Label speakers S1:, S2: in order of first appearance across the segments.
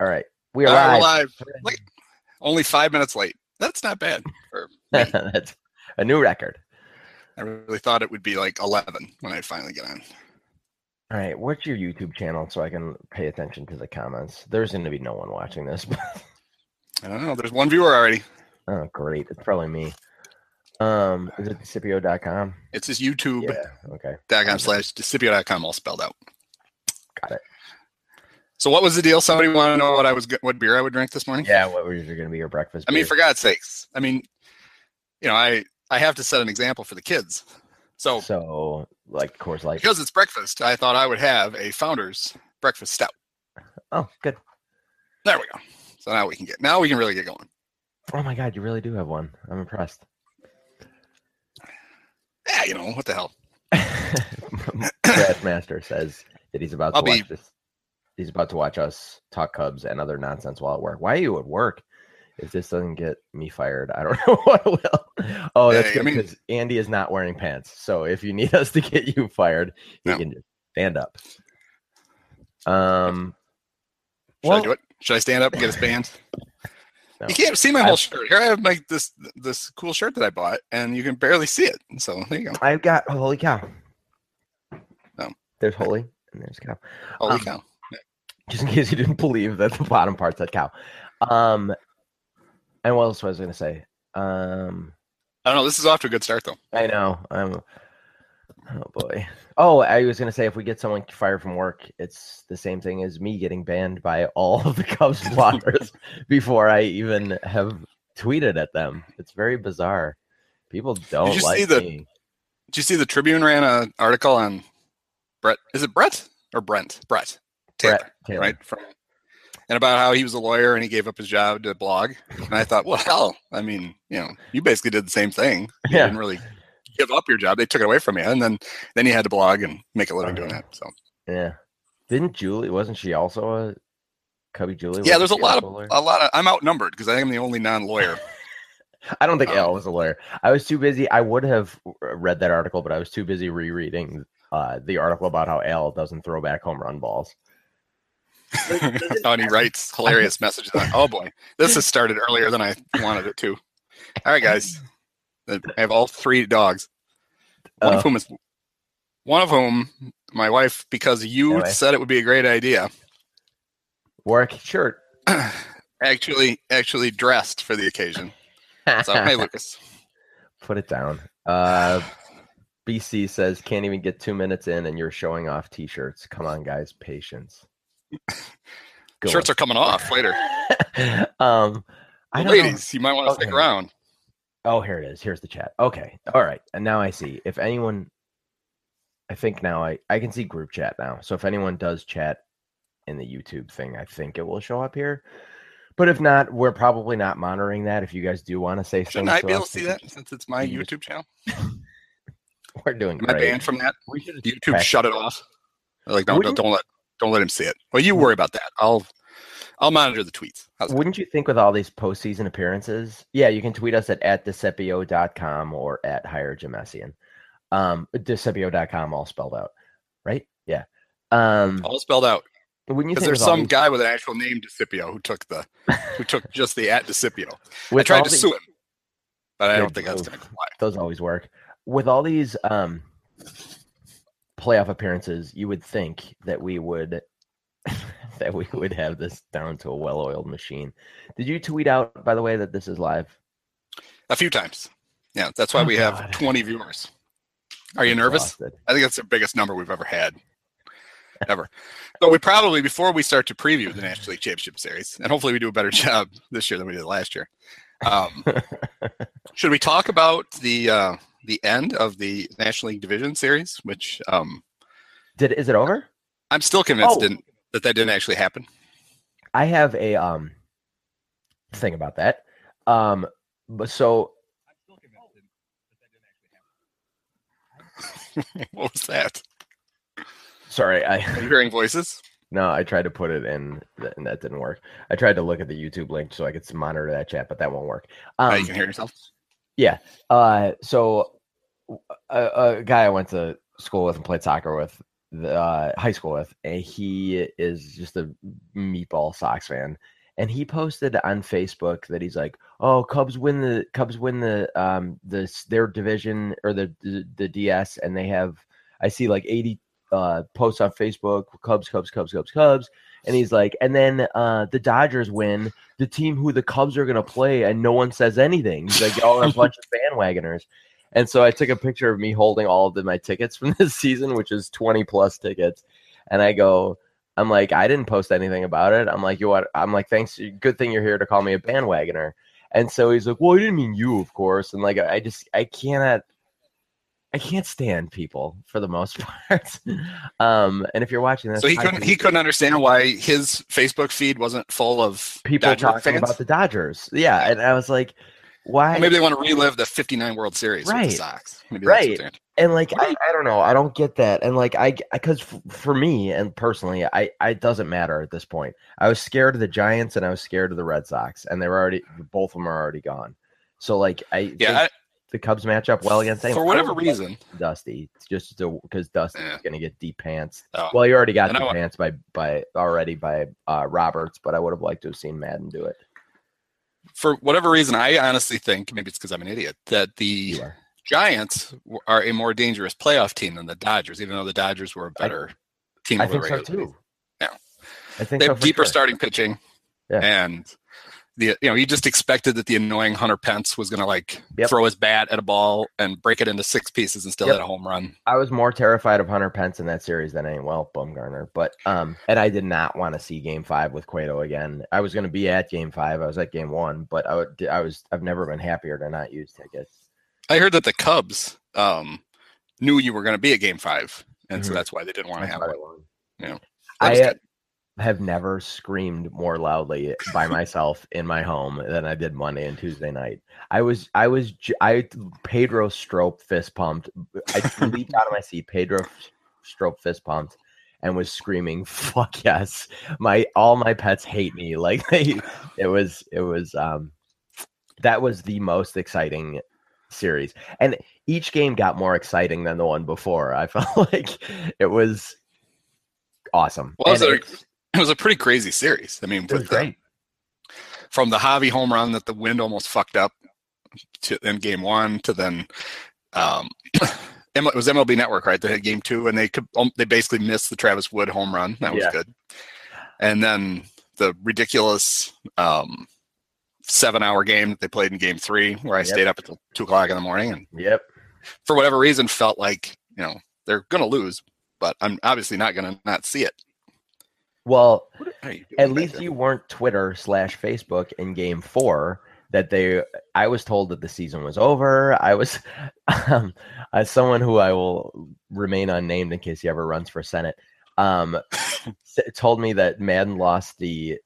S1: All right. We are live.
S2: live. Late. Only five minutes late. That's not bad. for.
S1: That's a new record.
S2: I really thought it would be like 11 when I finally get on.
S1: All right. What's your YouTube channel so I can pay attention to the comments? There's going to be no one watching this.
S2: I don't know. There's one viewer already.
S1: oh, great. It's probably me. Um, is it Scipio.com?
S2: It's just YouTube.
S1: Yeah. Okay.
S2: Dot com slash discipio.com all spelled out.
S1: Got it.
S2: So what was the deal? Somebody want to know what I was what beer I would drink this morning?
S1: Yeah. What was going to be your breakfast?
S2: I mean, for God's sakes. I mean, you know, I I have to set an example for the kids. So
S1: so like Coors Light.
S2: because it's breakfast, I thought I would have a founder's breakfast stout.
S1: Oh, good.
S2: There we go. So now we can get now we can really get going.
S1: Oh my God, you really do have one. I'm impressed.
S2: Yeah, you know what the hell.
S1: Brad Master says that he's about to
S2: I'll be-
S1: watch this. He's about to watch us talk Cubs and other nonsense while at work. Why are you at work? If this doesn't get me fired, I don't know what will. Oh, that's
S2: Hey, I
S1: good
S2: mean-
S1: because Andy is not wearing pants. So if you need us to get you fired, you
S2: No.
S1: can just stand up. Um,
S2: Should
S1: Well-
S2: I do it? Should I stand up and get us banned?
S1: No.
S2: You can't see my whole
S1: I've-
S2: shirt. Here I have like this this cool shirt that I bought, and you can barely see it. So there you go.
S1: I've got holy cow.
S2: No.
S1: There's holy and there's cow.
S2: Holy
S1: Um,
S2: cow!
S1: Just in case you didn't believe that the bottom part said cow. Um, and what else was I going to say? Um,
S2: I don't know. This is off to a good start though.
S1: I know. I'm. Oh boy. Oh, I was going to say if we get someone fired from work, it's the same thing as me getting banned by all of the Cubs bloggers before I even have tweeted at them. It's very bizarre. People don't
S2: you
S1: like
S2: see the-
S1: me.
S2: Did you see the Tribune ran an article on Brett? Is it Brett or Brent? Brett Taylor,
S1: Taylor.
S2: right? From and about how he was a lawyer and he gave up his job to blog. And I thought, well, hell, I mean, you know, you basically did the same thing. You
S1: Yeah.
S2: didn't really give up your job; they took it away from you, and then then you had to blog and make a living doing it. So
S1: Yeah. Didn't Julie? Wasn't she also a Cubby Julie?
S2: yeah, there's a lot of
S1: a
S2: a lot of. I'm outnumbered because I am the only non-lawyer.
S1: I don't think
S2: Um,
S1: Al was a lawyer. I was too busy. I would have read that article, but I was too busy rereading uh, the article about how Al doesn't throw back home run balls.
S2: And he writes hilarious messages. on- Oh boy, this has started earlier than I wanted it to. All right, guys, I have all three dogs. One
S1: Oh.
S2: of whom is one of whom my wife, because you
S1: Anyway.
S2: said it would be a great idea,
S1: Work shirt.
S2: actually actually dressed for the occasion. So hey, Lucas.
S1: Put it down. Uh, BC says can't even get two minutes in, and you're showing off T-shirts. Come on, guys, patience. Go
S2: Shirts are coming off later.
S1: um, I don't know.
S2: Ladies, you might want to stick around.
S1: Oh, here it is. Here's the chat. Okay. All right. And now I see. If anyone I think now I I can see group chat now. So if anyone does chat in the YouTube thing, I think it will show up here. But if not, we're probably not monitoring that. If you guys do want to say something,
S2: Shouldn't
S1: things
S2: I be able to see that
S1: can-
S2: since it's my
S1: you just-
S2: YouTube channel?
S1: We're doing
S2: Am I banned from that?
S1: We should
S2: YouTube
S1: Heck.
S2: shut it off. Like, don't, don't
S1: Wouldn't-
S2: don't let don't let him see it. Well, you worry about that. I'll I'll monitor the tweets. How's?
S1: Wouldn't you think with all these postseason appearances? Yeah, you can tweet us at, at decepio.com or at hire Jemessian. Um decepio.com all spelled out. Right? Yeah. Um
S2: All spelled out.
S1: wouldn't you
S2: Because there's some
S1: these-
S2: guy with an actual name Decipio who took the who took just the at Decipio. I tried to
S1: the-
S2: sue him, but I don't think that's going to fly.
S1: those always work. With all these um playoff appearances, you would think that we would that we would have this down to a well-oiled machine. Did you tweet out, by the way, that this is live?
S2: A few times. Yeah, that's why
S1: Oh,
S2: we have 20 viewers. Are you nervous? I think that's the biggest number we've ever had. Ever. But we probably, before we start to preview the National League Championship Series, and hopefully we do a better job this year than we did last year, um, should we talk about the uh, the end of the National League Division Series, which um,
S1: Did is it over?
S2: I'm still convinced
S1: Oh.
S2: that that didn't actually happen.
S1: I have a um thing about that. Um, but so I'm still convinced That that didn't actually happen.
S2: what was that?
S1: sorry, I
S2: Are you hearing voices?
S1: no, I tried to put it in and that didn't work. I tried to look at the YouTube link so I could monitor that chat, but that won't work.
S2: Oh,
S1: Um,
S2: you can hear yourself. Yeah.
S1: Uh, so a, a guy I went to school with and played soccer with, the uh, high school with, and he is just a meatball Sox fan. And he posted on Facebook that he's like, "Oh, Cubs win the Cubs win the um this their division or the the, the DS, and they have I see like eighty uh posts on Facebook, Cubs, Cubs, Cubs, Cubs, Cubs." And he's like, and then uh the Dodgers win, the team who the Cubs are gonna play, and no one says anything. He's like, y'all are a bunch of bandwagoners. And so I took a picture of me holding all of the, my tickets from this season, which is 20 plus tickets. And I go, I'm like, I didn't post anything about it. I'm like, you what? I'm like, thanks. Good thing you're here to call me a bandwagoner. And so he's like, well, I didn't mean you, of course. And like, I just, I cannot, I can't stand people for the most part. um, and if you're watching this,
S2: So he couldn't he couldn't understand why his Facebook feed wasn't full of
S1: people
S2: Dodger
S1: talking
S2: fans.
S1: about the Dodgers. Yeah. And I was like, why?
S2: Well, maybe they want to relive the 59 World Series with
S1: Right.
S2: the Sox. Maybe that's
S1: Right. and like I, I don't know i don't get that and like i because for me and personally i i it doesn't matter at this point i was scared of the giants and i was scared of the red sox and they were already both of them are already gone so like i
S2: Yeah, I,
S1: the cubs match up well against them.
S2: for whatever reason.
S1: dusty it's just because dusty's
S2: Yeah.
S1: gonna get deep pants
S2: Oh.
S1: well you already got deep pants by by already by uh roberts but i would have liked to have seen maddon do it
S2: For whatever reason, I honestly think maybe it's because I'm an idiot that the Giants are a more dangerous playoff team than the Dodgers, even though the Dodgers were a better team.
S1: i think
S2: the
S1: so too
S2: Yeah.
S1: i think
S2: They
S1: so
S2: have deeper
S1: sure.
S2: starting pitching,
S1: Yeah.
S2: and the you know you just expected that the annoying Hunter Pence was going to like
S1: Yep.
S2: throw his bat at a ball and break it into six pieces and still
S1: Yep.
S2: hit a home run.
S1: I was more terrified of Hunter Pence in that series than any well Bumgarner, but um, and I did not want to see Game Five with Cueto again. I was going to be at Game Five. I was at Game One, but I would, I was I've never been happier to not use tickets.
S2: I heard that the Cubs um, knew you were going to be at Game Five, and so
S1: Mhm.
S2: that's why they didn't want to have one. Yeah.
S1: I. have never screamed more loudly by myself in my home than I did Monday and Tuesday night. I was I was I Pedro Strop fist pumped. I leaped out of my seat. Pedro Strop fist pumped. And was screaming, "Fuck yes!" My all my pets hate me. Like they, it was, it was, um, that was the most exciting series, and each game got more exciting than the one before. I felt like it was awesome.
S2: Well, was
S1: And it's-
S2: It was a pretty crazy series. I mean, with the- from the Javi home run that the wind almost fucked up to in game one to then um it was MLB Network, right? They had game two and they could um, they basically missed the Travis Wood home run. That was
S1: Yeah.
S2: good. And then the ridiculous um seven hour game that they played in game three where I
S1: Yep.
S2: stayed up until two o'clock in the morning and
S1: Yep.
S2: for whatever reason felt like, you know, they're gonna lose, but I'm obviously not gonna not see it.
S1: Well,
S2: What are you doing
S1: at least
S2: there?
S1: you weren't Twitter slash Facebook in game four. That they, I was told that the season was over. I was, um, as someone who I will remain unnamed in case he ever runs for Senate, um, told me that Maddon lost the,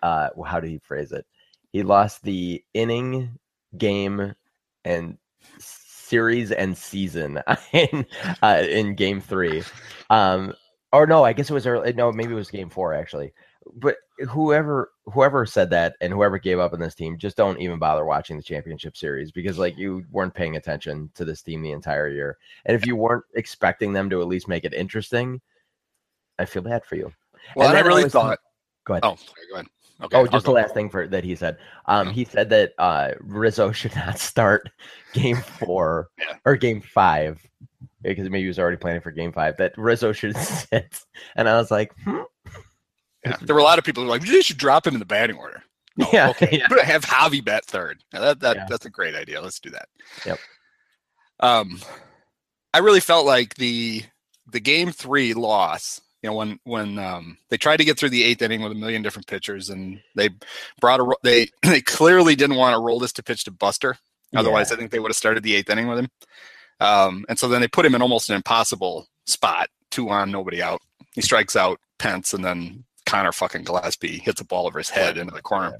S1: uh, how did he phrase it? He lost the inning, game, and series and season in uh, in game three. Um, or no, I guess it was early. No, maybe it was game four actually. But whoever whoever said that and whoever gave up on this team, just don't even bother watching the championship series because like you weren't paying attention to this team the entire year. And if you weren't expecting them to at least make it interesting, I feel bad for you.
S2: well,
S1: and
S2: I
S1: I
S2: really
S1: was-
S2: thought
S1: Go ahead.
S2: oh sorry, go ahead. Okay.
S1: Oh, just the last thing for that he said. Um,
S2: Yeah.
S1: he said that uh, Rizzo should not start game four
S2: Yeah.
S1: or game five because maybe he was already planning for game five. That Rizzo should sit, and I was like, hmm?
S2: Yeah. There were a lot of people who were like, you should drop him in the batting order. Oh,
S1: yeah,
S2: okay.
S1: yeah.
S2: But have Javi bat third. Now that, that
S1: Yeah.
S2: that's a great idea. Let's do that.
S1: Yep.
S2: Um, I really felt like the the game three loss. You know, when when um, they tried to get through the eighth inning with a million different pitchers, and they brought a they they clearly didn't want to roll this to pitch to Buster. Otherwise, I think they would have started the eighth inning with him. Um, and so then they put him in almost an impossible spot, two on, nobody out. He strikes out Pence, and then Conor fucking Gillaspie hits a ball over his head into the corner.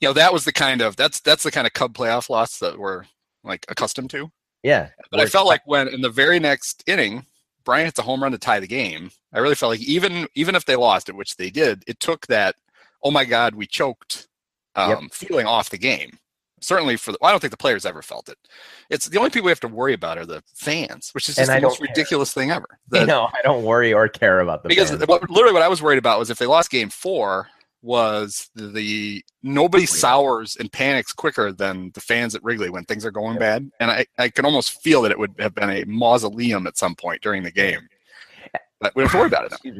S2: You know, that was the kind of that's that's the kind of Cub playoff loss that we're like accustomed to.
S1: Yeah.
S2: But I felt like when in the very next inning, Bryant hits a home run to tie the game. I really felt like even even if they lost it, which they did, it took that oh my god, we choked um,
S1: Yep.
S2: feeling off the game. Certainly for the, I don't think the players ever felt it. It's the only people we have to worry about are the fans, which is just the most
S1: care.
S2: ridiculous thing ever.
S1: you
S2: The-
S1: know, I don't worry or care about the
S2: because what, literally what I was worried about was if they lost game four was the nobody sours and panics quicker than the fans at Wrigley when things are going bad. And I, I can almost feel that it would have been a mausoleum at some point during the game. But we don't have to worry about it now.
S1: Excuse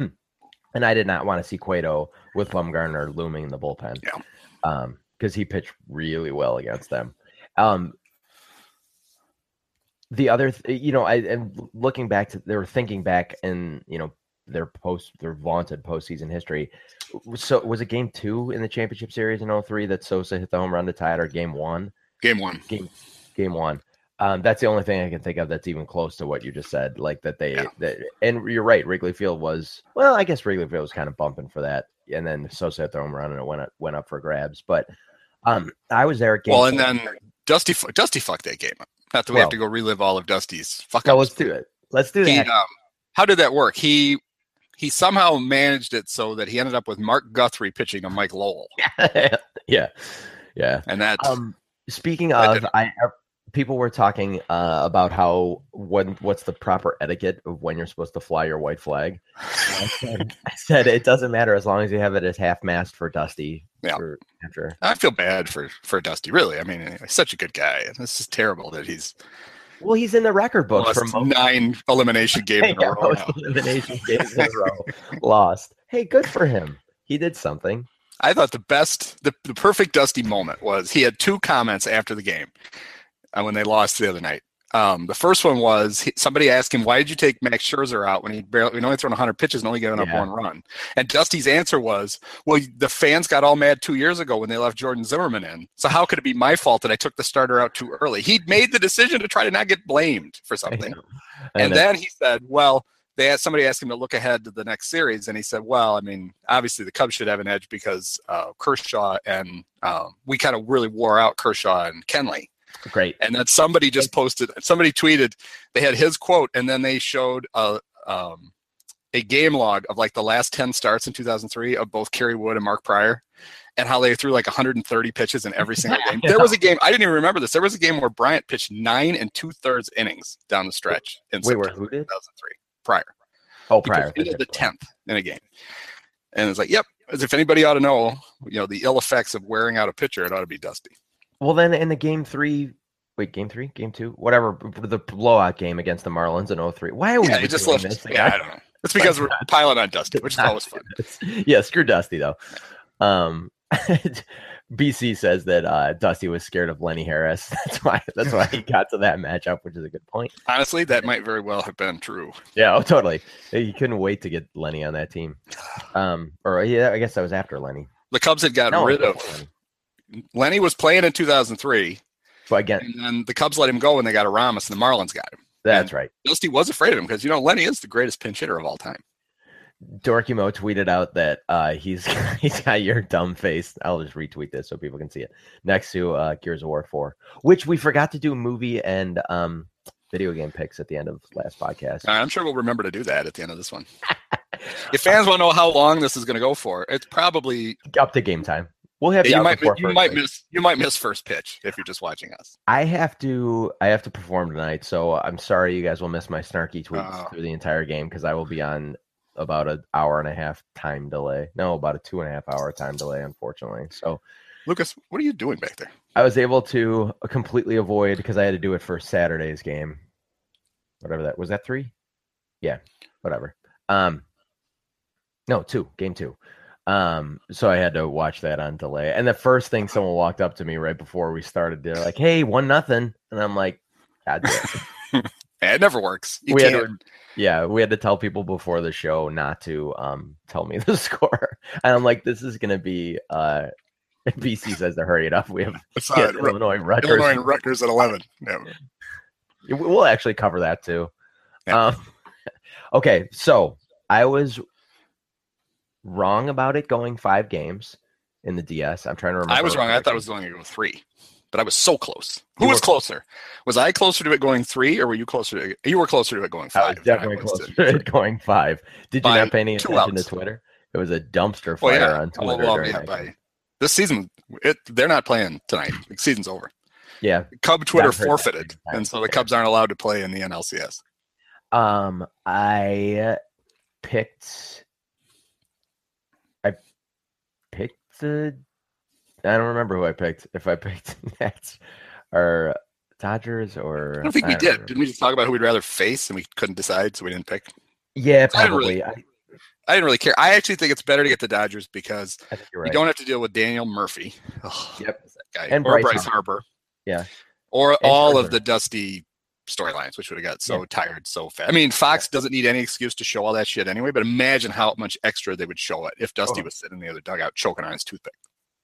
S1: me. and I did not want to see Cueto with Bumgarner looming in the bullpen.
S2: Yeah.
S1: Um, because he pitched really well against them. Um, the other, th- you know, I and looking back to, they were thinking back in, you know, their post, their vaunted postseason history. So was it game two in the championship series in 03 that Sosa hit the home run to tie it, or game one?
S2: Game one.
S1: game game one. Um, that's the only thing I can think of that's even close to what you just said. Like that they
S2: Yeah.
S1: that and you're right, Wrigley Field was well, I guess Wrigley Field was kind of bumping for that. And then Sosa hit the home run and it went up went up for grabs. But um I was there at game
S2: Well, and then Dusty Dusty fucked that game up. Not that we
S1: Well-
S2: have to go relive all of Dusty's fuck
S1: No, let's do it. Let's do
S2: He,
S1: that.
S2: um, how did that work? He he somehow managed it so that he ended up with Mark Guthrie pitching to Mike Lowell,
S1: yeah. Yeah.
S2: and that
S1: Um, speaking
S2: That
S1: of, I people were talking uh, about how when what's the proper etiquette of when you're supposed to fly your white flag. I said, I said it doesn't matter as long as you have it as half mast for Dusty.
S2: Yeah.
S1: For after.
S2: I feel bad for for Dusty. Really, I mean, he's such a good guy, and it's just terrible that he's
S1: Well, he's in the record
S2: book
S1: for most,
S2: nine elimination games in a row
S1: most elimination games in a row. Lost. Hey, good for him. He did something.
S2: I thought the best, the, the perfect Dusty moment was he had two comments after the game when they lost the other night. Um, the first one was he, somebody asked him, "Why did you take Max Scherzer out when he barely, when only thrown 100 pitches and only given up
S1: Yeah.
S2: one run?" And Dusty's answer was, "Well, the fans got all mad two years ago when they left Jordan Zimmermann in. So how could it be my fault that I took the starter out too early? He'd made the decision to try to not get blamed for something." And then he said, "Well, they asked somebody asked him to look ahead to the next series, and he said, "Well, I mean, obviously the Cubs should have an edge because uh, Kershaw and um, we kind of really wore out Kershaw and Kenley."
S1: Great.
S2: And then somebody just posted, somebody tweeted, they had his quote, and then they showed a um, a game log of like the last ten starts in 2003 of both Kerry Wood and Mark Prior. And how they threw like 130 pitches in every single game. There was a game I didn't even remember this. There was a game where Bryant pitched nine and two thirds innings down the stretch in
S1: Wait,
S2: September
S1: who did?
S2: 2003 prior.
S1: Oh,
S2: He
S1: prior.
S2: the tenth in a game, and it's like, yep. As if anybody ought to know, you know, the ill effects of wearing out a pitcher, it ought to be Dusty.
S1: Well, then in the game three, wait, game three, game two, whatever, the blowout game against the Marlins in 03. Why are we
S2: Yeah, just left.
S1: this?
S2: Yeah, I don't know. It's because we're piling on Dusty, which is always fun.
S1: yeah, screw Dusty though. Um, BC says that uh, Dusty was scared of Lenny Harris. That's why. That's why he got to that matchup, which is a good point.
S2: Honestly, that might very well have been true.
S1: Yeah, oh, totally. He couldn't wait to get Lenny on that team. Um, or yeah, I guess that was after Lenny.
S2: The Cubs had gotten
S1: No,
S2: rid of
S1: Lenny.
S2: Lenny was playing in 2003,
S1: But again,
S2: and then the Cubs let him go when they got a Ramos, and the Marlins got him.
S1: that's right.
S2: Dusty was afraid of him because you know Lenny is the greatest pinch hitter of all time.
S1: Dorky Mo tweeted out that uh, he's he's got your dumb face. I'll just retweet this so people can see it next to uh, Gears of War Four, which we forgot to do movie and um, video game picks at the end of last podcast.
S2: I'm sure we'll remember to do that at the end of this one. if fans want to know how long this is going to go for, it's probably
S1: Up to game time. We'll have
S2: you might you might miss you might miss first pitch if you're just watching us.
S1: I have to I have to perform tonight, so I'm sorry you guys will miss my snarky tweets
S2: Oh.
S1: through the entire game because I will be on about an hour and a half time delay. No, about a two and a half hour time delay, unfortunately. So
S2: Lucas, what are you doing back there?
S1: I was able to completely avoid because I had to do it for Saturday's game. Whatever that was that three? Yeah, whatever. Um no, two, game two. Um, so I had to watch that on delay. And the first thing someone walked up to me right before we started, they're like, Hey, one nothing. And I'm like, God damn it.
S2: Never works. You
S1: we had
S2: can't.
S1: to, yeah, we had to tell people before the show not to um tell me the score. And I'm like, this is gonna be uh BC says to hurry it up. We have
S2: It's
S1: yeah, Illinois Rutgers.
S2: Illinois and Rutgers at 11. Yeah.
S1: We'll actually cover that too.
S2: Yeah.
S1: Um, okay, so I was wrong about it going five games in the DS. I'm trying to remember.
S2: I was wrong. I thought it was going to go three, but I was so close. Who was closer? Was I closer to it going three, or were you closer to it? You were closer to it going five.
S1: I was definitely closer to it going five. Did you not pay any attention to. Twitter? It was a dumpster
S2: Well,
S1: fire
S2: yeah.
S1: on Twitter.
S2: well,
S1: during
S2: yeah, by- this season, it, they're not playing tonight. The season's over.
S1: yeah.
S2: Cub Twitter
S1: I've heard that
S2: forfeited, and so the. Cubs aren't allowed to play in the NLCS.
S1: Um, I picked. I picked the. I don't remember who I picked. If I picked Nets or Dodgers or
S2: I don't think we
S1: don't
S2: did.
S1: remember.
S2: Didn't we just talk about who we'd rather face, and we couldn't decide, so we didn't pick?
S1: Yeah,
S2: I didn't really-
S1: probably. I,
S2: I didn't really care. I actually think it's better to get the Dodgers because
S1: I you're
S2: you
S1: right.
S2: don't have to deal with Daniel Murphy. Ugh,
S1: Yep.
S2: that guy.
S1: And
S2: or
S1: Bryce
S2: Bryce Harper.
S1: Yeah.
S2: Or
S1: And
S2: all
S1: Scherzer.
S2: of the dusty storylines, which would have got so
S1: Yeah.
S2: tired so fast. I mean, Fox doesn't need any excuse to show all that shit anyway, but imagine how much extra they would show it if Dusty
S1: Oh.
S2: was sitting in the other dugout choking on his toothpick.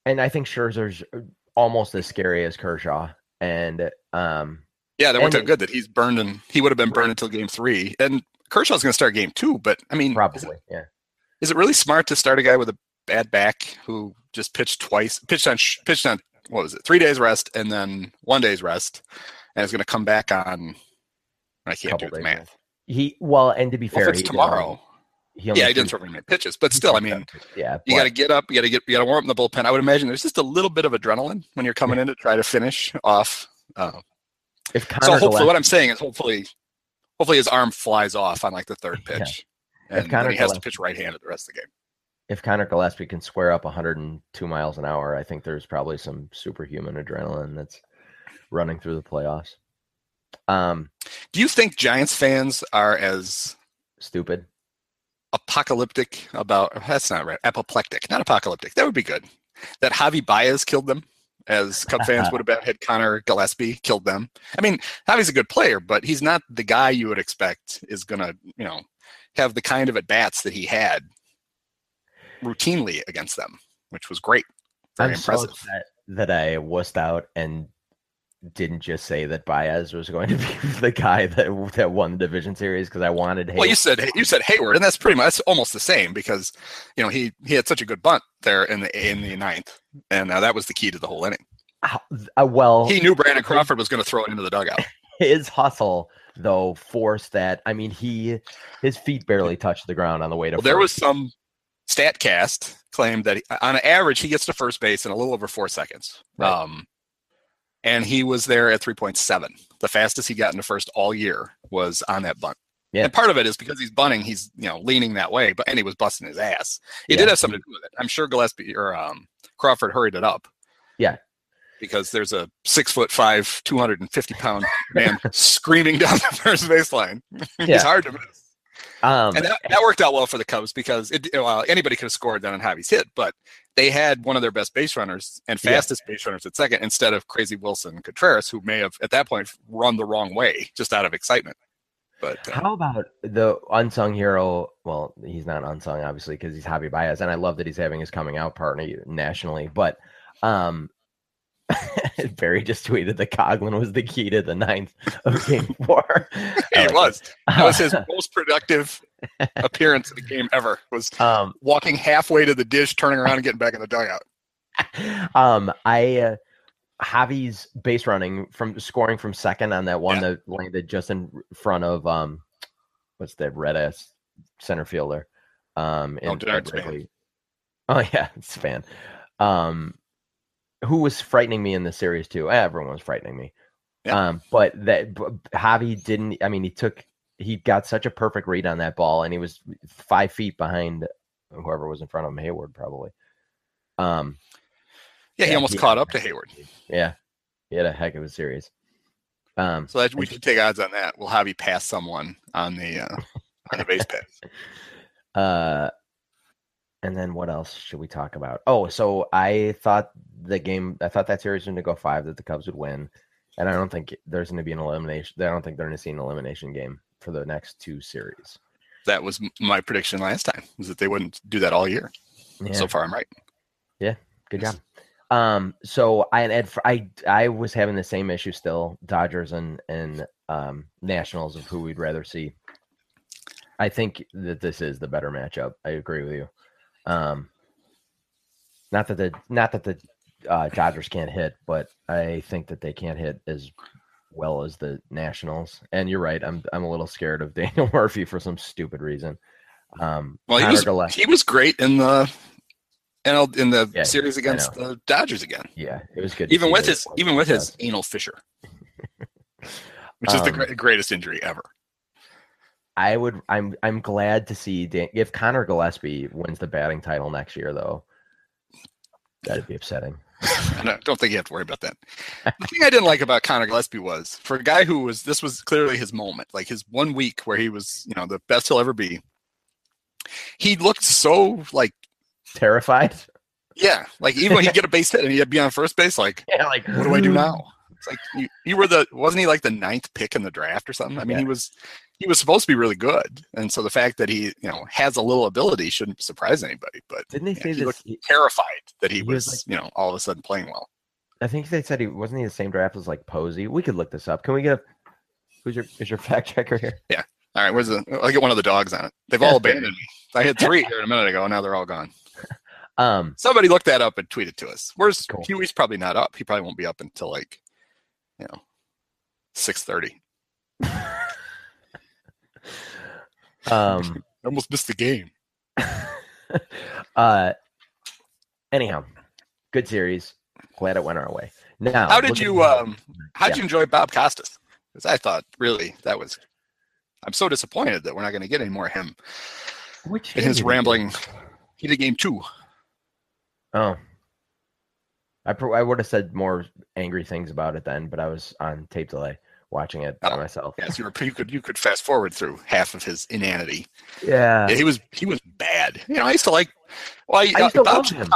S1: And I think Scherzer's almost as scary as Kershaw. And um,
S2: Yeah, that
S1: And-
S2: out good that he's burned and he would have been burned
S1: Right.
S2: until game three. And Kershaw's going to start game two, but I mean, is it,
S1: probably, yeah.
S2: is it really smart to start a guy with a bad back who just pitched twice, pitched on, pitched on, what was it, three days rest and then one day's rest, and is going to come back on? I can't
S1: Couple
S2: do the math.
S1: He well, and to be
S2: Well,
S1: fair,
S2: if
S1: he
S2: it's
S1: did
S2: tomorrow,
S1: he
S2: yeah, he didn't throw very many pitches, but still, I mean,
S1: yeah,
S2: you got to get up, you got to get, you got to warm up in the bullpen. I would imagine there's just a little bit of adrenaline when you're coming in to try to finish off. Uh,
S1: if Conor
S2: so hopefully, what I'm saying is hopefully, hopefully his arm flies off on like the third
S1: Yeah.
S2: pitch,
S1: If
S2: and then
S1: Conor
S2: he has to pitch right-handed the rest of the game.
S1: if Conor Gillaspie can square up 102 miles an hour, I think there's probably some superhuman adrenaline that's running through the playoffs. Um,
S2: Do you think Giants fans are as
S1: stupid.
S2: apocalyptic about? That's not right. Apoplectic, not apocalyptic. That would be good. That Javi Baez killed them, as Cub fans would have been had Conor Gillaspie killed them. I mean, Javi's a good player, but he's not the guy you would expect is gonna, you know, have the kind of at bats that he had routinely against them, which was great. Very
S1: I'm
S2: impressive.
S1: so that I wussed out and didn't just say that Baez was going to be the guy that that won the division series because I wanted.
S2: Well, you
S1: Heyward.
S2: said you said Heyward, and that's pretty much that's almost the same because you know he he had such a good bunt there in the in the ninth, and uh, that was the key to the whole inning.
S1: Uh, well,
S2: He knew Brandon Crawford was going to throw it into the dugout.
S1: his hustle though forced that. I mean, he his feet barely touched the ground on the way to.
S2: Well, there was some Statcast claimed that he, on average he gets to first base in a little over four seconds.
S1: Right.
S2: Um, and he was there at 3.7. The fastest he got into first all year was on that bunt.
S1: Yeah.
S2: And part of it is because he's bunting, he's you know leaning that way, but and he was busting his ass. It
S1: Yeah.
S2: did have something to do with it. I'm sure Gillaspie or um, Crawford hurried it up.
S1: Yeah.
S2: Because there's a six foot five, 250 pound man screaming down the first baseline.
S1: Yeah.
S2: He's hard to miss.
S1: Um,
S2: And that, that worked out well for the Cubs because it, well, anybody could have scored then on Javi's hit, but they had one of their best base runners and
S1: Yeah.
S2: fastest base runners at second instead of Crazy Willson Contreras, who may have at that point run the wrong way just out of excitement. But uh,
S1: How about the unsung hero? Well, he's not unsung, obviously, because he's Javi Baez, and I love that he's having his coming out party nationally. But um, Barry just tweeted that Coghlan was the key to the ninth of Game Four.
S2: He
S1: like
S2: was. That was his most productive appearance in the game ever. Was
S1: um,
S2: walking halfway to the dish, turning around and getting back in the dugout.
S1: um, I uh, Javi's base running from scoring from second on that one
S2: Yeah.
S1: that landed just in front of um, what's that red ass center fielder? Um, in
S2: Oh, Denard Span.
S1: Oh yeah, it's fan. Um, who was frightening me in the series too? Everyone was frightening me.
S2: Yeah.
S1: Um, but that b- Javi didn't. I mean, he took he got such a perfect read on that ball, and he was five feet behind whoever was in front of him, Heyward probably. Um,
S2: Yeah, he
S1: Yeah,
S2: almost
S1: he-
S2: caught up to Heyward.
S1: yeah, he had a heck of a series. Um,
S2: So that, we should take odds on that. We'll have you pass someone on the uh, on the base pass.
S1: uh, and then what else should we talk about? Oh, so I thought the game, I thought that series was going to go five, that the Cubs would win, and I don't think there's going to be an elimination. I don't think they're going to see an elimination game for the next two series.
S2: That was my prediction last time. Was that they wouldn't do that all year.
S1: Yeah,
S2: So far, I'm right.
S1: Yeah, good job. Um, so I and Ed, I I was having the same issue still, Dodgers and and um Nationals of who we'd rather see. I think that this is the better matchup. I agree with you. Um, not that the not that the uh, Dodgers can't hit, but I think that they can't hit as well as the Nationals. And you're right. I'm I'm a little scared of Daniel Murphy for some stupid reason. Um,
S2: Well, he was
S1: Gillaspie-
S2: he was great in the NL in the
S1: Yeah,
S2: series against the Dodgers again.
S1: yeah, it was good.
S2: Even with his even with his anal fissure, which is the
S1: Um,
S2: gre- greatest injury ever.
S1: I would. I'm. I'm glad to see Dan, if Conor Gillaspie wins the batting title next year, though. That'd be upsetting.
S2: I don't, don't think you have to worry about that. The thing I didn't like about Conor Gillaspie was for a guy who was this was clearly his moment, like his one week where he was, you know, the best he'll ever be. He looked so like
S1: Terrified.
S2: yeah, like even when he'd get a base hit and he'd be on first base, like
S1: Yeah. Like
S2: what do I do now? It's like you, you were the wasn't he like the ninth pick in the draft or something? I mean,
S1: Yeah.
S2: he was he was supposed to be really good, and so the fact that he you know has a little ability shouldn't surprise anybody. But
S1: Didn't they say
S2: he
S1: this?
S2: looked terrified that he,
S1: he
S2: was,
S1: was like-
S2: you know all of a sudden playing well.
S1: I think they said he wasn't he the same draft as like Posey. We could look this up. Can we get a? Who's your is your fact checker here? Yeah.
S2: All right, where's the? I'll get one of the dogs on it. They've all abandoned me. I had three here a minute ago, and now they're all gone.
S1: Um.
S2: Somebody looked that up and tweeted to us. Where's
S1: Cool.
S2: Huey's probably not up. He probably won't be up until like, you know, six thirty.
S1: Um.
S2: Almost missed the game.
S1: uh. Anyhow, good series. Glad it went our way. Now,
S2: How did you um? How'd
S1: Yeah.
S2: you enjoy Bob Costas? Because I thought really that was. I'm so disappointed that we're not going to get any more of him
S1: Which
S2: in his rambling. He did game two.
S1: Oh. I pro- I would have said more angry things about it then, but I was on tape delay watching it by
S2: Oh,
S1: myself.
S2: Yes, you were. You could you could fast forward through half of his inanity.
S1: Yeah.
S2: Yeah, he was he was bad. You know, I used to like. Well, I,
S1: I used to love him.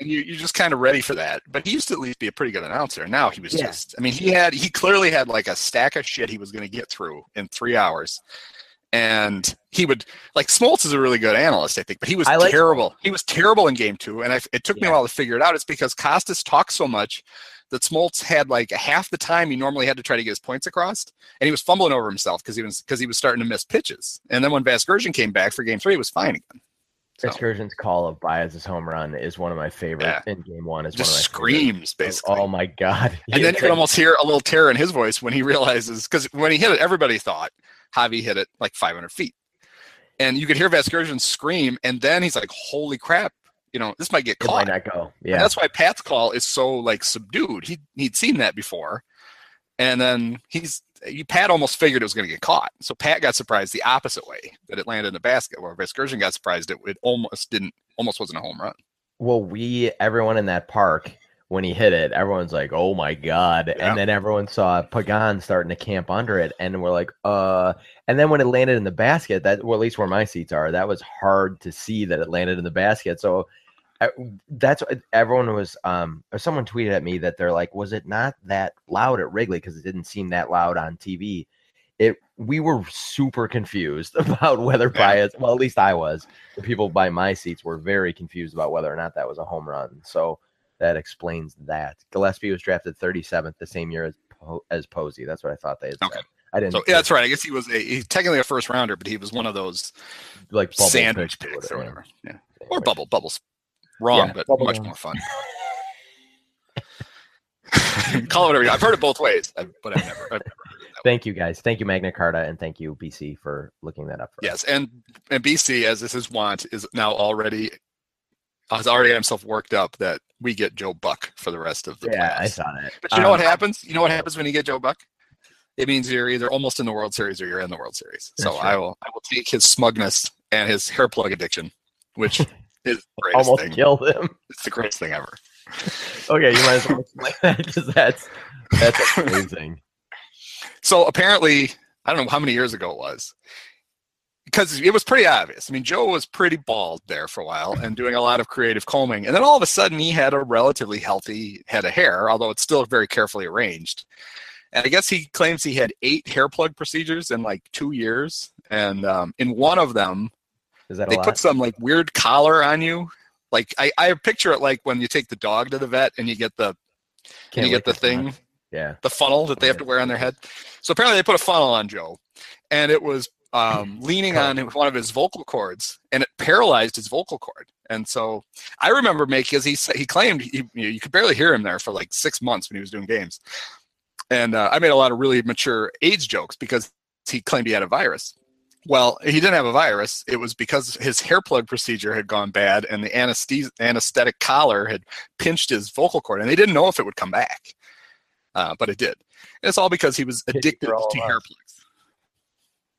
S2: and you you're just kind of ready for that. But he used to at least be a pretty good announcer. And now he was
S1: Yeah.
S2: just. I mean, he had he clearly had like a stack of shit he was going to get through in three hours, and he would like Smoltz is a really good analyst, I think, but he was
S1: like
S2: terrible. He was terrible in game two, and I, it took me a while to figure it out. It's because Costas talks so much that Smoltz had like half the time he normally had to try to get his points across, and he was fumbling over himself because he was because he was starting to miss pitches. And then when Vasgersian came back for game three, it was fine again. So,
S1: Vasgersian's call of Baez's home run is one of my favorite
S2: Yeah.
S1: in game one. Is
S2: just
S1: one of my favorite.
S2: screams basically.
S1: Oh my god!
S2: and then you can almost hear a little terror in his voice when he realizes because when he hit it, everybody thought Javi hit it like 500 feet, and you could hear Vasgersian scream, and then he's like, "Holy crap!" You know, this might get
S1: it
S2: caught.
S1: might not go.
S2: And
S1: Yeah,
S2: that's why Pat's call is so like subdued. He he'd seen that before, and then he's you, Pat almost figured it was going to get caught. So Pat got surprised the opposite way that it landed in the basket, where Vasgersian got surprised it, it almost didn't, almost wasn't a home run.
S1: well, we everyone in that park when he hit it, everyone's like, "Oh my god!"
S2: Yeah.
S1: And then everyone saw Pagan starting to camp under it, and we're like, "Uh." And then when it landed in the basket, that well, at least where my seats are, that was hard to see that it landed in the basket. So uh, that's everyone was. Um, or someone tweeted at me that they're like, "Was it not that loud at Wrigley? Because it didn't seem that loud on TV." It we were super confused about whether
S2: Yeah.
S1: Baez. Well, at least I was. The people by my seats were very confused about whether or not that was a home run. So that explains that. Gillaspie was drafted 37th the same year as po- as Posey. That's what I thought they had
S2: Okay.
S1: said. I didn't
S2: So yeah, that's right. I guess he was a he's technically a first rounder, but he was one of those
S1: like bubble
S2: sandwich
S1: picks
S2: picks or
S1: yeah.
S2: whatever. Yeah, or
S1: Sandwich.
S2: bubble bubbles. Wrong,
S1: Yeah,
S2: but
S1: bubble
S2: much more fun. Call it whatever. you- I've heard it both ways, but I've never. I've never
S1: Thank you guys. Thank you Magna Carta and thank you BC for looking that up. For us.
S2: Yes, and and BC, as this is want, is now already has already got himself worked up that we get Joe Buck for the rest of the
S1: Yeah, I saw it.
S2: But you know what
S1: Um,
S2: happens? You know what happens when you get Joe Buck? It means you're either almost in the World Series or you're in the World Series. So. I will I will take his smugness and his hair plug addiction, which is the greatest
S1: Almost
S2: thing.
S1: killed him.
S2: It's the greatest thing ever.
S1: Okay, you might as well explain that because that's that's amazing.
S2: So apparently, I don't know how many years ago it was, because it was pretty obvious. I mean, Joe was pretty bald there for a while and doing a lot of creative combing, and then all of a sudden he had a relatively healthy head of hair, although it's still very carefully arranged. And I guess he claims he had eight hair plug procedures in like two years, and um, in one of them
S1: Is that
S2: they
S1: lot?
S2: put some like weird collar on you. Like I, I picture it like when you take the dog to the vet and you get the
S1: Can't
S2: you get the thing.
S1: Yeah.
S2: the funnel that they have to wear on their head. So apparently they put a funnel on Joe, and it was um, leaning on one of his vocal cords, and it paralyzed his vocal cord. And so I remember making, because he he claimed he, you, could barely hear him there for like six months when he was doing games. And uh, I made a lot of really mature AIDS jokes because he claimed he had a virus. Well, he didn't have a virus. It was because his hair plug procedure had gone bad and the anesthesia, anesthetic collar had pinched his vocal cord, and they didn't know if it would come back. Uh, but it did. And it's all because he was addicted to hair plugs.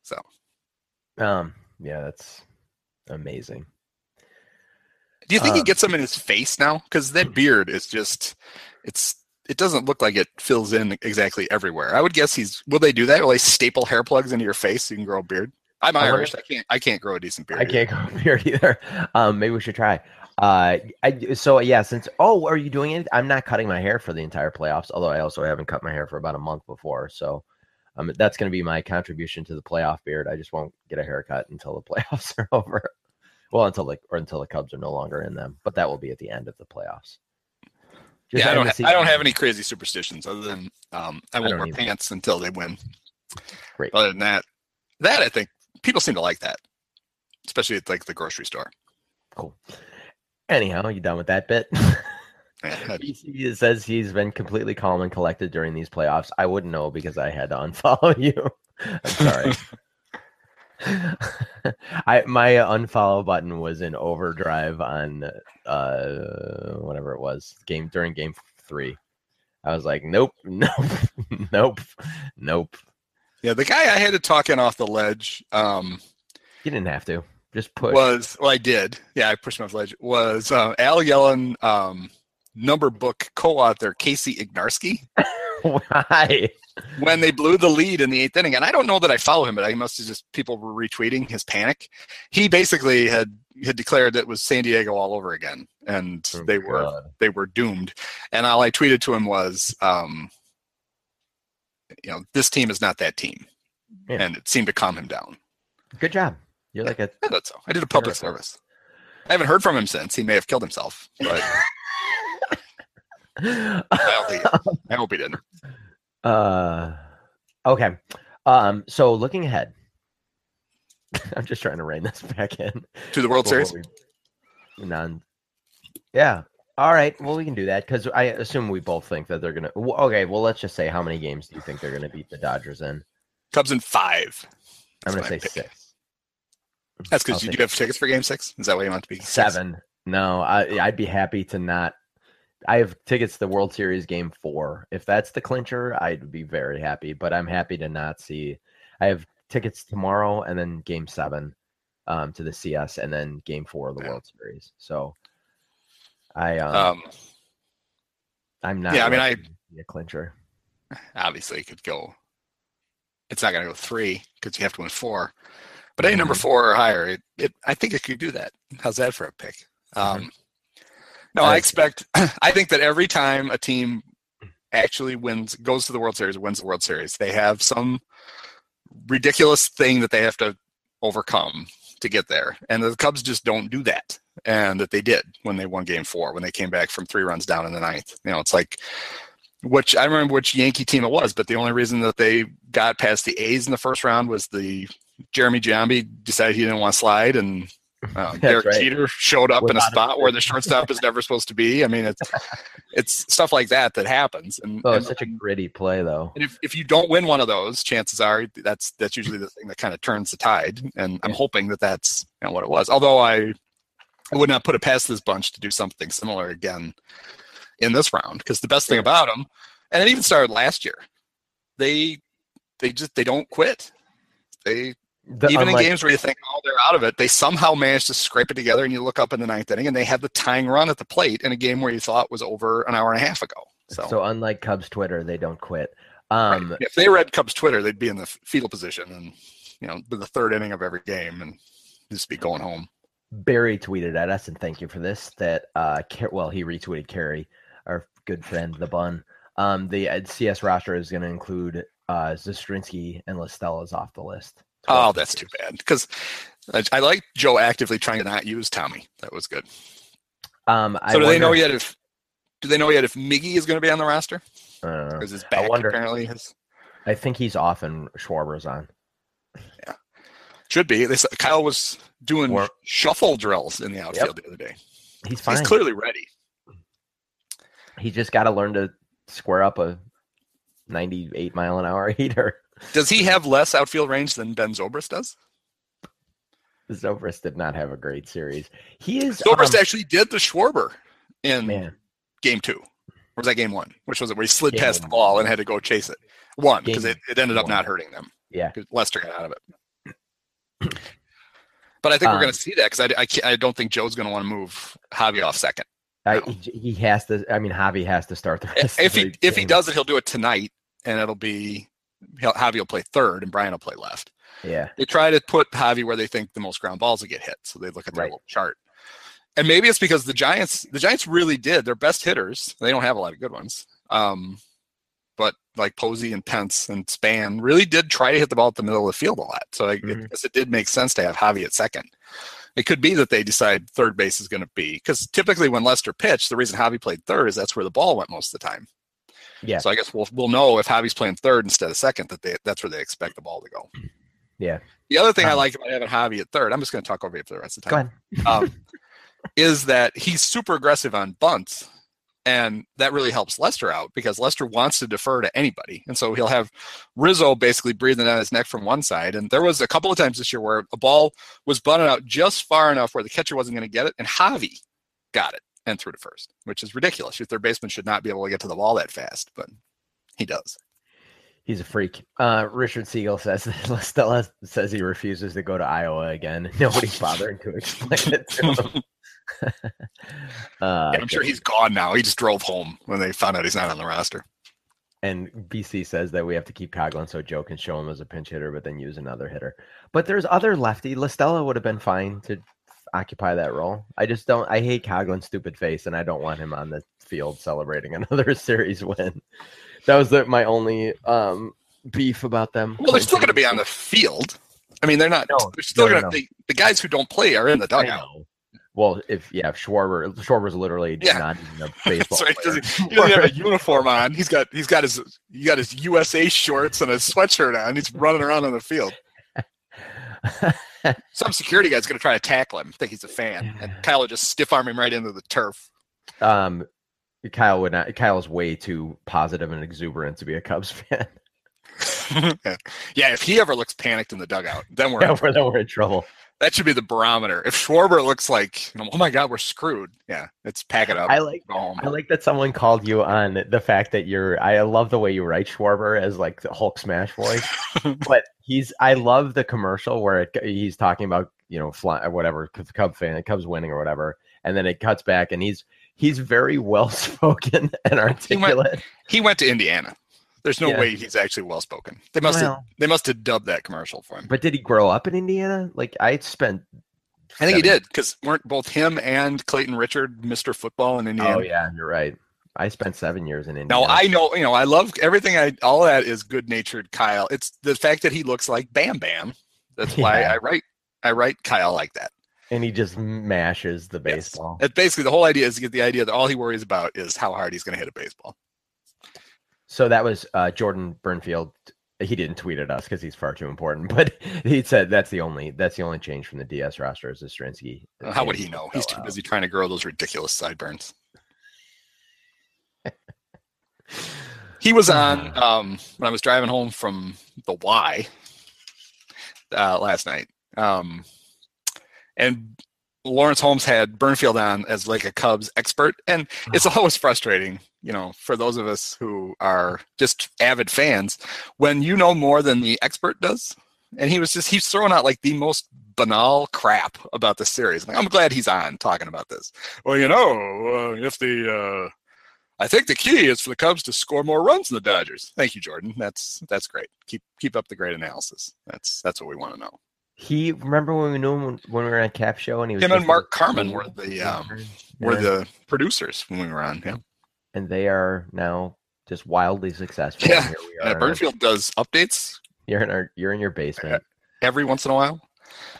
S2: So,
S1: um, yeah, that's amazing.
S2: Do you think he uh, gets them in his face now? Because that beard is just, it's it doesn't look like it fills in exactly everywhere. I would guess he's. Will they do that? Will they staple hair plugs into your face so you can grow a beard? I'm Irish. I can't. I can't grow a decent beard.
S1: I can't grow a beard either. Um, maybe we should try. Uh, I, so yeah, since oh, are you doing it? I'm not cutting my hair for the entire playoffs. Although I also haven't cut my hair for about a month before. So, um, that's going to be my contribution to the playoff beard. I just won't get a haircut until the playoffs are over. Well, until the or until the Cubs are no longer in them. But that will be at the end of the playoffs.
S2: Just yeah, I don't. Ha- I don't have any crazy superstitions other than um, I won't wear either. pants until they win.
S1: Great.
S2: Other than that, that I think people seem to like that, especially at like the grocery store.
S1: Cool. Anyhow, you done with that bit? he says he's been completely calm and collected during these playoffs. I wouldn't know because I had to unfollow you. I'm sorry. I my unfollow button was in overdrive on uh whatever it was game during game three. I was like, nope, nope, nope, nope.
S2: Yeah, the guy I had to talk in off the ledge. Um,
S1: you didn't have to. Just push.
S2: Was well, I did. Yeah, I pushed him off the ledge. Was uh, Al Yellon um, number book co-author Kasey Ignarski?
S1: Why?
S2: when they blew the lead in the eighth inning, and I don't know that I follow him, but I must have just people were retweeting his panic. He basically had had declared that it was San Diego all over again, and oh, they God. were they were doomed. And all I tweeted to him was, um, you know, this team is not that team, yeah. and it seemed to calm him down.
S1: Good job. You're like a.
S2: I thought so. I did a public service. I haven't heard from him since. He may have killed himself, but. I, hope he, I hope he didn't.
S1: Uh, okay. Um, so looking ahead, I'm just trying to rein this back in
S2: to the World Series.
S1: none. Yeah. All right. Well, we can do that because I assume we both think that they're gonna. Okay. Well, let's just say how many games do you think they're gonna beat the Dodgers in?
S2: Cubs in five.
S1: I'm gonna say six.
S2: That's because you do have tickets for Game Six. Is that what you want to be?
S1: Seven. Six? No, I, I'd be happy to not I have tickets to the World Series game four. If that's the clincher, I'd be very happy. But I'm happy to not see. I have tickets tomorrow and then game seven um, to the CS and then game four of the yeah. World Series. So I um, um I'm not
S2: Yeah, I mean I
S1: a clincher.
S2: Obviously it could go it's not gonna go three because you have to win four. But mm-hmm. a number four or higher, it, it I think it could do that. How's that for a pick? Mm-hmm. No, I expect. I think that every time a team actually wins, goes to the World Series, wins the World Series, they have some ridiculous thing that they have to overcome to get there, and the Cubs just don't do that. And that they did when they won Game Four, when they came back from three runs down in the ninth. You know, it's like which I remember which Yankee team it was, but the only reason that they got past the A's in the first round was the Jeremy Giambi decided he didn't want to slide and um, Derek right. Jeter showed up in a spot where the shortstop is never supposed to be. I mean, it's it's stuff like that that happens. And,
S1: oh,
S2: and,
S1: such a gritty play, though.
S2: And if, if you don't win one of those, chances are that's that's usually the thing that kind of turns the tide. And I'm hoping that that's you know, what it was. Although I I would not put it past this bunch to do something similar again in this round because the best thing about them, and it even started last year, they they just they don't quit. They the, Even unlike, in games where you think, oh, they're out of it, they somehow manage to scrape it together, and you look up in the ninth inning, and they had the tying run at the plate in a game where you thought was over an hour and a half ago. So,
S1: so unlike Cubs Twitter, they don't quit. Um,
S2: right. If they read Cubs Twitter, they'd be in the fetal position, and you know, the third inning of every game, and just be going home.
S1: Barry tweeted at us, and thank you for this. That uh, well, he retweeted Carrie, our good friend, the Bun. Um, the uh, CS roster is going to include uh, Zastryzny and La Stella's off the list.
S2: Oh, that's too bad because I, I like Joe actively trying to not use Tommy. That was good.
S1: Um,
S2: so do wonder, they know yet if do they know yet if Miggy is going to be on the roster? Because his back
S1: I wonder,
S2: apparently has.
S1: I think he's off and Schwarber's on.
S2: Yeah. Should be. They, s- Kyle was doing shuffle drills in the outfield the other day.
S1: He's fine.
S2: He's clearly ready.
S1: he just got to learn to square up a 98 mile an hour heater.
S2: Does he have less outfield range than Ben Zobrist does?
S1: Zobrist did not have a great series. He is
S2: Zobrist
S1: um,
S2: actually did the Schwarber in
S1: man.
S2: game two. Or was that game one? Which was it? Where he slid
S1: Game
S2: past the ball and had to go chase it. One, because it, it ended up
S1: one.
S2: not hurting them.
S1: Yeah.
S2: Lester got out of it. But I think we're
S1: Um,
S2: going to see that because I, I, I don't think Joe's going to want to move Javi off second.
S1: I,
S2: No.
S1: he, has to. I mean, Javi has to start the rest.
S2: If
S1: of
S2: he if he does it, he'll do it tonight, and it'll be Javi will play third, and Bryant will play left.
S1: yeah,
S2: They try to put Javi where they think the most ground balls will get hit, so they look at their
S1: Right.
S2: little chart. And maybe it's because the Giants the Giants really did their best hitters. They don't have a lot of good ones. Um, but like Posey and Pence and Span really did try to hit the ball at the middle of the field a lot. So I,
S1: Mhm.
S2: guess it did make sense to have Javi at second. It could be that they decide third base is going to be because typically when Lester pitched, the reason Javi played third is that's where the ball went most of the time.
S1: Yeah,
S2: So I guess we'll we'll know if Javi's playing third instead of second that they that's where they expect the ball to go.
S1: yeah.
S2: The other thing I
S1: Um,
S2: like about having Javi at third, I'm just going to talk over you for the rest of the
S1: Go
S2: time
S1: ahead.
S2: um, is that he's super aggressive on bunts. And that really helps Lester out because Lester wants to defer to anybody. And so he'll have Rizzo basically breathing down his neck from one side. And there was a couple of times this year where a ball was bunted out just far enough where the catcher wasn't going to get it. And Javi got it and threw to first, which is ridiculous. Your third baseman should not be able to get to the ball that fast, but he does.
S1: He's a freak. Uh, Richard Siegel says that Stella says he refuses to go to Iowa again. Nobody's bothering to explain it to him. uh,
S2: Yeah, I'm sure he's gone now. He just drove home when they found out he's not on the roster.
S1: And BC says that we have to keep Coghlan so Joe can show him as a pinch hitter, but then use another hitter. But there's other lefty. Listella would have been fine to occupy that role. I just don't. I hate Coghlan's stupid face, and I don't want him on the field celebrating another series win. That was the, my only um, beef about them.
S2: Well, they're still going to be on the field. I mean, they're not.
S1: No,
S2: they're still
S1: no,
S2: going to.
S1: no.
S2: The guys who don't play are in the dugout.
S1: Well, if yeah, if Schwarber Schwarber's literally
S2: Yeah.
S1: not even a baseball
S2: right.
S1: player.
S2: He doesn't have a uniform on. He's got he's got his he got his USA shorts and a sweatshirt on. He's running around on the field. Some security guy's going to try to tackle him. Think he's a fan, and Kyle will just stiff arm him right into the turf.
S1: um, Kyle would not. Kyle's way too positive and exuberant to be a Cubs fan.
S2: yeah. yeah, if he ever looks panicked in the dugout, then we're
S1: yeah, we're, then we're in trouble.
S2: That should be the barometer. If Schwarber looks like, oh my god, we're screwed. Yeah, let's pack it up.
S1: I like. I like that someone called you on the fact that you're. I love the way you write Schwarber as like the Hulk smash voice, but he's. I love the commercial where it, he's talking about you know fly whatever Cub fan Cubs winning or whatever, and then it cuts back and he's he's very well spoken and articulate.
S2: He went to Indiana. There's no
S1: Yeah.
S2: way he's actually well spoken. They must have they must have dubbed that commercial for him.
S1: But did he grow up in Indiana? Like I spent.
S2: I think he did because weren't both him and Clayton Richard Mr. Football in Indiana?
S1: Oh yeah, you're right. I spent seven years in Indiana.
S2: No, I know, you know, I love everything. I all that is good natured Kyle. It's the fact that he looks like Bam Bam. That's why I write I write Kyle like that.
S1: and he just mashes the
S2: Yes.
S1: baseball.
S2: It's basically the whole idea is to get the idea that all he worries about is how hard he's going to hit a baseball.
S1: So that was uh, Jordan Bernfield. He didn't tweet at us because he's far too important, but he said that's the only that's the only change from the DS roster is Ostrowski.
S2: How would he know? He's too busy trying to grow those ridiculous sideburns. he was on um, when I was driving home from the Y uh, last night, um, and Lawrence Holmes had Bernfield on as like a Cubs expert, and it's always frustrating, you know, for those of us who are just avid fans when you know more than the expert does. And he was just he's throwing out like the most banal crap about the series. Like, I'm glad he's on talking about this. Well, you know, uh, if the uh, I think the key is for the Cubs to score more runs than the Dodgers. Thank you, Jordan. That's that's great. Keep keep up the great analysis. That's that's what we want to know.
S1: He remember when we knew him when, we were on Cap Show and he was
S2: Him and Mark Carmen were the um, were the producers when we were on. Yeah,
S1: and they are now just wildly successful.
S2: Yeah.
S1: Here we
S2: yeah.
S1: are in our-
S2: Bernfield does updates
S1: you're in our you're in your basement.
S2: every once in a while,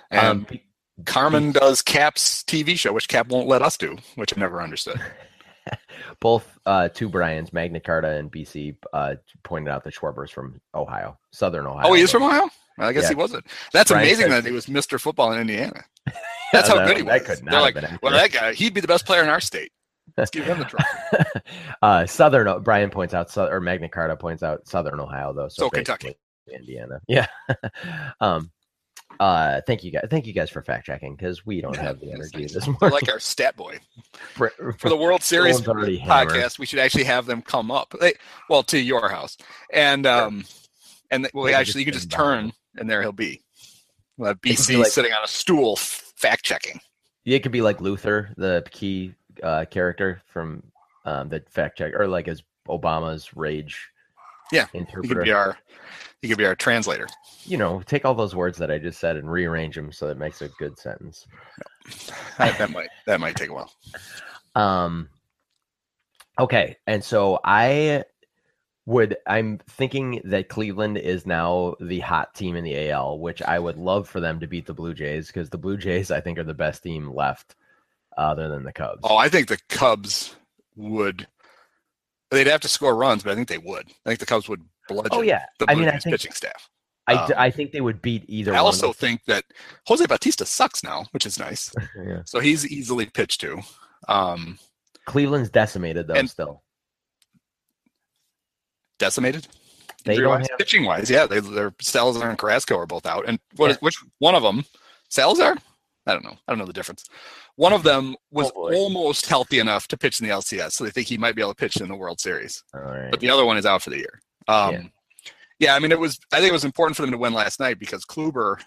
S2: and
S1: Um,
S2: Carmen does Cap's TV show, which Cap won't let us do, which I never understood.
S1: both uh, two Brian's, Magna Carta and BC, uh, pointed out that Schwarber's from Ohio, Southern Ohio.
S2: Oh, he is from Ohio. I guess
S1: Yeah.
S2: he wasn't. That's
S1: Brian
S2: amazing
S1: said-
S2: that he was Mr. Football in Indiana. That's how good he was.
S1: That could not
S2: They're
S1: have
S2: like,
S1: been
S2: well, that guy, he'd be the best player in our state. Let's give him the trophy.
S1: uh, Southern Brian points out, or Magna Carta points out Southern Ohio though. So
S2: So Kentucky.
S1: Indiana. Yeah. um. Uh. Thank you guys. Thank you guys for fact checking because we don't have the energy
S2: nice.
S1: this morning.
S2: like our stat boy.
S1: for,
S2: For the World Series
S1: already hammered.
S2: podcast, we should actually have them come up. They, well, to your house, and um, and well, actually, you can
S1: just
S2: turn, and there he'll be. We'll have BC
S1: like-
S2: sitting on a stool, fact checking.
S1: It could be like Luther, the key uh, character from um, the fact check, or like as Obama's rage.
S2: Yeah, He
S1: Interpreter.
S2: could be our, he could be our translator.
S1: you know, take all those words that I just said and rearrange them so it makes a good sentence.
S2: That, that might that might take a while.
S1: Um okay, and so I would I'm thinking that Cleveland is now the hot team in the AL, which I would love for them to beat the Blue Jays because the Blue Jays I think are the best team left other than the Cubs.
S2: Oh, I think the Cubs would. They'd have to score runs, but I think they would. I think the Cubs would bludgeon
S1: Oh, yeah.
S2: the
S1: I
S2: Blue
S1: mean, I think
S2: pitching staff.
S1: I,
S2: um,
S1: I think they would beat either
S2: I also think that Jose Bautista sucks now, which is nice.
S1: yeah.
S2: So he's easily pitched to. Um,
S1: Cleveland's decimated though
S2: And-
S1: still.
S2: decimated.
S1: They don't have-
S2: pitching wise, yeah. They, their Salazar and Carrasco are both out. And what
S1: Yeah.
S2: is, which one of them? Salazar? I don't know. I don't know the difference. One of them was
S1: Oh,
S2: almost healthy enough to pitch in the LCS, so they think he might be able to pitch in the World Series.
S1: All right.
S2: But the other one is out for the year. Um,
S1: Yeah.
S2: yeah. I mean, it was. I think it was important for them to win last night because Kluber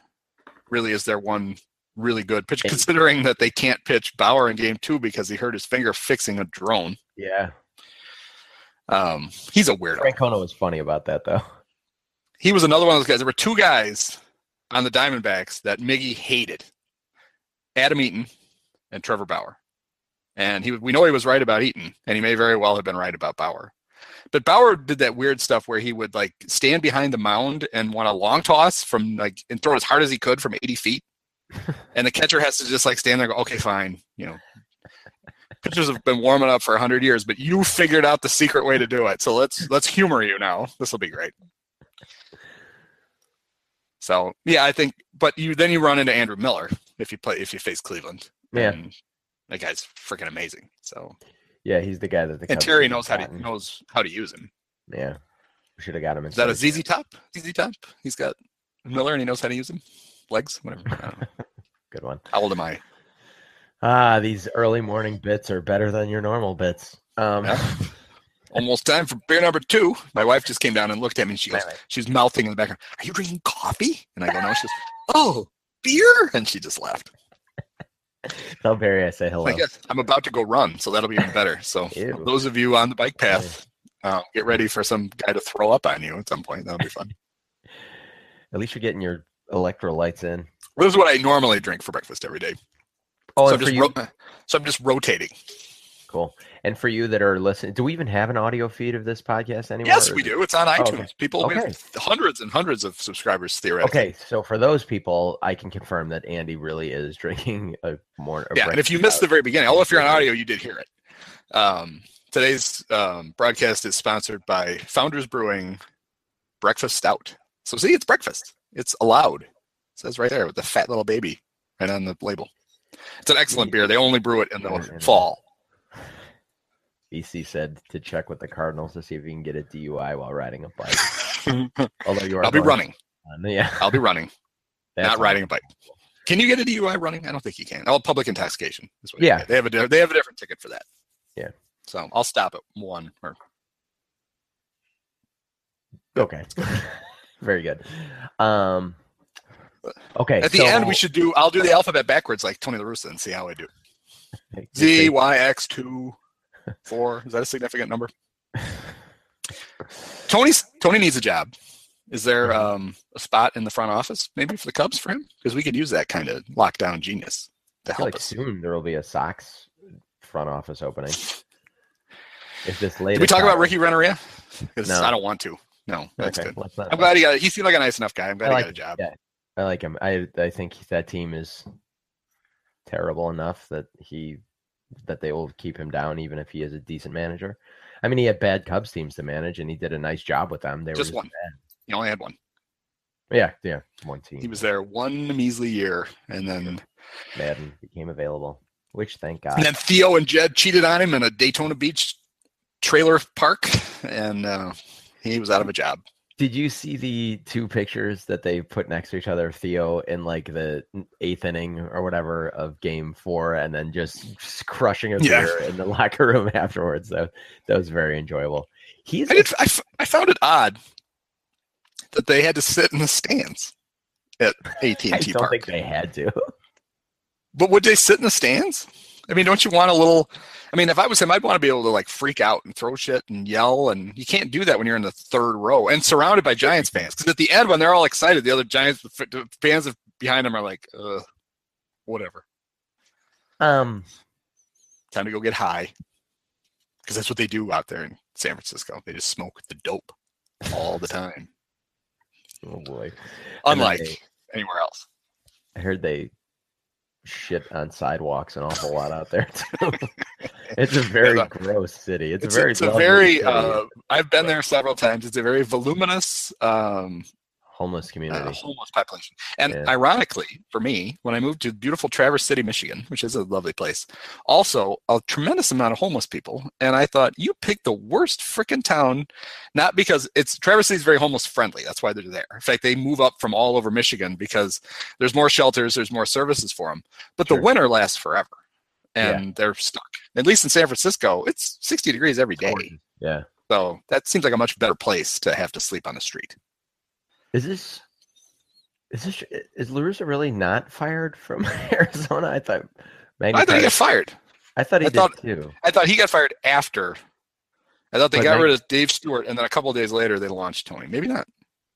S2: really is their one really good pitch, considering that they can't pitch Bauer in Game Two because he hurt his finger fixing a drone.
S1: yeah.
S2: Um, he's a weirdo.
S1: Francona was funny about that though.
S2: he was another one of those guys. There were two guys on the Diamondbacks that Miggy hated: Adam Eaton and Trevor Bauer. And he, we know he was right about Eaton, and he may very well have been right about Bauer. But Bauer did that weird stuff where he would like stand behind the mound and want a long toss from like and throw as hard as he could from 80 feet, and the catcher has to just like stand there and go, "Okay, fine," you know. Pitchers have been warming up for 100 years, but you figured out the secret way to do it. So let's let's humor you now. This will be great. So yeah, I think. But you then you run into Andrew Miller if you play if you face Cleveland.
S1: Yeah.
S2: and that guy's freaking amazing. So
S1: Yeah, he's the guy that the
S2: and
S1: Cubs
S2: Terry knows how to knows how to use him.
S1: Yeah, we should have got him.
S2: Is that a ZZ Top? ZZ Top? He's got Miller and he knows how to use him. Legs, whatever. I don't know.
S1: Good one.
S2: How old am I?
S1: Ah, these early morning bits are better than your normal bits. Um,
S2: Yeah. Almost time for beer number two. My wife just came down and looked at me and she goes, she was mouthing in the background, Are you drinking coffee? And I go, No. She goes, Oh, beer? And she just laughed.
S1: tell Barry I say hello.
S2: I guess I'm about to go run, so that'll be even better. So those of you on the bike path, uh, get ready for some guy to throw up on you at some point. That'll be fun.
S1: At least you're getting your electrolytes in.
S2: This is what I normally drink for breakfast every day.
S1: Oh,
S2: so, I'm just ro- so I'm just rotating.
S1: Cool. And for you that are listening, do we even have an audio feed of this podcast anymore?
S2: Yes, we do. It's on iTunes.
S1: okay.
S2: People, we have hundreds and hundreds of subscribers theoretically.
S1: Okay, so for those people, I can confirm that Andy really is drinking a more. a
S2: Yeah, and if you missed the very beginning, oh, if you're on audio, you did hear it. Um, today's um, broadcast is sponsored by Founders Brewing Breakfast Stout. So see, it's breakfast. It's allowed. It says right there with the fat little baby right on the label. It's an excellent beer. They only brew it in the fall.
S1: BC said to check with the Cardinals to see if you can get a DUI while riding a bike. Although you are
S2: I'll be running.
S1: yeah,
S2: I'll be running,
S1: that's
S2: not riding a bike. Can you get a DUI running? I don't think you can. Oh, public intoxication. Is what
S1: Yeah.
S2: they have a they have a different ticket for that.
S1: Yeah.
S2: So I'll stop at one or
S1: Okay, very good. Um, okay,
S2: At the
S1: so-
S2: end, we should do. I'll do the alphabet backwards, like Tony La Russa, and see how I do. Z Y X two four. Is that a significant number? Tony's Tony needs a job. Is there um, a spot in the front office maybe for the Cubs for him? Because we could use that kind of lockdown genius to help
S1: like
S2: us.
S1: soon there will be a Sox front office opening. If this
S2: Did we talk about Ricky Renteria? Because
S1: No.
S2: I don't want to. No, that's
S1: okay,
S2: good. I'm glad he got. He seemed like a nice enough guy. I'm glad
S1: I
S2: he
S1: like
S2: got a job.
S1: yeah. I like him. I I think that team is terrible enough that he that they will keep him down even if he is a decent manager. I mean, he had bad Cubs teams to manage, and he did a nice job with them. They
S2: Just
S1: were
S2: one. He only had one.
S1: Yeah, yeah, one team.
S2: He was there one measly year, and then
S1: Maddon became available, which thank God.
S2: and then Theo and Jed cheated on him in a Daytona Beach trailer park, and uh, he was out of a job.
S1: Did you see the two pictures that they put next to each other? Theo in like the eighth inning or whatever of game four, and then just, just crushing a
S2: Yeah.
S1: beer in the locker room afterwards. That that was very enjoyable. He's
S2: I, did, I, I found it odd that they had to sit in the stands at AT&T
S1: I don't
S2: Park.
S1: think they had to.
S2: But would they sit in the stands? I mean, don't you want a little? I mean, if I was him, I'd want to be able to like freak out and throw shit and yell, and you can't do that when you're in the third row and surrounded by Giants fans. Because at the end, when they're all excited, the other Giants the fans behind them are like, uh, whatever,
S1: Um,
S2: time to go get high. Because that's what they do out there in San Francisco. They just smoke the dope all the time,
S1: oh boy.
S2: Unlike
S1: they-
S2: anywhere else.
S1: I heard they shit on sidewalks an awful lot out there too. it's a very
S2: the-
S1: gross city. It's,
S2: It's,
S1: a very,
S2: it's a very. Uh, I've been there several times. It's a very voluminous um,
S1: homeless community.
S2: uh, homeless population. And
S1: Yeah.
S2: ironically, for me, when I moved to beautiful Traverse City, Michigan, which is a lovely place, also a tremendous amount of homeless people. And I thought, you picked the worst freaking town, not because it's Traverse City is very homeless friendly. That's why they're there. In fact, they move up from all over Michigan because there's more shelters, there's more services for them. But
S1: Sure.
S2: the winter lasts forever.
S1: Yeah.
S2: And they're stuck. At least in San Francisco, it's 60 degrees every day.
S1: Yeah.
S2: So that seems like a much better place to have to sleep on the street.
S1: Is this is this is La Russa really not fired from Arizona? I thought Magna
S2: I thought he got fired.
S1: I thought he
S2: I
S1: did
S2: thought-
S1: too.
S2: I thought he got fired after. I thought they
S1: But
S2: got
S1: Mag-
S2: rid of Dave Stewart, and then a couple of days later they launched Tony. Maybe not.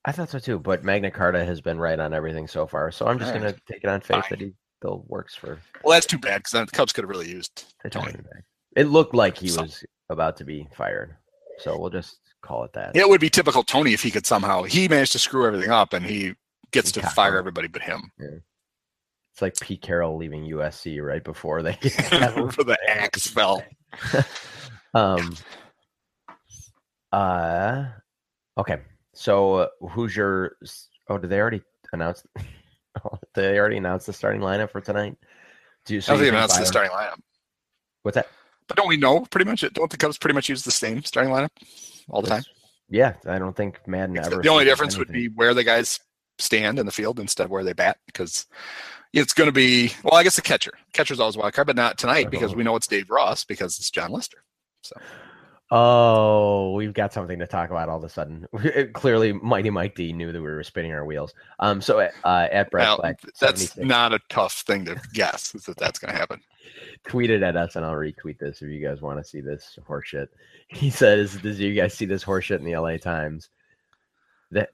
S1: I thought so too, but Magna Carta has been right on everything so far. So I'm just
S2: Alright.
S1: gonna take it on faith
S2: Fine.
S1: that he still works for
S2: Well, that's too bad because the Cubs could have really used Tony.
S1: It looked like he was about to be fired. So we'll just call it that.
S2: It would be typical Tony if he could somehow. He managed to screw everything up, and he gets to fire everybody but him
S1: It's like Pete Carroll leaving USC right before they
S2: for the axe fell.
S1: Um. Uh. Okay. So uh, who's your? Oh, did they already announce? Oh, they already announced the starting lineup for tonight. Do you? So
S2: don't
S1: you
S2: think
S1: think
S2: announced the starting lineup,
S1: What's that?
S2: but don't we know pretty much? It don't the Cubs pretty much use the same starting lineup all the time?
S1: Yeah, I don't think Maddon
S2: Except
S1: ever.
S2: the only difference would be where the guys stand in the field instead of where they bat because it's going to be well i guess the catcher catcher's always a wild card but not tonight because we know it's dave ross because it's john lester so
S1: Oh, we've got something to talk about all of a sudden. Clearly, Mighty Mike D knew that we were spinning our wheels. Um, so uh, at Brett Black,
S2: that's not a tough thing to guess that that's going to happen
S1: tweeted at us, and I'll retweet this if you guys want to see this horseshit. He says, "Does you guys see this horseshit in the LA Times?" That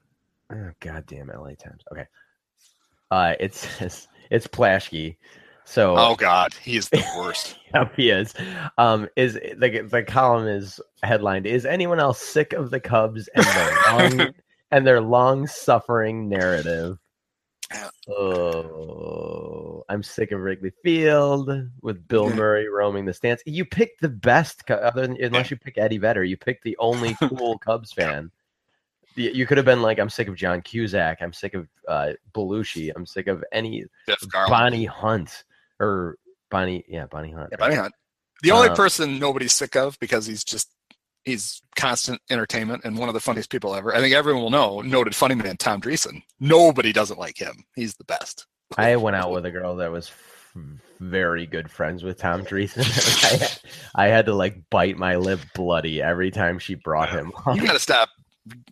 S1: oh, goddamn LA Times. Okay, uh, it says it's Plaschke. So
S2: oh god he is the worst
S1: Yep, he is. Um, is the the column is headlined: "Is anyone else sick of the Cubs and their long and their long suffering narrative?" Oh, I'm sick of Wrigley Field with Bill Murray roaming the stands. You picked the best, other than unless you pick Eddie Vedder, you picked the only cool Cubs fan. You you could have been like, "I'm sick of John Cusack. I'm sick of uh, Belushi. I'm sick of any Bonnie Hunt or Bonnie, yeah, Bonnie Hunt.
S2: yeah,
S1: right?
S2: Bonnie Hunt. the only
S1: Um,
S2: person nobody's sick of because he's just he's constant entertainment and one of the funniest people ever i think everyone will know noted funny man tom dreesen nobody doesn't like him he's the best
S1: I went out with a girl that was very good friends with Tom Dreesen. I, I had to like bite my lip bloody every time she brought him.
S2: you got to stop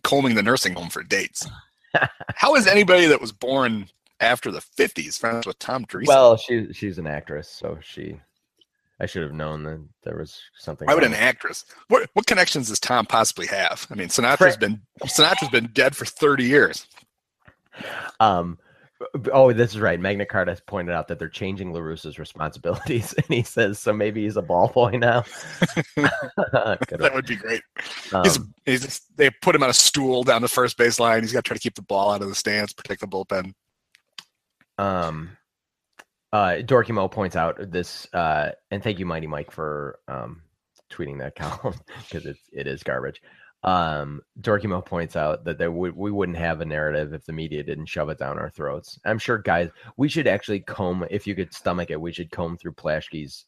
S2: combing the nursing home for dates. How is anybody that was born after the 50s friends with Tom Dreesen?
S1: well, she she's an actress, so she. I should have known that there was something.
S2: Why would an actress? What what connections does Tom possibly have? I mean, Sinatra's been Sinatra's been dead for 30 years.
S1: Um. Oh, this is right. Magna Carta has pointed out that they're changing La Russa's responsibilities, and he says so. Maybe he's a ball boy now.
S2: That would be great.
S1: Um,
S2: He's, he's they put him on a stool down the first base line. He's got to try to keep the ball out of the stands, protect the bullpen.
S1: Um uh Dorky Mo points out this uh and thank you Mighty Mike for um tweeting that column because it's it is garbage. Um, Dorkimo points out that there would we wouldn't have a narrative if the media didn't shove it down our throats. I'm sure, guys, we should actually comb if you could stomach it. We should comb through Plaschke's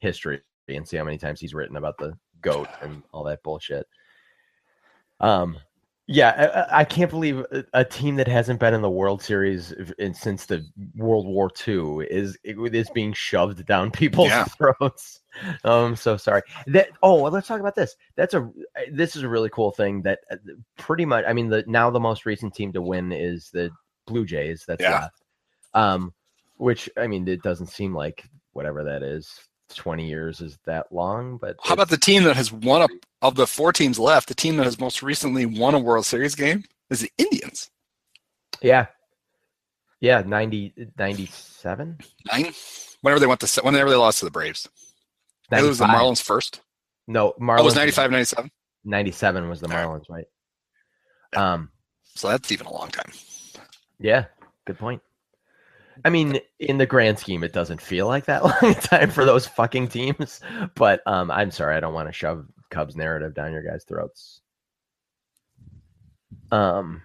S1: history and see how many times he's written about the goat and all that bullshit. Um, yeah, I, I can't believe a- team that hasn't been in the World Series in, since the World War II is is being shoved down people's
S2: Yeah.
S1: throats. Um, so sorry. That oh, well, let's talk about this. That's a this is a really cool thing that uh, pretty much. I mean, the now the most recent team to win is the Blue Jays. That's
S2: Yeah.
S1: left. Um, which I mean, it doesn't seem like whatever that is. Twenty years is that long, but
S2: How about the team that has won a, of the four teams left? The team that has most recently won a World Series game is the Indians.
S1: yeah, yeah, 90, 97?
S2: Nine. Whenever they went to, whenever they lost to the Braves, it was the Marlins first.
S1: No, Marlins.
S2: Oh, it was 95, 97.
S1: 97 was the. Marlins, right? Um,
S2: So that's even a long time.
S1: yeah, good point. I mean, in the grand scheme, it doesn't feel like that long time for those fucking teams. But um, I'm sorry, I don't want to shove Cubs narrative down your guys' throats. Um,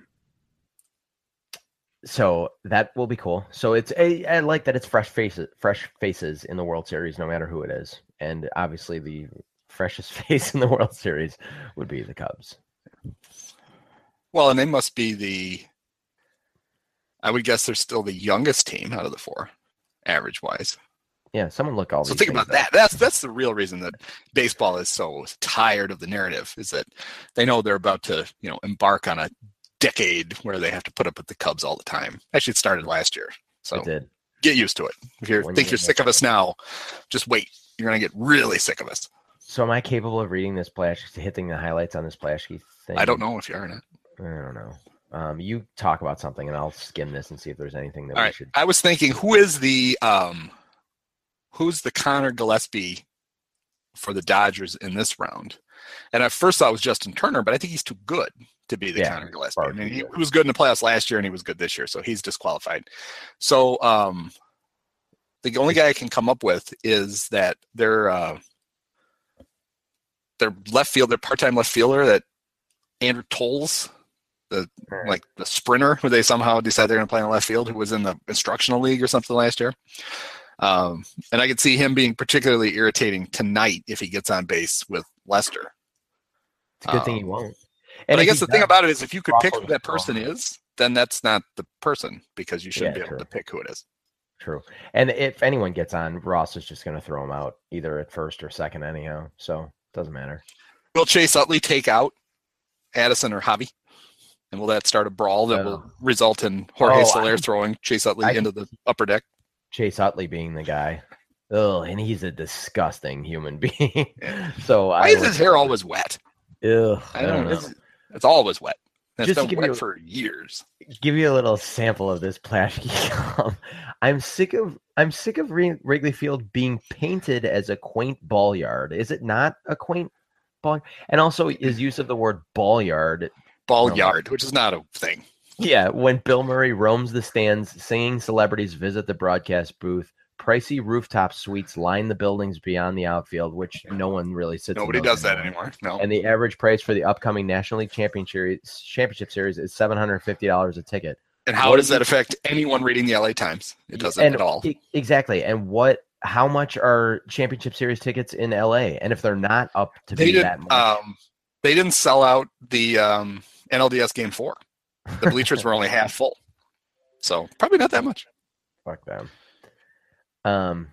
S1: so that will be cool. So it's a I like that it's fresh faces, fresh faces in the World Series, no matter who it is, and obviously the freshest face in the World Series would be the Cubs.
S2: Well, and they must be the. I would guess they're still the youngest team out of the four, average wise.
S1: Yeah, someone look all
S2: So think about that. That's that's the real reason that baseball is so tired of the narrative is that they know they're about to you know embark on a decade where they have to put up with the Cubs all the time. Actually, it started last year, so
S1: It did.
S2: get used to it. If you think you're sick of us now, just wait. You're gonna get really sick of us.
S1: So am I capable of reading this Plash, hitting the highlights on this Plaschke thing?
S2: I don't know if you are or not.
S1: I don't know. Um, you talk about something, and I'll skim this and see if there's anything that
S2: All
S1: we
S2: right.
S1: should.
S2: I was thinking, who is the um, who's the Conor Gillaspie for the Dodgers in this round? And at first thought it was Justin Turner, but I think he's too good to be the
S1: Yeah,
S2: Conor
S1: Gillaspie.
S2: I mean, he, he was good in the playoffs last year, and he was good this year, so he's disqualified. So um, the only guy I can come up with is that their uh, their left field, their part-time left fielder, that Andrew Toles, like the sprinter who they somehow decided they're going to play in left field, who was in the instructional league or something last year. Um, and I could see him being particularly irritating tonight if he gets on base with Lester.
S1: it's a good thing
S2: um,
S1: he won't.
S2: But I guess
S1: he
S2: the thing about it is, if you could pick who that person
S1: wrong.
S2: is, then that's not the person because you shouldn't
S1: Yeah,
S2: be able
S1: true.
S2: to pick who it is.
S1: True. And if anyone gets on, Ross is just going to throw him out either at first or second, anyhow. So it doesn't matter.
S2: Will Chase Utley take out Addison or Javi? And will that start a brawl that will result in Jorge
S1: Oh,
S2: Soler
S1: I-
S2: throwing Chase Utley
S1: I-
S2: into the upper deck?
S1: Chase Utley being the guy. Oh, and he's a disgusting human being. So
S2: Why
S1: I
S2: is
S1: would-
S2: his hair always wet?
S1: Ugh,
S2: I don't know. It's, it's always wet. It's
S1: Just
S2: been wet
S1: you-
S2: for years.
S1: give you a little sample of this Plaschke. I'm sick of I'm sick of Wri- Wrigley Field being painted as a quaint ball yard. Is it not a quaint ball? And also his use of the word ball yard.
S2: Ball yard, which is not a thing.
S1: Yeah, when Bill Murray roams the stands, singing celebrities visit the broadcast booth. Pricey rooftop suites line the buildings beyond the outfield, which no one really sits.
S2: Nobody does that anymore. No.
S1: And the average price for the upcoming National League Championship Series, Championship Series is seven hundred fifty dollars a ticket.
S2: And how
S1: What
S2: does that affect anyone reading the LA Times? It doesn't
S1: and
S2: at all.
S1: exactly. And what? How much are championship series tickets in LA? And if they're not up to
S2: They
S1: be that much,
S2: Um, they didn't sell out the um, NLDS Game Four. The bleachers were only half full, so probably not that much.
S1: fuck them. Um,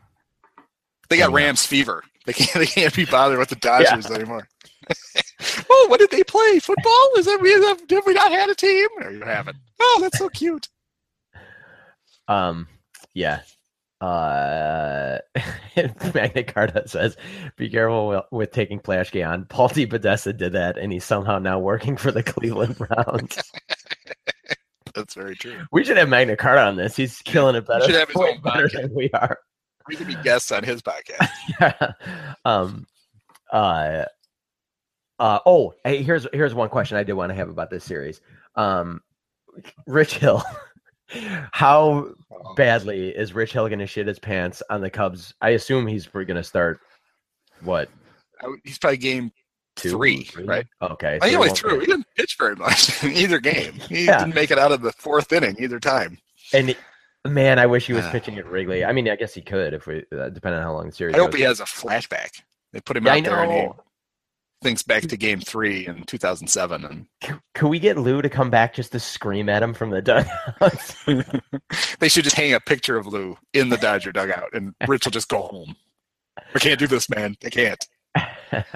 S2: They got
S1: Yeah.
S2: Rams fever. They can't. They can't be bothered with the Dodgers anymore. oh, what did they play? Football? Is that we have, have we not had a team? Or you haven't? Oh, that's so cute.
S1: um, yeah. Uh, Magna Carta says, "Be careful with, with taking Plaschke on." Paul DePodesta did that, and he's somehow now working for the Cleveland Browns.
S2: That's very true.
S1: we should have Magna Carta on this. He's killing it better.
S2: should have his own
S1: better
S2: podcast.
S1: than we are.
S2: We could be guests on his podcast.
S1: yeah. Um. Uh. Uh. Oh, hey, here's here's one question I did want to have about this series. Um, Rich Hill. How badly is Rich Hill going to shit his pants on the Cubs? I assume he's going to start. What?
S2: He's probably game
S1: Two,
S2: Three, right?
S1: Okay. So
S2: he only threw. He didn't pitch very much in either game. He
S1: Yeah.
S2: didn't make it out of the fourth inning either time.
S1: And man, I wish he was
S2: Ah.
S1: pitching at Wrigley. I mean, I guess he could if we, uh, depending on how long the series.
S2: I hope
S1: goes.
S2: he has a flashback. They put him
S1: Yeah,
S2: out there and. Thinks back to Game Three in 2007, and
S1: can, we get Lou to come back just to scream at him from the dugout?
S2: they should just hang a picture of Lou in the Dodger dugout, and Rich will just go home. I can't do this, man. I can't.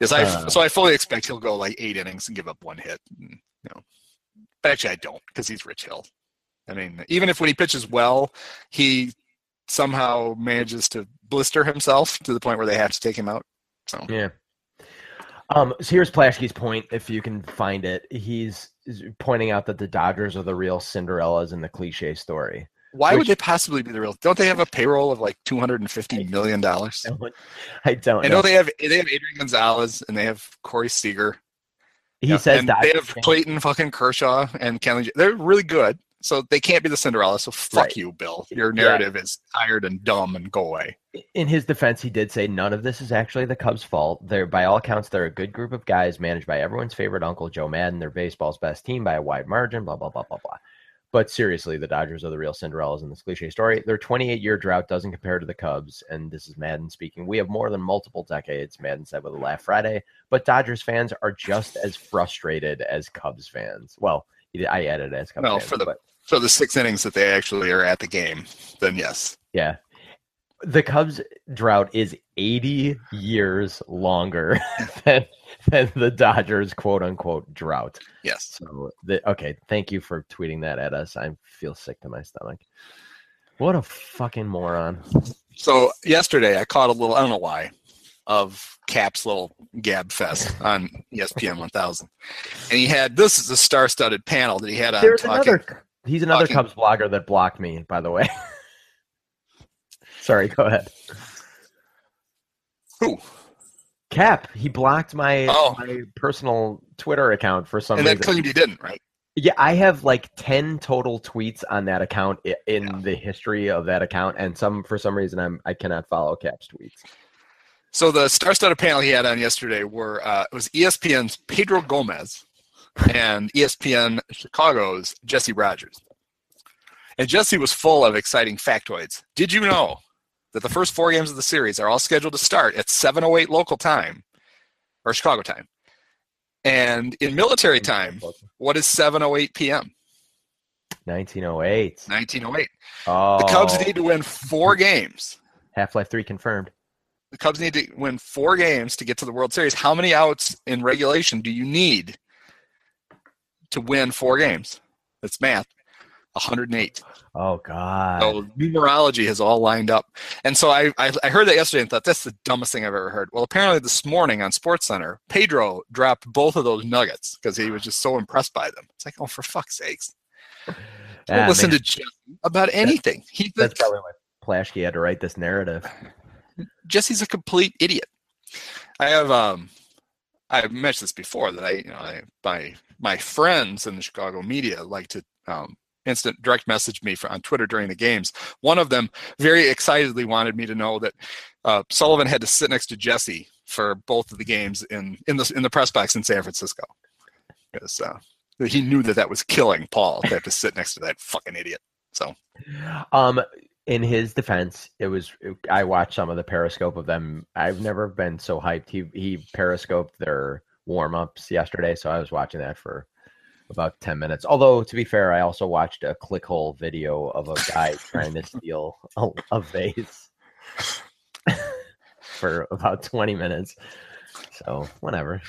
S2: Yes, I.
S1: Uh.
S2: so I fully expect he'll go like eight innings and give up one hit. and, You know, but actually, I don't because he's Rich Hill. I mean, even if when he pitches well, he somehow manages to blister himself to the point where they have to take him out. So
S1: Yeah. Um, so here's Plaschke's point, if you can find it. He's is pointing out that the Dodgers are the real Cinderellas in the cliche story.
S2: why
S1: Which-
S2: would they possibly be the real? Don't they have a payroll of like two hundred and fifty million dollars?
S1: I don't
S2: I
S1: know.
S2: know they have they have Adrian Gonzalez and they have Corey Seager.
S1: he
S2: Yeah,
S1: says
S2: and
S1: Dodgers
S2: they have Clayton fucking Kershaw and Kenley. They're really good, so they can't be the Cinderella. So fuck
S1: Right.
S2: you, Bill. Your
S1: Yeah.
S2: narrative is tired and dumb, and go away.
S1: in his defense, he did say none of this is actually the Cubs' fault. They're by all accounts, they're a good group of guys managed by everyone's favorite uncle Joe Maddon. They're baseball's best team by a wide margin. Blah blah blah blah blah. But seriously, the Dodgers are the real Cinderellas in this cliche story. Their 28 year drought doesn't compare to the Cubs, and this is Maddon speaking. We have more than multiple decades, Maddon said with a laugh Friday. But Dodgers fans are just as frustrated as Cubs fans. Well, I added as Cubs
S2: Well,
S1: fans,
S2: for the-
S1: but
S2: So the six innings that they actually are at the game, then yes.
S1: Yeah. The Cubs drought is 80 years longer than, than the Dodgers quote unquote drought.
S2: Yes.
S1: So, the, okay, thank you for tweeting that at us. I feel sick to my stomach. What a fucking moron.
S2: So yesterday I caught a little, I don't know why, of Cap's little gab fest on ESPN 1000. And he had, this is a star-studded panel that he had on
S1: There's
S2: talking.
S1: another he's another Cubs blogger that blocked me, by the way. Sorry, go ahead.
S2: Who?
S1: Cap, he blocked my,
S2: Oh.
S1: my personal Twitter account for some
S2: And then
S1: reason.
S2: claimed he didn't, right?
S1: Yeah, I have like 10 total tweets on that account i- in
S2: Yeah.
S1: the history of that account and some for some reason I'm I cannot follow Cap's tweets.
S2: So the star-studded panel he had on yesterday were uh, it was ESPN's Pedro Gomez and ESPN Chicago's Jesse Rogers. And Jesse was full of exciting factoids. Did you know that the first four games of the series are all scheduled to start at 7:08 local time or Chicago time? And in military time, what is 7:08 p.m.
S1: 1908.
S2: 1908?
S1: Oh.
S2: oh, oh the Cubs need to win four games.
S1: Half-Life 3 confirmed.
S2: The Cubs need to win four games to get to the World Series. How many outs in regulation do you need to win four games? That's math. 108.
S1: Oh god.
S2: So numerology has all lined up. And so I, I, I heard that yesterday and thought that's the dumbest thing I've ever heard. Well, apparently this morning on Sports Center, Pedro dropped both of those nuggets because he was just so impressed by them. It's like, oh, for fuck's sakes. Don't listen
S1: man,
S2: to Jesse about anything. He,
S1: That's probably why Plaschke had to write this narrative.
S2: Jesse's a complete idiot. I have um I've mentioned this before that I you know I, my my friends in the Chicago media like to um, instant direct message me on Twitter during the games. One of them very excitedly wanted me to know that uh, Sullivan had to sit next to Jesse for both of the games in in the in the press box in San Francisco because uh, he knew that that was killing Paul to have to sit next to that fucking idiot. So
S1: Um in his defense, it was I watched some of the periscope of them. I've never been so hyped. He he periscoped their warm-ups yesterday, so I was watching that for about 10 minutes. Although to be fair, I also watched a clickhole video of a guy trying to steal a, a vase for about 20 minutes. So, whatever.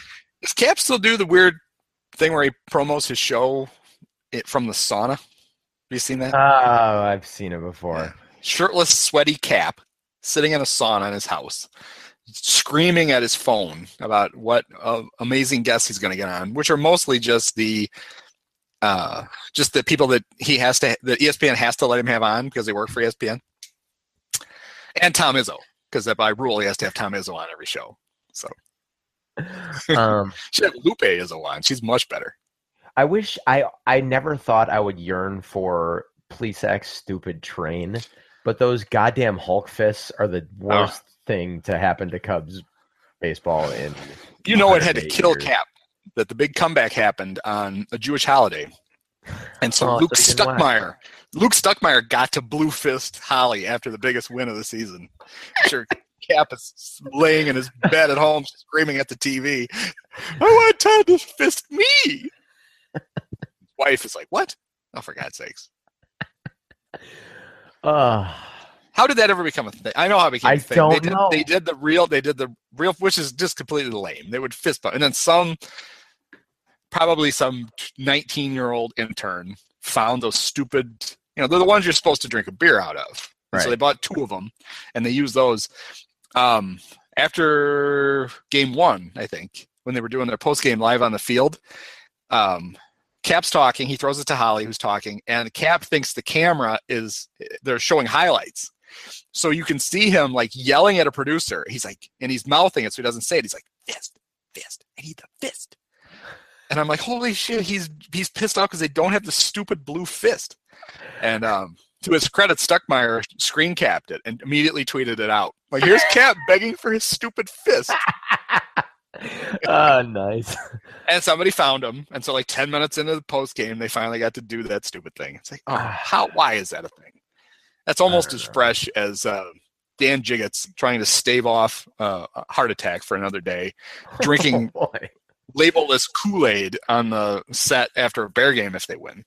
S2: Does Cap still do the weird thing where he promos his show it from the sauna? Have you seen that?
S1: Oh, I've seen it before.
S2: Shirtless, sweaty Cap sitting in a sauna in his house, screaming at his phone about what uh, amazing guests he's going to get on, which are mostly just the uh, just the people that he has to that ESPN has to let him have on because they work for ESPN, and Tom Izzo because by rule he has to have Tom Izzo on every show. So
S1: Um
S2: should have Lupe Izzo on. She's much better.
S1: I wish I I never thought I would yearn for Plesac's stupid train, but those goddamn Hulk fists are the worst thing to happen to Cubs baseball in
S2: You know it had to kill
S1: years.
S2: Cap that the big comeback happened on a Jewish holiday. And so
S1: Oh,
S2: Luke
S1: so he didn't watch.
S2: Stuckmeyer, Luke Stuckmeyer got to blue fist Holly after the biggest win of the season. Sure Cap is laying in his bed at home screaming at the TV, I want Todd to fist me. His wife is like, What? Oh, for God's sakes.
S1: Uh,
S2: How did that ever become a thing? I know how it became
S1: I
S2: a thing. they
S1: don't
S2: did,
S1: know.
S2: They did the real, they did the real, which is just completely lame. They would fist bump. And then some, probably some 19 year old intern found those stupid, you know, they're the ones you're supposed to drink a beer out of. And So they bought two of them and they used those. Um, after game one, I think, when they were doing their post game live on the field, um, Cap's talking. He throws it to Holly, who's talking, and Cap thinks the camera is they're showing highlights. So you can see him like yelling at a producer. He's like, and he's mouthing it so he doesn't say it. He's like, fist, fist, I need the fist. And I'm like, holy shit, he's he's pissed off because they don't have the stupid blue fist. And um, to his credit, Stuckmeyer screen capped it and immediately tweeted it out. Like, here's Cap begging for his stupid fist.
S1: ah, nice.
S2: And somebody found him. And so like 10 minutes into the post game, they finally got to do that stupid thing. It's like, oh, how why is that a thing? That's almost as fresh as uh, Dan Jiggetts trying to stave off uh, a heart attack for another day, drinking
S1: Oh,
S2: labelless Kool-Aid on the set after a Bear game if they win.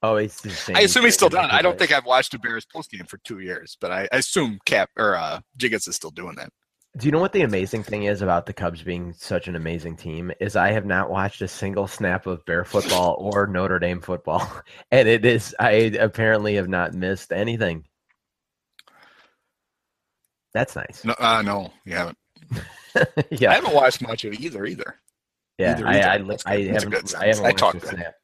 S1: Oh, same
S2: I assume he's still it. I don't think I've watched a Bears post game for two years, but I, I assume Cap or uh, Jiggetts is still doing that.
S1: Do you know what the amazing thing is about the Cubs being such an amazing team? Is I have not watched a single snap of Bear football or Notre Dame football, and it is I apparently have not missed anything. That's nice.
S2: No, uh, no, you haven't. I haven't watched much of either either.
S1: yeah.
S2: either,
S1: I, I.
S2: That's
S1: I.
S2: That's a
S1: haven't. I haven't.
S2: I
S1: watched
S2: talked
S1: a
S2: to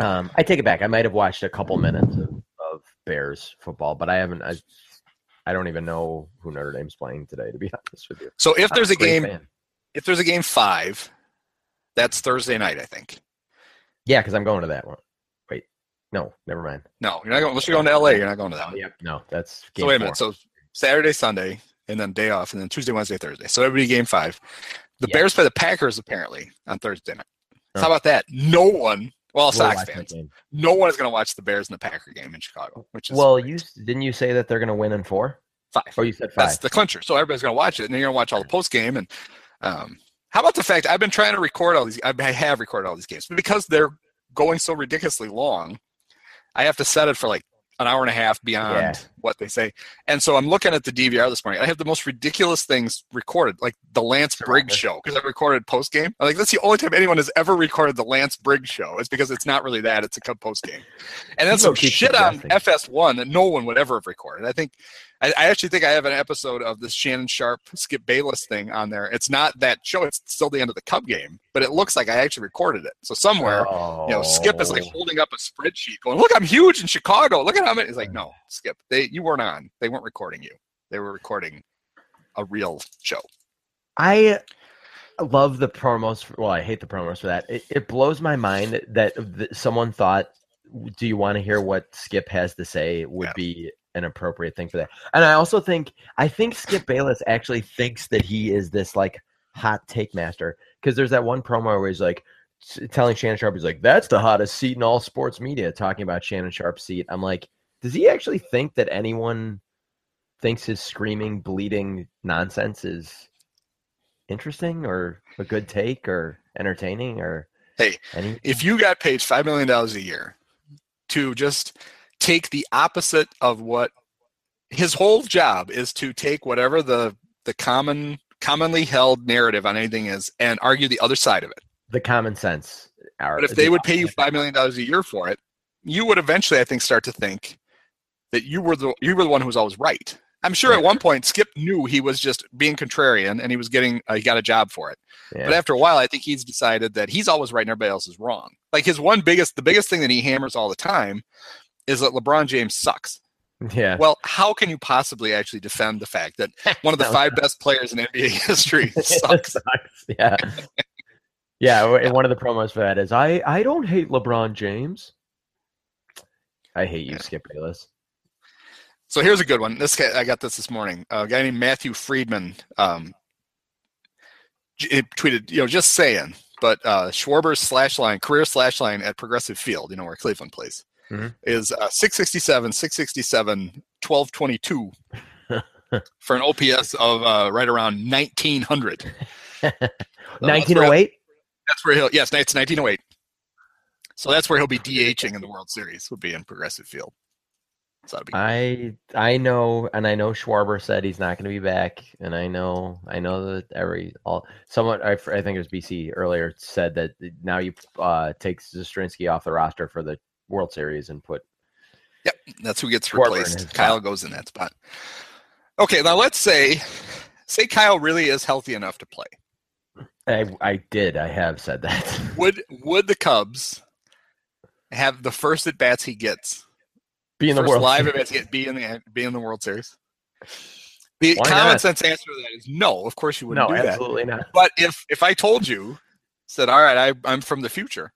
S1: Um, I take it back. I might have watched a couple minutes of, of Bears football, but I haven't. I, I don't even know who Notre Dame's playing today. To be honest with you,
S2: So if there's a
S1: great
S2: game,
S1: fan.
S2: if there's a game five, that's Thursday night, I think.
S1: yeah, because I'm going to that one. Wait, no, never mind.
S2: No, you're not going. Unless you're going to LA, you're not going to that one.
S1: Yep. No, that's
S2: So wait a
S1: four.
S2: minute. So Saturday, Sunday, and then day off, and then Tuesday, Wednesday, Thursday. So everybody game five. The
S1: Yeah.
S2: Bears play the Packers apparently on Thursday night. So. How about that? No one. Well,
S1: We'll
S2: Sox fans. No one is going to watch the Bears and the Packer game in Chicago, which is
S1: Well,
S2: great.
S1: you didn't you say that they're going to win in four?
S2: five.
S1: Oh, you said five.
S2: That's the clincher. So everybody's going to watch it, and you're going to watch all the post game. And um, how about the fact I've been trying to record all these? I have recorded all these games, but because they're going so ridiculously long, I have to set it for like an hour and a half beyond
S1: Yeah.
S2: what they say. And so I'm looking at the DVR this morning. I have the most ridiculous things recorded, like the Lance Briggs show, because I recorded post game. Like that's the only time anyone has ever recorded the Lance Briggs show. Is because it's not really that; it's a post game. And then some shit on. FS1 that no one would ever have recorded. I think I, I actually think I have an episode of this Shannon Sharpe Skip Bayless thing on there. It's not that show; it's still the end of the Cub game, but it looks like I actually recorded it. So somewhere,
S1: oh.
S2: you know, Skip is like oh. holding up a spreadsheet, going, "Look, I'm huge in Chicago. Look at how many." He's like, hmm. "No, Skip, they you weren't on. They weren't recording you. They were recording a real show."
S1: I love the promos. For, well, I hate the promos for that. It, it blows my mind that th- someone thought, "Do you want to hear what Skip has to say?" Would
S2: Yeah.
S1: be an appropriate thing for that. And I also think I think Skip Bayless actually thinks that he is this like hot take master because there's that one promo where he's like telling Shannon Sharpe, he's like, "That's the hottest seat in all sports media," talking about Shannon Sharpe's seat. I'm like, does he actually think that anyone thinks his screaming, bleeding nonsense is interesting or a good take or entertaining or
S2: Hey,
S1: any?
S2: if you got paid five million dollars a year to just take the opposite of what his whole job is to take whatever the the common commonly held narrative on anything is and argue the other side of it.
S1: the common sense. Are,
S2: But if they would pay you five million dollars a year for it, you would eventually, I think, start to think that you were the you were the one who was always right. I'm sure at one point Skip knew he was just being contrarian and he was getting uh, he got a job for it.
S1: yeah.
S2: But after a while, I think he's decided that he's always right and everybody else is wrong. Like his one biggest, the biggest thing that he hammers all the time is that LeBron James sucks.
S1: yeah.
S2: Well, how can you possibly actually defend the fact that one of the five best players in NBA history sucks?
S1: sucks. Yeah. yeah. One of the promos for that is I, I don't hate LeBron James. I hate you,
S2: Yeah.
S1: Skip Bayless.
S2: So here's a good one. This guy, I got this this morning. A guy named Matthew Friedman um, tweeted, you know, just saying, but uh, Schwarber's slash line, career slash line at Progressive Field, you know, where Cleveland plays,
S1: Mhm.
S2: is uh, 667, 667, 1222 for an OPS of uh, right around 1900. So that's where-
S1: 1908.
S2: That's where he'll, yes, it's 1908. So that's where he'll be DHing in the World Series, would be in Progressive Field. So be
S1: I I know, and I know Schwarber said he's not going to be back, and I know I know that every all someone I think it was BC earlier said that now you uh take Zastryzny off the roster for the World Series and put
S2: Yep, that's who gets replaced. Kyle
S1: spot.
S2: goes in that spot. Okay, now let's say, say Kyle really is healthy enough to play.
S1: I I did I have said that
S2: Would would the Cubs have the first at bats he gets?
S1: be in the
S2: first
S1: World
S2: live at bats he gets be in the be in the World Series. The
S1: Why
S2: common
S1: not?
S2: sense answer to that is no. Of course you wouldn't
S1: No,
S2: do that.
S1: absolutely not.
S2: But if if I told you, said, all right, I, I'm from the future,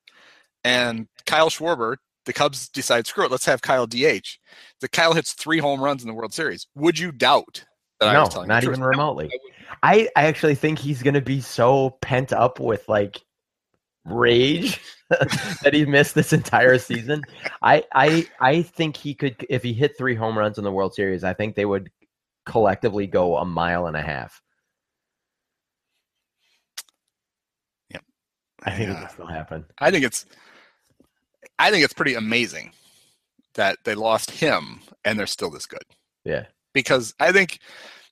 S2: and Kyle Schwarber, the Cubs decide, screw it, let's have Kyle DH. The Kyle hits three home runs in the World Series. Would you doubt that I was
S1: No, not even remotely.
S2: I.
S1: I, actually think he's going to be so pent up with like rage that he missed this entire season. I, I I think he could if he hit three home runs in the World Series. I think they would collectively go a mile and a half.
S2: Yep.
S1: I think it
S2: Yeah.
S1: would uh, still happen.
S2: I think it's I think it's pretty amazing that they lost him and they're still this good.
S1: Yeah.
S2: Because I think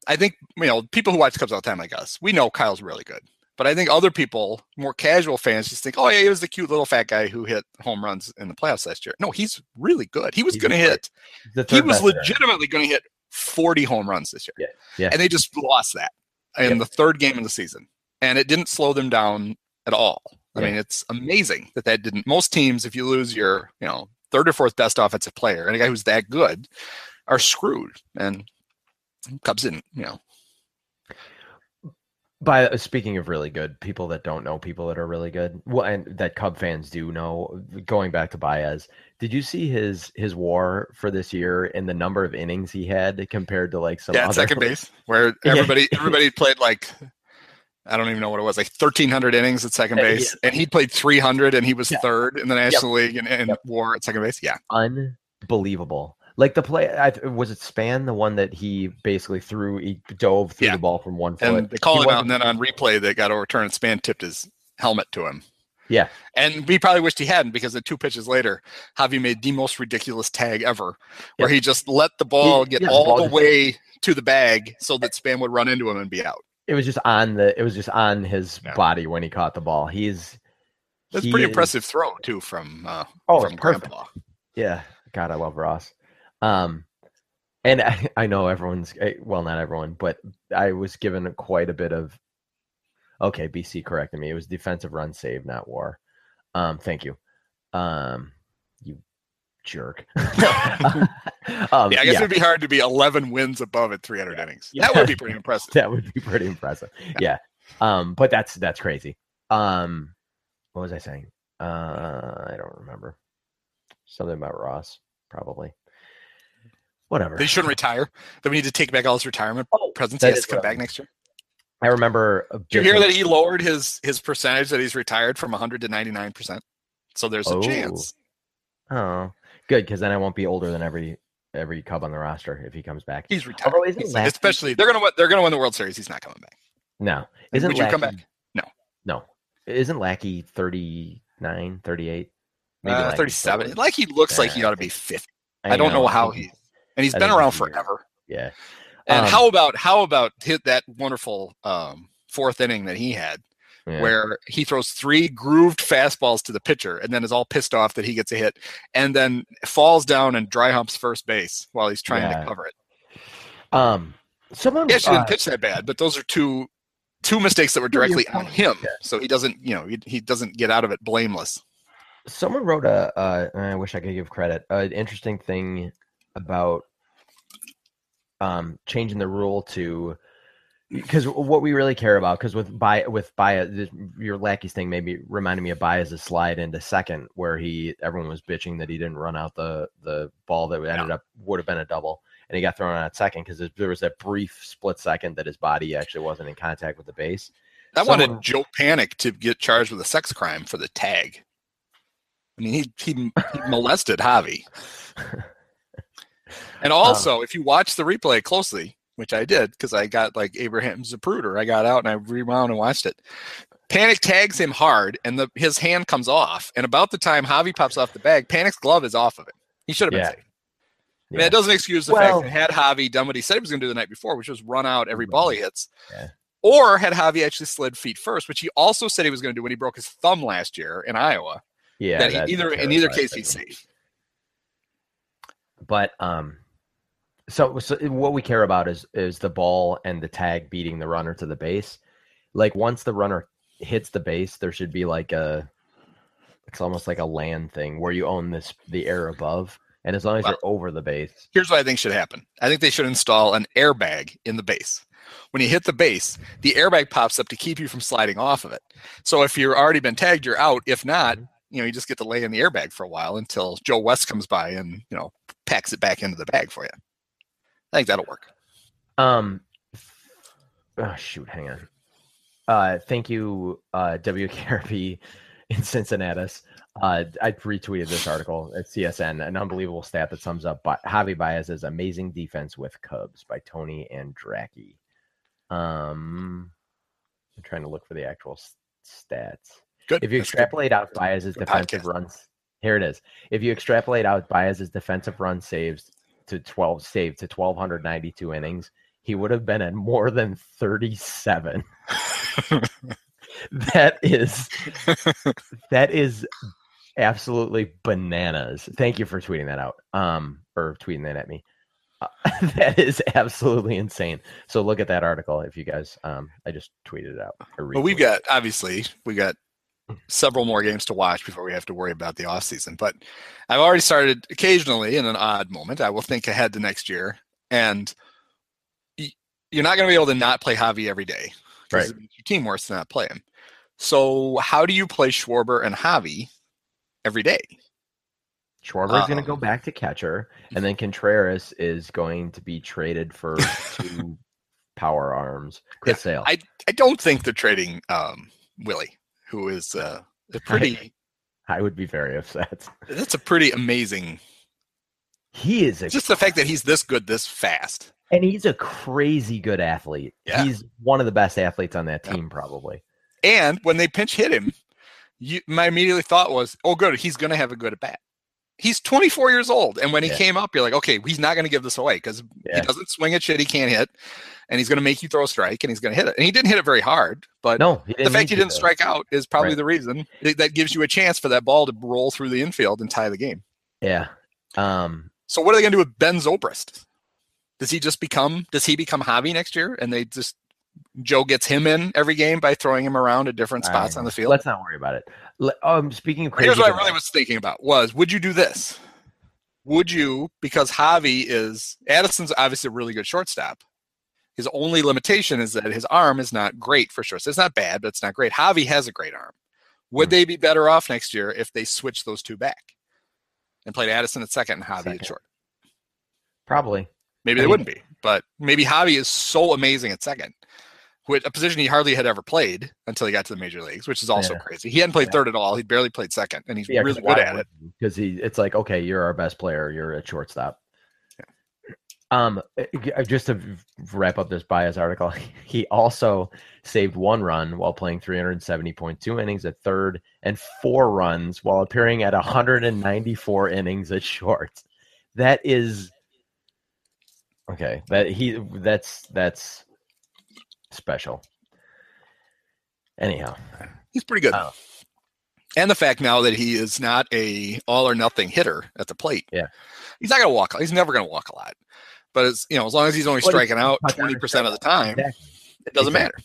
S2: I think you know, people who watch Cubs all the time like us, we know Kyle's really good. But I think other people, more casual fans, just think, oh yeah, he was the cute little fat guy who hit home runs in the playoffs last year. No, he's really good. He was
S1: He's
S2: gonna hit
S1: The
S2: he was legitimately gonna hit forty home runs this year.
S1: Yeah, yeah.
S2: And they just lost that in
S1: Yep.
S2: the third game of the season. And it didn't slow them down at all. I
S1: Yeah.
S2: mean, it's amazing that that didn't. Most teams, if you lose your, you know, third or fourth best offensive player and a guy who's that good, are screwed. And Cubs didn't, you know.
S1: By speaking of really good people that don't know people that are really good, well, and that Cub fans do know. Going back to Baez, did you see his his WAR for this year and the number of innings he had compared to like some
S2: yeah,
S1: other
S2: second base, where everybody everybody played like I don't even know what it was, like thirteen hundred innings at second
S1: Uh, yeah.
S2: base, and he played three hundred, and he was
S1: Yeah.
S2: third in the National League and, and
S1: Yep.
S2: WAR at second base. Yeah,
S1: unbelievable. Like the play, I, was it Span the one that he basically threw, he dove through
S2: Yeah.
S1: the ball from one foot.
S2: and they call
S1: He
S2: it out, and then on replay they got overturned. Span tipped his helmet to him.
S1: Yeah.
S2: And we probably wished he hadn't because the two pitches later, Javi made the most ridiculous tag ever, where
S1: Yep.
S2: he just let the ball
S1: He-
S2: get
S1: yeah, the
S2: all
S1: ball
S2: the way to the bag so that Span would run into him and be out.
S1: It was just on the. It was just on his
S2: Yeah.
S1: body when he caught the ball. He's.
S2: That's
S1: he
S2: pretty
S1: is-
S2: impressive throw too from uh,
S1: Oh,
S2: from
S1: perfect.
S2: Grandpa.
S1: Yeah, God, I love Ross. Um, and I, I know everyone's eh, well, not everyone, but I was given quite a bit of. Okay, BC corrected me. It was defensive run save, not war. Um, thank you. Um, jerk. um,
S2: Yeah, I guess
S1: yeah,
S2: it'd be hard to be 11 wins above at 300 innings.
S1: Yeah.
S2: That would be pretty impressive.
S1: that would be pretty impressive. Yeah. Um, but that's that's crazy. Um, what was I saying? Uh, I don't remember. Something about Ross, probably. Whatever.
S2: They shouldn't retire. That we need to take back all his retirement
S1: Oh,
S2: presents. He has to come
S1: what I
S2: back next year.
S1: I remember. a
S2: Did you hear that he lowered his his percentage that he's retired from 100 to 99 percent? So there's a
S1: Oh.
S2: chance.
S1: Oh, good, because then I won't be older than every every Cub on the roster if he comes back.
S2: He's retired.
S1: Although
S2: He's-
S1: Lackey-
S2: especially they're gonna they're gonna win the World Series. He's not coming back.
S1: No, isn't
S2: Would you come back? No.
S1: No, isn't Lackey 39, 38?
S2: Uh,
S1: Lackey's
S2: 37.
S1: still-
S2: Like he looks like he ought to be 50. I, don't know,
S1: know,
S2: how he. And he's
S1: I
S2: been around forever.
S1: Yeah,
S2: And
S1: Um,
S2: how about how about hit that wonderful um, fourth inning that he had,
S1: yeah.
S2: where he throws three grooved fastballs to the pitcher, and then is all pissed off that he gets a hit, and then falls down and dry humps first base while he's trying
S1: Yeah.
S2: to cover it.
S1: Um, someone.
S2: He actually
S1: uh,
S2: didn't pitch that bad, but those are two two mistakes that were directly on him. So he doesn't, you know, he, he doesn't get out of it blameless.
S1: someone wrote a. Uh, I wish I could give credit. An interesting thing about um changing the rule to because what we really care about because with by with Baez your Lackey's thing maybe reminded me of Baez's slide into second where he everyone was bitching that he didn't run out the the ball that ended up would have been a double and he got thrown out at second because there was that brief split second that his body actually wasn't in contact with the base
S2: I
S1: Someone-
S2: wanted Joe Panik to get charged with a sex crime for the tag. I mean, he he, he molested Javi. And also, um if you watch the replay closely, which I did because I got like Abraham Zapruder, I got out and I rewound and watched it. Panik tags him hard, and the his hand comes off. And about the time Javi pops off the bag, Panik's glove is off of it. He should have been
S1: Yeah.
S2: safe. I mean,
S1: Yeah.
S2: it doesn't excuse the
S1: Well-
S2: fact that had Javi done what he said he was going to do the night before, which was run out every ball he hits,
S1: Yeah.
S2: or had Javi actually slid feet first, which he also said he was going to do when he broke his thumb last year in Iowa.
S1: Yeah,
S2: that he, either in either
S1: terrifying
S2: case he's safe.
S1: But um, so so eh, what we care about is is the ball and the tag beating the runner to the base. Like once the runner hits the base, there should be like a, it's almost like a land thing where you own this the air above, and as long as
S2: Well-
S1: you're over the base,
S2: Here's what I think should happen. I think they should install an airbag in the base. When you hit the base, the airbag pops up to keep you from sliding off of it. So if you're already been tagged, you're out. If not, mm-hmm. you know, you just get to lay in the airbag for a while until Joe West comes by and, you know, packs it back into the bag for you. I think that'll work.
S1: Um. Oh shoot! Hang on. Uh, thank you, uh, WKRP in Cincinnati. Uh, I retweeted this article at CSN, an unbelievable stat that sums up Ba- Javi Baez's amazing defense with Cubs by Tony Andracki. Um, I'm trying to look for the actual stats.
S2: Good.
S1: If you
S2: That's good.
S1: extrapolate out Baez's defensive
S2: podcast.
S1: runs, here it is. If you extrapolate out Baez's defensive run saves to 12 save to 1292 innings, he would have been at more than 37. that is that is absolutely bananas. Thank you for tweeting that out. Um or tweeting that at me. Uh, that is absolutely insane. So look at that article if you guys um I just tweeted it out. or
S2: Well, we've got obviously we got several more games to watch before we have to worry about the off season. But I've already started occasionally in an odd moment. I will think ahead to next year, and you're not going to be able to not play Javi every day
S1: Right.
S2: your team worse to not play him. So how do you play Schwarber and Javi every day?
S1: Schwarber is going to
S2: Um,
S1: go back to catcher, and then Contreras is going to be traded for two power arms. Chris Sale.
S2: I I don't think they're trading um, Willie, who is uh, a pretty.
S1: I would be very upset.
S2: That's a pretty amazing.
S1: He is a
S2: Just the fact that he's this good, this fast.
S1: and he's a crazy good athlete.
S2: Yeah.
S1: He's one of the best athletes on that
S2: Yeah.
S1: team, probably.
S2: And when they pinch hit him, you, my immediately thought was, "Oh, good, he's going to have a good at bat." He's 24 years old, and when he
S1: Yeah.
S2: came up, you're like, "Okay, he's not going to give this away because
S1: Yeah.
S2: he doesn't swing at shit he can't hit, and he's going to make you throw a strike, and he's going to hit it." And he didn't hit it very hard, but
S1: No,
S2: the fact he didn't
S1: though.
S2: strike out is probably
S1: Right.
S2: the reason that that gives you a chance for that ball to roll through the infield and tie the game.
S1: Yeah. Um.
S2: So what are they going to do with Ben Zobrist? Does he just become? Does he become Javi next year? And they just Joe gets him in every game by throwing him around at different spots
S1: I-
S2: on the field.
S1: Let's not worry about it. Um. Speaking of crazy,
S2: Here's what I really was thinking about: was would you do this? Would you because Javi is Addison's obviously a really good shortstop. His only limitation is that his arm is not great for shortstop. It's not bad, but it's not great. Javi has a great arm. Would
S1: Hmm.
S2: they be better off next year if they switched those two back and played Addison at second and Javi
S1: Second.
S2: at short?
S1: Probably.
S2: Maybe
S1: I
S2: they
S1: mean-
S2: wouldn't be, but maybe Javi is so amazing at second, which a position he hardly had ever played until he got to the major leagues, which is also
S1: Yeah.
S2: crazy. He hadn't played
S1: Yeah.
S2: third at all. He barely played second, and he's
S1: Yeah,
S2: really good at it.
S1: because he. It's like okay, you're our best player. You're a shortstop. Um, uh, just to wrap up this Baez article, he also saved one run while playing 370.2 innings at third and four runs while appearing at 194 innings at short. That is okay. That he that's that's special. Anyhow,
S2: He's pretty good.
S1: Oh.
S2: And the fact now that he is not a all or nothing hitter at the plate.
S1: Yeah.
S2: He's not going to walk. He's never going to walk a lot. But it's you know as long as he's only striking out twenty percent of the time,
S1: Exactly.
S2: it doesn't
S1: Exactly.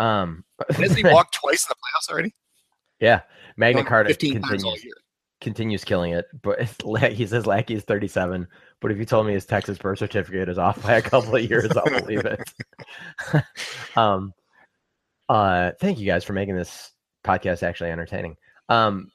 S2: matter.
S1: um,
S2: Hasn't he walked twice in the playoffs already?
S1: yeah, Magna Carta
S2: fifteen times all year.
S1: Continues killing it. But he says Lackey is 37. But if you told me his Texas birth certificate is off by a couple of years, I'll believe it. um, uh, thank you guys for making this podcast actually entertaining. Um,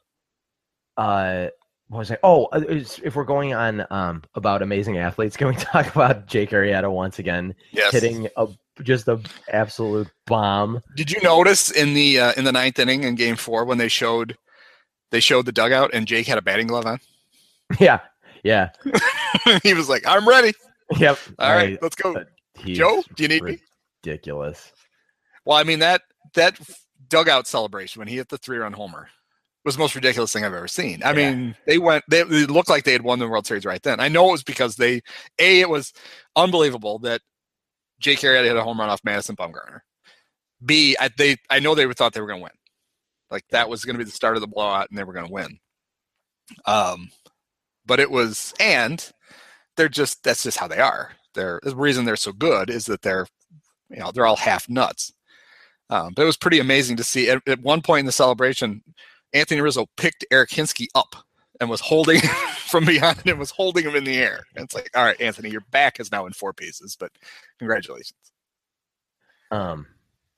S1: uh, what was I? Oh, uh, if we're going on um about amazing athletes, can we talk about Jake Arrieta once again
S2: Yes.
S1: hitting a just a absolute bomb.
S2: Did you notice in the uh, in the ninth inning in Game Four when they showed they showed the dugout and Jake had a batting glove on?
S1: Yeah, yeah,
S2: he was like, "I'm ready.
S1: yep.
S2: All right, let's go."
S1: he's
S2: Joe, do you need me?
S1: Ridiculous.
S2: Well, I mean that that dugout celebration when he hit the three run homer was the most ridiculous thing I've ever seen. I
S1: Yeah.
S2: mean, they went they it looked like they had won the World Series right then. I know it was because they a it was unbelievable that Jake Arrieta hit a home run off Madison Bumgarner. B I, they I know they thought they were going to win. Like that was going to be the start of the blowout and they were going to win. Um, but it was and they're just that's just how they are. They're the reason they're so good is that they're you know they're all half nuts. Um, but it was pretty amazing to see. At, at one point in the celebration, Anthony Rizzo picked Eric Hinske up and was holding from behind and was holding him in the air. And it's like, all right, Anthony, your back is now in four pieces, but congratulations.
S1: Um,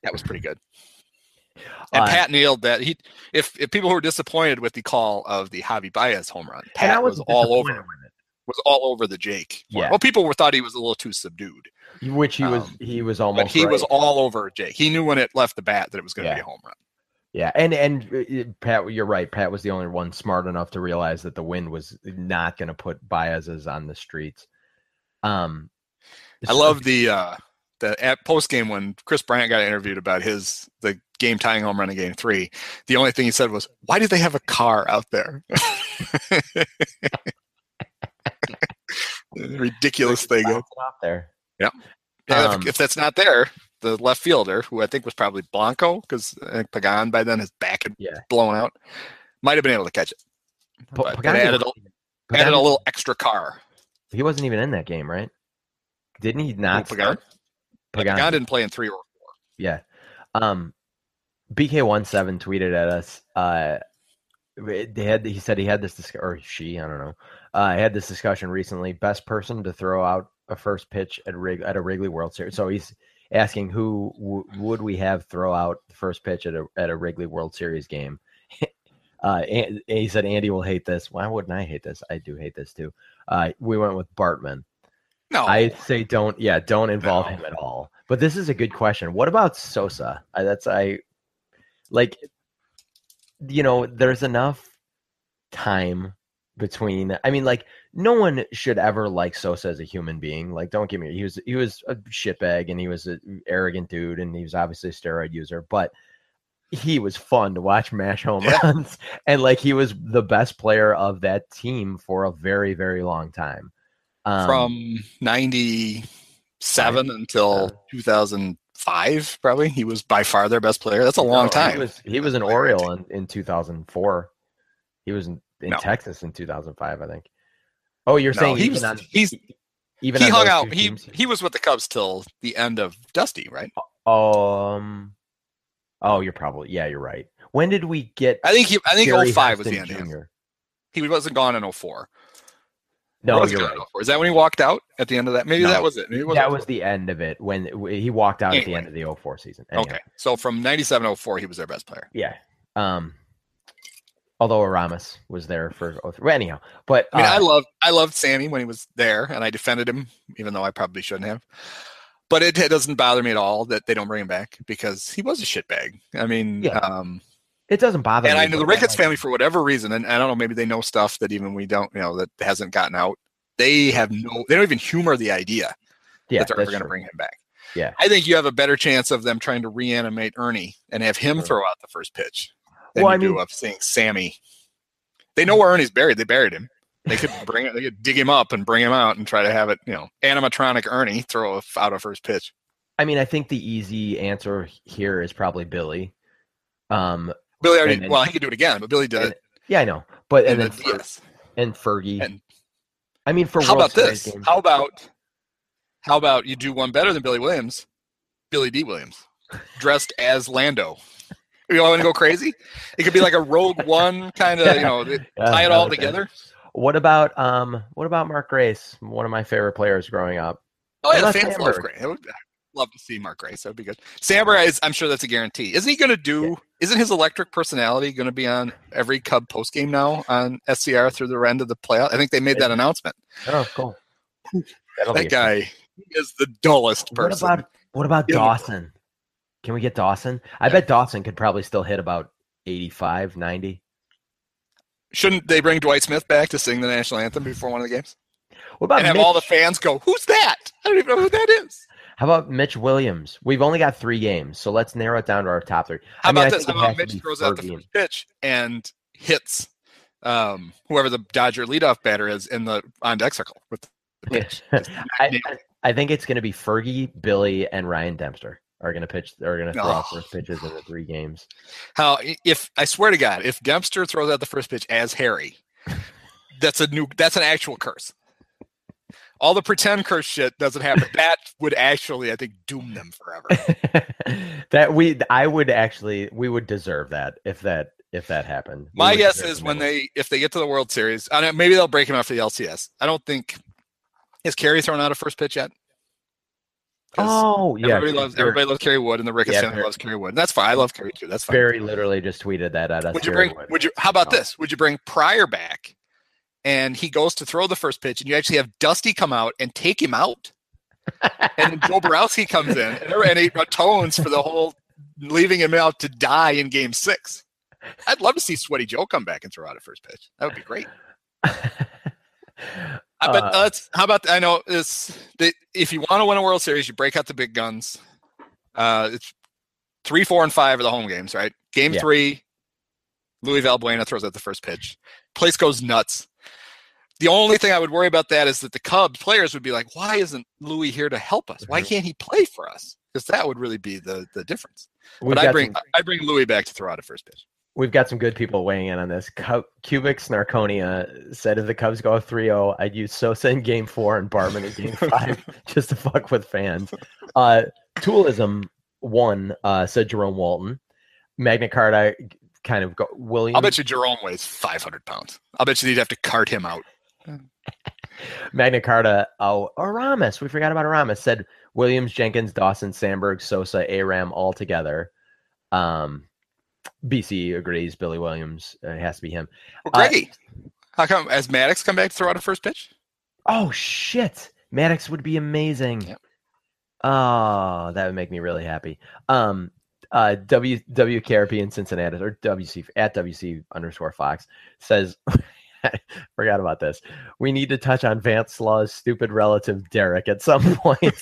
S2: That was pretty good. And
S1: uh,
S2: Pat nailed that. He, if if people were disappointed with the call of the Javi Baez home run, Pat was all over
S1: with
S2: was all over the Jake.
S1: Yeah.
S2: Well, people were thought he was a little too subdued,
S1: which he was.
S2: um,
S1: he was almost.
S2: but he was all over Jake. He knew when it left the bat that it was going to
S1: Yeah.
S2: be a home run.
S1: Yeah, and and uh, Pat, you're right. Pat was the only one smart enough to realize that the wind was not going to put Baez's on the streets. Um,
S2: I love the uh the at post game when Kris Bryant got interviewed about his the game tying home run in game three. The only thing he said was, "Why did they have a car out there?" Ridiculous thing.
S1: off there.
S2: And
S1: Um,
S2: if, if that's not there, the left fielder, who I think was probably Blanco, because Pagan by then his back had
S1: Yeah.
S2: blown out, might have been able to catch it. But added a-
S1: wasn't
S2: Added a little extra car.
S1: He wasn't even in that game, right? Didn't he not?
S2: Pagan?
S1: Pagan.
S2: Pagan didn't play in three or four.
S1: Yeah. Um, BK17 tweeted at us. Uh, they had he said he had this disc- or she I don't know. Uh, had this discussion recently. Best person to throw out a first pitch at Rig at a Wrigley World Series. So he's asking who w- would we have throw out the first pitch at a at a Wrigley World Series game. Uh, and, and he said Andy will hate this. Why wouldn't I hate this? I do hate this too. Uh, we went with Bartman.
S2: No,
S1: I say don't. Yeah, don't involve
S2: No.
S1: him at all. But this is a good question. What about Sosa? I, that's I like. You know, there's enough time between. I mean, like no one should ever like Sosa as a human being. Like, don't get me. He was he was a shitbag and he was an arrogant dude and he was obviously a steroid user, but. He was fun to watch mash home
S2: Yeah.
S1: runs, and like he was the best player of that team for a very, very long time. Um,
S2: from 97 until
S1: Yeah.
S2: 2005 probably he was by far their best player that's a long
S1: No,
S2: time
S1: He was he was an Oriole in, in 2004. He was in, in
S2: No.
S1: Texas in 2005, I think. Oh, you're
S2: No,
S1: saying
S2: he
S1: even
S2: was-
S1: on
S2: he's-
S1: even
S2: he hung out he
S1: teams?
S2: he was with the cubs till the end of dusty right
S1: um oh you're probably yeah you're right. When did we get
S2: i think he i think
S1: Gary
S2: 05 was the end.
S1: Jr.?
S2: he wasn't gone in 04
S1: No,
S2: was
S1: you're right.
S2: is that when he walked out at the end of that maybe
S1: No,
S2: that was it Maybe it
S1: That
S2: wasn't
S1: the end of it when he walked out at the end of the 04 season. Anyhow,
S2: okay so from 97 04 he was their best player
S1: Yeah. Um although Aramis was there for 03. Anyhow, but
S2: i mean i
S1: uh,
S2: loved i loved sammy when he was there and i defended him even though i probably shouldn't have but it, it doesn't bother me at all that they don't bring him back because he was a shitbag i mean
S1: Yeah.
S2: um
S1: it doesn't bother
S2: and
S1: me.
S2: I know the Ricketts family, for whatever reason, and I don't know, maybe they know stuff that even we don't, you know, that hasn't gotten out. They have no, they don't even humor the idea
S1: yeah,
S2: that they're ever going to bring him back.
S1: Yeah.
S2: I think you have a better chance of them trying to reanimate Ernie and have him
S1: Sure.
S2: throw out the first pitch than
S1: Well,
S2: you
S1: I
S2: do
S1: mean-
S2: of seeing Sammy. They know where Ernie's buried. They buried him. They could bring it. They could dig him up and bring him out and try to have it, you know, animatronic Ernie throw a- out a first pitch.
S1: I mean, I think the easy answer here is probably Billy. Um,
S2: Billy already,
S1: And then-
S2: well, he could do it again, but Billy did
S1: and- yeah, I know, but and,
S2: And
S1: then
S2: Diaz.
S1: and Fergie.
S2: And
S1: I mean, for
S2: how
S1: World
S2: about
S1: Series
S2: this?
S1: games-
S2: How about how about you do one better than Billy Williams? Billy Dee Williams, dressed as Lando. You want to go crazy? It could be like a Rogue One kind of, you know, tie it all together.
S1: What about um? What about Mark Grace? One of my favorite players growing up.
S2: Oh yeah,
S1: What
S2: the
S1: about
S2: fans love
S1: Sandberg?
S2: Gray. I would I'd love to see Mark Grace. That would be good. Samber is, I'm sure that's a guarantee. Isn't he going to do? Isn't his electric personality going to be on every Cub post game now on SCR through the end of the playoff? I think they made that announcement.
S1: Oh, cool. That'll
S2: That guy is the dullest person.
S1: What about What about
S2: Yeah.
S1: Dawson? Can we get Dawson? I
S2: Yeah.
S1: bet Dawson could probably still hit about 85, 90.
S2: Shouldn't they bring Dwight Smith back to sing the national anthem before one of the games?
S1: What about
S2: and have
S1: Mitch?
S2: all the fans go, "Who's that? I don't even know who that is."
S1: How about Mitch Williams? We've only got three games, so let's narrow it down to our top three.
S2: How
S1: I mean,
S2: about this? How about Mitch throws out the first pitch and hits um, whoever the Dodger leadoff batter is in the on deck circle with the pitch.
S1: I, I- think it's going to be Fergie, Billy, and Ryan Dempster are going to pitch. Are going to throw out
S2: Oh.
S1: first pitches in the three games.
S2: How if I swear to God, if Dempster throws out the first pitch as Harry, that's a new that's an actual curse. All the pretend curse shit doesn't happen. That would actually, I think, doom them forever.
S1: that we, I would actually, we would deserve that if that if that happened. We
S2: My guess is when they if they get to the World Series, I maybe they'll break him after the LCS. I don't think is Kerry thrown out a first pitch yet.
S1: Oh yeah,
S2: everybody loves
S1: Very-
S2: everybody loves Kerry Wood, and the Ricketts
S1: Yeah,
S2: loves Kerry Wood. And that's fine. I love Kerry too. That's fine.
S1: Very literally just tweeted that at us.
S2: would you bring?
S1: Wood.
S2: Would you? How about
S1: Oh.
S2: this? Would you bring Prior back, and he goes to throw the first pitch, and you actually have Dusty come out and take him out, and then Joe Borowski comes in, and, they're and he atones for the whole leaving him out to die in Game Six. I'd love to see Sweaty Joe come back and throw out a first pitch. That would be great. I bet
S1: Uh.
S2: How about I know this? The, if you want to win a World Series, you break out the big guns. Uh, it's three, four, and five are the home games, right? Game
S1: Yeah.
S2: three, Luis Valbuena throws out the first pitch. Place goes nuts. The only thing I would worry about that is that the Cubs players would be like, "Why isn't Louis here to help us? Why can't he play for us?" Because that would really be the the difference.
S1: We've
S2: But I bring
S1: some-
S2: I bring Louis back to throw out a first pitch.
S1: We've got some good people weighing in on this. Cu- Cubic Snarconia said if the Cubs go 3 0, I'd use Sosa in game four and Bartman in game five just to fuck with fans. Uh, Toolism won, uh, said Jerome Walton. Magna Carta kind of go, Williams.
S2: I'll bet you Jerome weighs 500 pounds. I'll bet you they'd have to cart him out.
S1: Magna Carta, oh, Aramis. We forgot about Aramis. Said Williams, Jenkins, Dawson, Sandberg, Sosa, Aram all together. Um, BC agrees. Billy Williams. Uh, it has to be him.
S2: Well,
S1: Uh,
S2: Greggy, how come as Maddux come back to throw out a first pitch?
S1: Oh shit, Maddux would be amazing.
S2: Yep.
S1: Oh, that would make me really happy. Um, uh, W W KRP in Cincinnati or WC at WC underscore Fox says, forgot about this. We need to touch on Vance Law's stupid relative Derek at some point.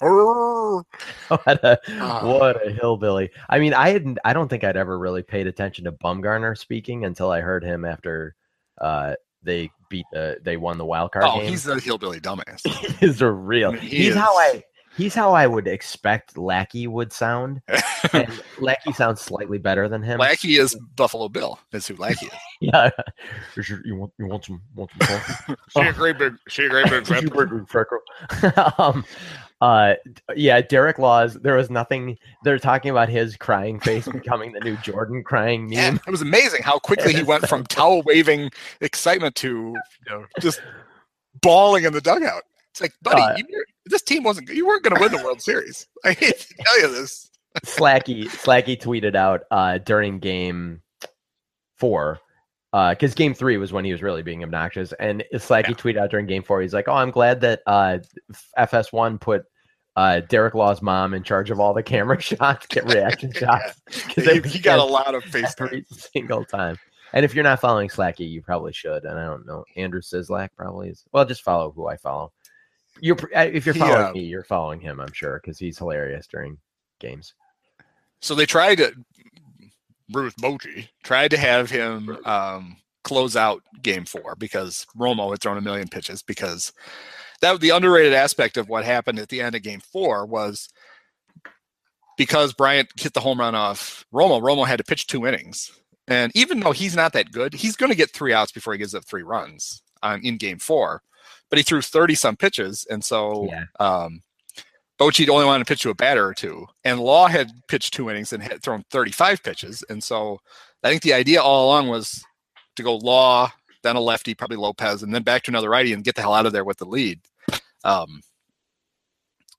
S1: what a
S2: Ah.
S1: what a hillbilly. I mean, I hadn't. I don't think I'd ever really paid attention to Bumgarner speaking until I heard him after uh, they beat the they won the wild card
S2: oh,
S1: game.
S2: he's a hillbilly dumbass.
S1: he's a real.
S2: He
S1: he's how I. He's how I would expect Lackey would sound. and Lackey sounds slightly better than him.
S2: Lackey is Buffalo Bill. That's who Lackey is.
S1: Yeah. Is your- you want you want some want some coffee?
S2: She a great big, she a great big
S1: Did you
S2: fat-
S1: work with Freckle? um, uh, yeah, Derek Laws. There was nothing. They're talking about his crying face becoming the new Jordan crying
S2: Yeah,
S1: meme.
S2: it was amazing how quickly he went from towel waving excitement to you know just bawling in the dugout. It's like, buddy,
S1: Uh,
S2: you, this team wasn't. You weren't going to win the World Series. I hate to tell you this.
S1: Slacky Slacky tweeted out uh, during game four because game three was when he was really being obnoxious, and Slacky
S2: Yeah.
S1: tweeted out during game four. He's like, "Oh, I'm glad that uh, FS1 put." Uh, Derek Law's mom in charge of all the camera shots, get reaction shots.
S2: Because
S1: they
S2: he got a lot of face time.
S1: every single time. And if you're not following Slacky, you probably should. And I don't know, Andrew Sislak probably is. Well, just follow who I follow. You're uh, if you're
S2: He,
S1: following
S2: uh,
S1: me, you're following him. I'm sure because he's hilarious during games.
S2: So they tried to Bruce Bochy tried to have him um, close out Game Four because Romo had thrown a million pitches. Because that was the underrated aspect of what happened at the end of Game Four was because Bryant hit the home run off Romo. Romo had to pitch two innings, and even though he's not that good, he's going to get three outs before he gives up three runs um, in Game Four. But he threw thirty some pitches, and so
S1: Yeah.
S2: um, Bochy only wanted to pitch to a batter or two, and Law had pitched two innings and had thrown 35 pitches. And so I think the idea all along was to go Law, then a lefty, probably Lopez, and then back to another righty and get the hell out of there with the lead. Um,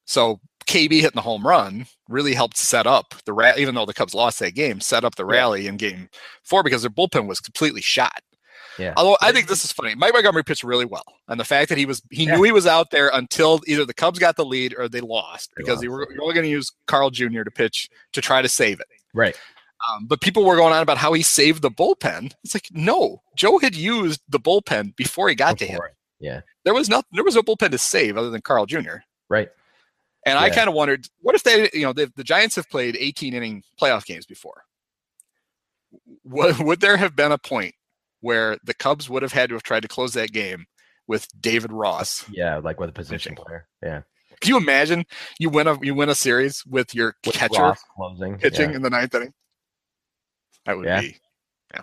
S2: so KB hitting the home run really helped set up the ra- even though the Cubs lost that game, set up the rally in game four because their bullpen was completely shot.
S1: Yeah.
S2: Although I think this is funny. Mike Montgomery pitched really well, and the fact that he was he
S1: Yeah.
S2: knew he was out there until either the Cubs got the lead or they lost
S1: They
S2: because they
S1: lost,
S2: were you're only going to use Carl Jr. to pitch to try to save it.
S1: Right.
S2: Um, but people were going on about how he saved the bullpen. It's like no, Joe had used the bullpen before he got to him.
S1: Yeah.
S2: There was not there was no bullpen to save other than Carl Jr.
S1: Right.
S2: And I kind of wondered, what if they, you know, the, the Giants have played 18 inning playoff games before. Would, would there have been a point where the Cubs would have had to have tried to close that game with David Ross?
S1: Yeah, like with a position
S2: Pitching.
S1: player. Yeah.
S2: Can you imagine you win a you win a series with your
S1: With
S2: catcher
S1: Ross closing.
S2: pitching
S1: Yeah.
S2: in the ninth inning? That would
S1: Yeah.
S2: be, yeah.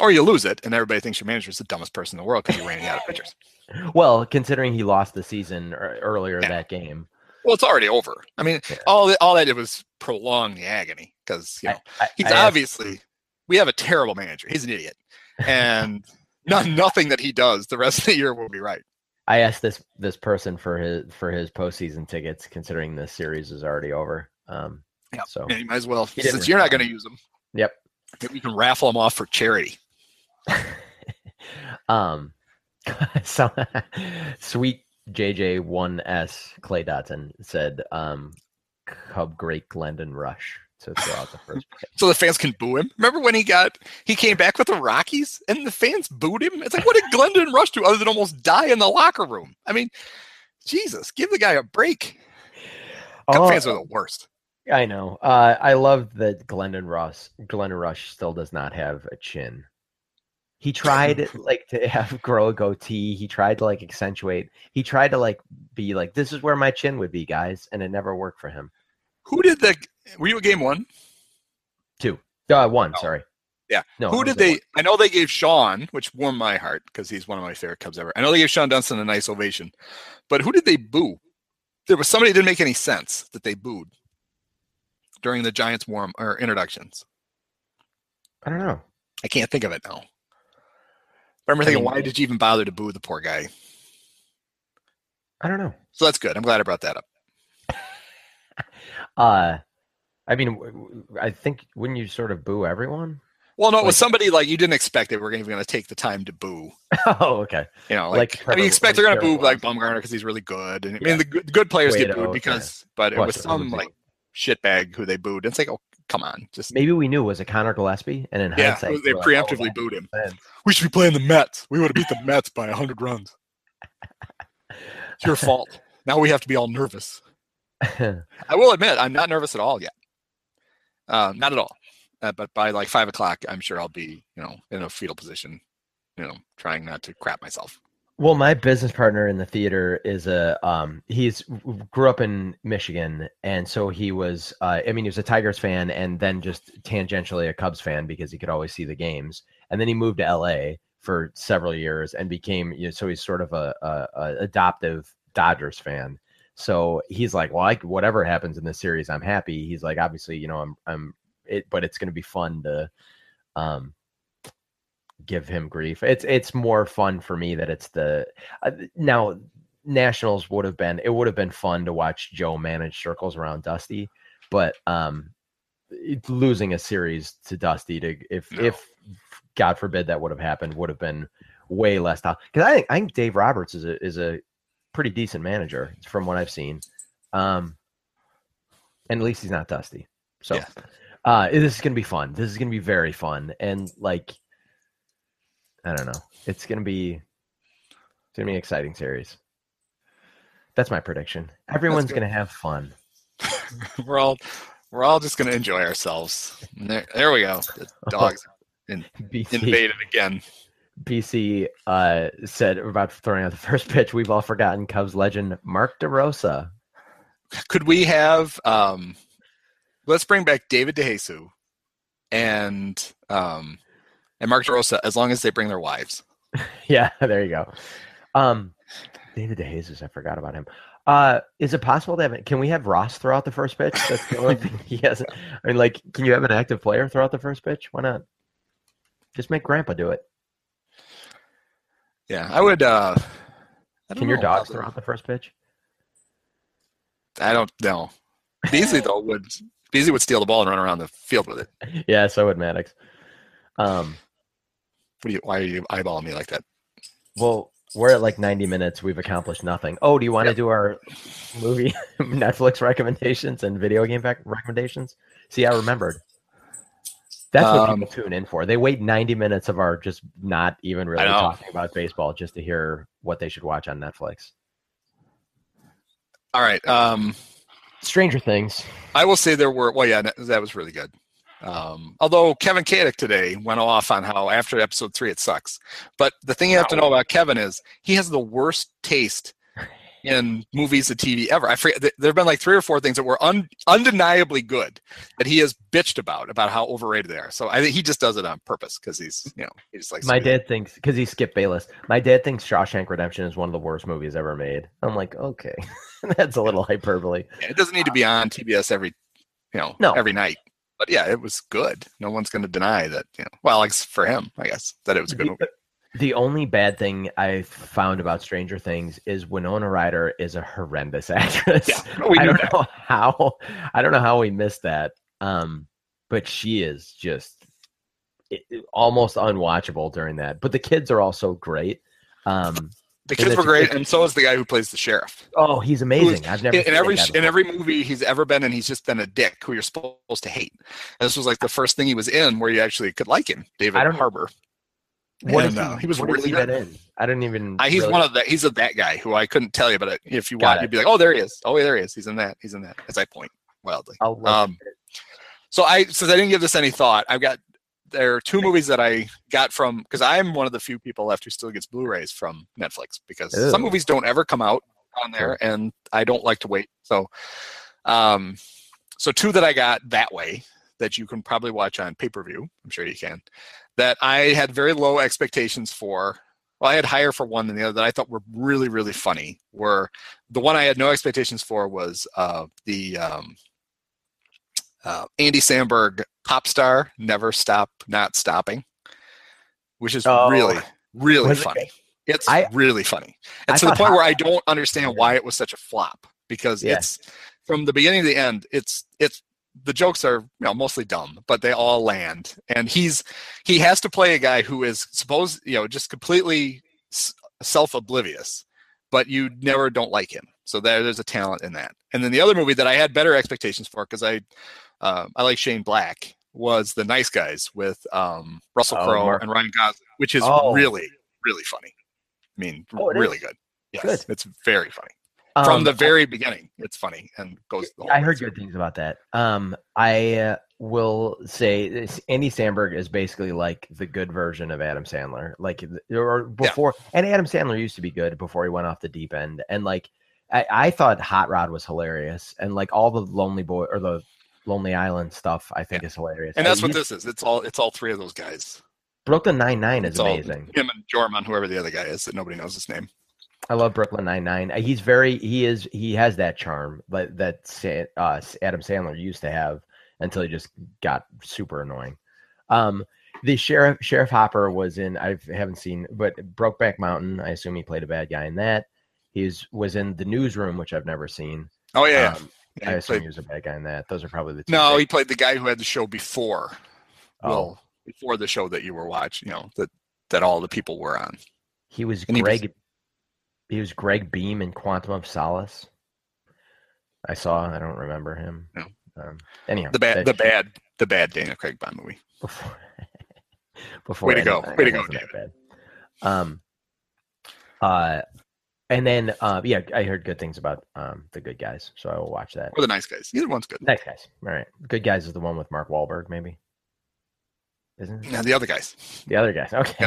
S2: Or you lose it, and everybody thinks your manager's the dumbest person in the world because you're running out of pitchers.
S1: Well, considering he lost the season earlier
S2: Yeah.
S1: that game.
S2: Well, it's already over. I mean, all that, all that did was prolong the agony because you know
S1: I,
S2: he's
S1: I asked-
S2: obviously we have a terrible manager. He's an idiot, and not, nothing that he does the rest of the year will be right.
S1: I asked this this person for his for his postseason tickets, considering this series is already over. Um,
S2: Yeah.
S1: So
S2: Yeah, you might as well since you're not going to use them.
S1: Yep.
S2: we can raffle them off for charity.
S1: um, so sweet JJ1S Clay Dotson said, um, Cub great Glendon Rusch to throw out the first.
S2: So the fans can boo him. Remember when he got he came back with the Rockies and the fans booed him? It's like what did Glendon Rusch do other than almost die in the locker room? I mean, Jesus, give the guy a break. Cub
S1: Oh,
S2: fans are the worst.
S1: I know. Uh, I love that Glendon Ross, Glendon Rusch, still does not have a chin. He tried like to have grow a goatee. He tried to like accentuate. He tried to like be like, this is where my chin would be, guys, and it never worked for him.
S2: Who did the were you at game one?
S1: Two, uh, one.
S2: Oh.
S1: Sorry.
S2: Yeah.
S1: No.
S2: Who did
S1: a
S2: they? I know they gave Sean, which warmed my heart because he's one of my favorite Cubs ever. I know they gave Shawon Dunston a nice ovation, but who did they boo? There was somebody didn't make any sense that they booed during the Giants warm or introductions.
S1: I don't know.
S2: I can't think of it now. I remember
S1: I
S2: thinking,
S1: mean-
S2: why did you even bother to boo the poor guy?
S1: I don't know.
S2: So that's good. I'm glad I brought that up.
S1: Uh, I mean, I think wouldn't you sort of boo everyone?
S2: Well, no, it was somebody like you didn't expect they were even going to take the time to boo.
S1: oh, okay.
S2: You know,
S1: Like
S2: like, I mean, you expect they're going to boo like Bumgarner because he's really good, and I
S1: Yeah.
S2: mean the good, the good players get
S1: Cueto,
S2: booed because, but it
S1: Plus,
S2: was
S1: it
S2: some
S1: was-
S2: like shitbag who they booed. It's like, oh, come on, just
S1: Maybe we knew it was it Conor Gillaspie, and in
S2: yeah,
S1: hindsight,
S2: they
S1: we're like, oh,
S2: preemptively booed him.
S1: sense.
S2: We should be playing the Mets. We would have beat the Mets by hundred runs. It's your fault. Now we have to be all nervous. I will admit, I'm not nervous at all yet. Uh, not at all. Uh, but by like five o'clock, I'm sure I'll be, you know, in a fetal position, you know, trying not to crap myself.
S1: Well, my business partner in the theater is a um he's grew up in Michigan and so he was uh I mean he was a Tigers fan and then just tangentially a Cubs fan because he could always see the games. And then he moved to LA for several years and became you know so he's sort of a, a, a adoptive Dodgers fan. So he's like, well, I, whatever happens in this series, I'm happy. He's like, obviously, you know, I'm I'm it, but it's going to be fun to um give him grief. It's it's more fun for me that it's the uh, now Nationals would have been it would have been fun to watch Joe manage circles around Dusty, but um losing a series to Dusty to if
S2: No.
S1: if God forbid that would have happened would have been way less tough because I think I think Dave Roberts is a is a pretty decent manager from what I've seen, um, and at least he's not Dusty. So,
S2: Yeah.
S1: uh, this is gonna be fun. This is gonna be very fun, and like, I don't know, it's gonna be it's gonna be an exciting series. That's my prediction. Everyone's gonna have fun.
S2: we're all we're all just gonna enjoy ourselves. There, there we go. The dogs
S1: BC,
S2: invaded again.
S1: BC uh, said about throwing out the first pitch. We've all forgotten Cubs legend Mark DeRosa.
S2: Could we have um let's bring back David DeJesus and um and Mark DeRosa as long as they bring their wives.
S1: Yeah, there you go. Um, David DeJesus, I forgot about him. Uh, is it possible to have? Can we have Ross throw out the first pitch? That's the only thing he has. I mean, like, can you have an active player throw out the first pitch? Why not? Just make Grandpa do it.
S2: Yeah, I would uh I
S1: Can your dogs throw out the first pitch?
S2: I don't know. Beasley though would Beasley would steal the ball and run around the field with it.
S1: Yeah, so would Maddox. Um,
S2: What do you? Why are you eyeballing me like that?
S1: Well, we're at like 90 minutes. We've accomplished nothing. Oh, do you want to
S2: Yep.
S1: do our movie Netflix recommendations and video game back recommendations? See, I remembered. That's what
S2: Um,
S1: people tune in for. They wait 90 minutes of our just not even really talking about baseball just to hear what they should watch on Netflix.
S2: All right. Um,
S1: Stranger Things.
S2: I will say there were. Well, yeah, that, was really good. Um, although Kevin Kadick today went off on how after episode three it sucks. But the thing you have to know about Kevin is he has the worst taste in movies and TV ever. I forget. There have been like three or four things that were un, undeniably good that he has bitched about about how overrated they are. So I think he just does it on purpose because he's you know he just likes. to
S1: My dad thinks because he skipped Bayless. My dad thinks Shawshank Redemption is one of the worst movies ever made. I'm like, okay, that's a little hyperbole.
S2: Yeah, it doesn't need to be on TBS every you know
S1: No.
S2: every night. But yeah, it was good. No one's going to deny that. You know, well, like for him, I guess that it was a good movie.
S1: The, only bad thing I found about Stranger Things is Winona Ryder is a horrendous actress.
S2: Yeah, we
S1: I don't
S2: that.
S1: know how. I don't know how we missed that. Um, but she is just it, it- almost unwatchable during that. But the kids are also great. Um,
S2: The kids were great, and so is the guy who plays the sheriff.
S1: oh, he's amazing. I've never
S2: In, every in every movie he's ever been in, he's just been a dick who you're supposed to hate. And this was like the first thing he was in where you actually could like him, David
S1: I don't-
S2: Harbour.
S1: What
S2: and,
S1: is
S2: uh, he was really
S1: he
S2: good.
S1: in? I didn't even.
S2: Uh, he's
S1: really-
S2: one of the he's a that guy who I couldn't tell you, but if you
S1: Got
S2: watch,
S1: it.
S2: you'd be like, oh, there he is. Oh, there he is. He's in that. He's in that. As I point wildly. Um. So I since I didn't give this any thought, I've got there are two movies that I got from because I'm one of the few people left who still gets Blu-rays from Netflix because
S1: Ew.
S2: some movies don't ever come out on there, and I don't like to wait. So, um, so two that I got that way that you can probably watch on pay-per-view. I'm sure you can. That I had very low expectations for. Well, I had higher for one than the other that I thought were really, really funny. Were the one I had no expectations for was uh, the um, uh, Andy Samberg pop star Never Stop Not Stopping, which is
S1: Oh.
S2: really, really
S1: Was it
S2: funny. It's
S1: I-
S2: really funny. And
S1: I
S2: to the point where I don't understand why it was such a flop because
S1: Yeah.
S2: it's from the beginning to the end, it's it's the jokes are you know mostly dumb, but they all land. And he's he has to play a guy who is supposed you know just completely self oblivious, but you never don't like him. So there, there's a talent in that. And then the other movie that I had better expectations for because I uh, I like Shane Black was the Nice Guys with um, Russell
S1: Oh,
S2: Crowe and Ryan Gosling, which is
S1: Oh.
S2: really really funny. I mean,
S1: Oh,
S2: really
S1: is?
S2: good. Yes,
S1: Good.
S2: it's very funny from
S1: Um,
S2: the very beginning. It's funny and goes. The whole
S1: I heard
S2: through.
S1: good things about that. Um, I uh, will say this, Andy Samberg is basically like the good version of Adam Sandler. Like or before, and Adam Sandler used to be good before he went off the deep end. And like I, I thought Hot Rod was hilarious, and like all the Lonely Boy or the Lonely Island stuff, I think is hilarious.
S2: And that's
S1: Uh,
S2: what
S1: you-
S2: this is. It's all. It's all three of those guys.
S1: Brooklyn Nine Nine is
S2: It's all
S1: amazing.
S2: him and Jorman, whoever the other guy is that nobody knows his name.
S1: I love Brooklyn Nine Nine. He's very he is he has that charm but that uh, Adam Sandler used to have until he just got super annoying. Um, the sheriff Sheriff Hopper was in I haven't seen, but Brokeback Mountain. I assume he played a bad guy in that. He's was in the Newsroom, which I've never seen.
S2: Oh yeah.
S1: Um,
S2: yeah.
S1: I assume
S2: played-
S1: he was a bad guy in that. Those are probably the two.
S2: no, he played the guy who had the show before.
S1: oh,
S2: Well, before the show that you were watching, you know that that all the people were on.
S1: he was
S2: and he was-
S1: Greg. He was Greg Beam in Quantum of Solace. I saw. I don't remember him.
S2: No.
S1: Um, anyhow,
S2: The bad, the bad, the bad Daniel Craig Bond movie.
S1: before before
S2: Way to go. Way to go,
S1: bad. Um uh and then uh yeah, I heard good things about um the good guys, so I will watch that.
S2: Or the nice guys. Either one's good.
S1: Nice guys. All right. Good guys is the one with Mark Wahlberg, maybe. Isn't it?
S2: Yeah, the other guys.
S1: The other guys. Okay.
S2: The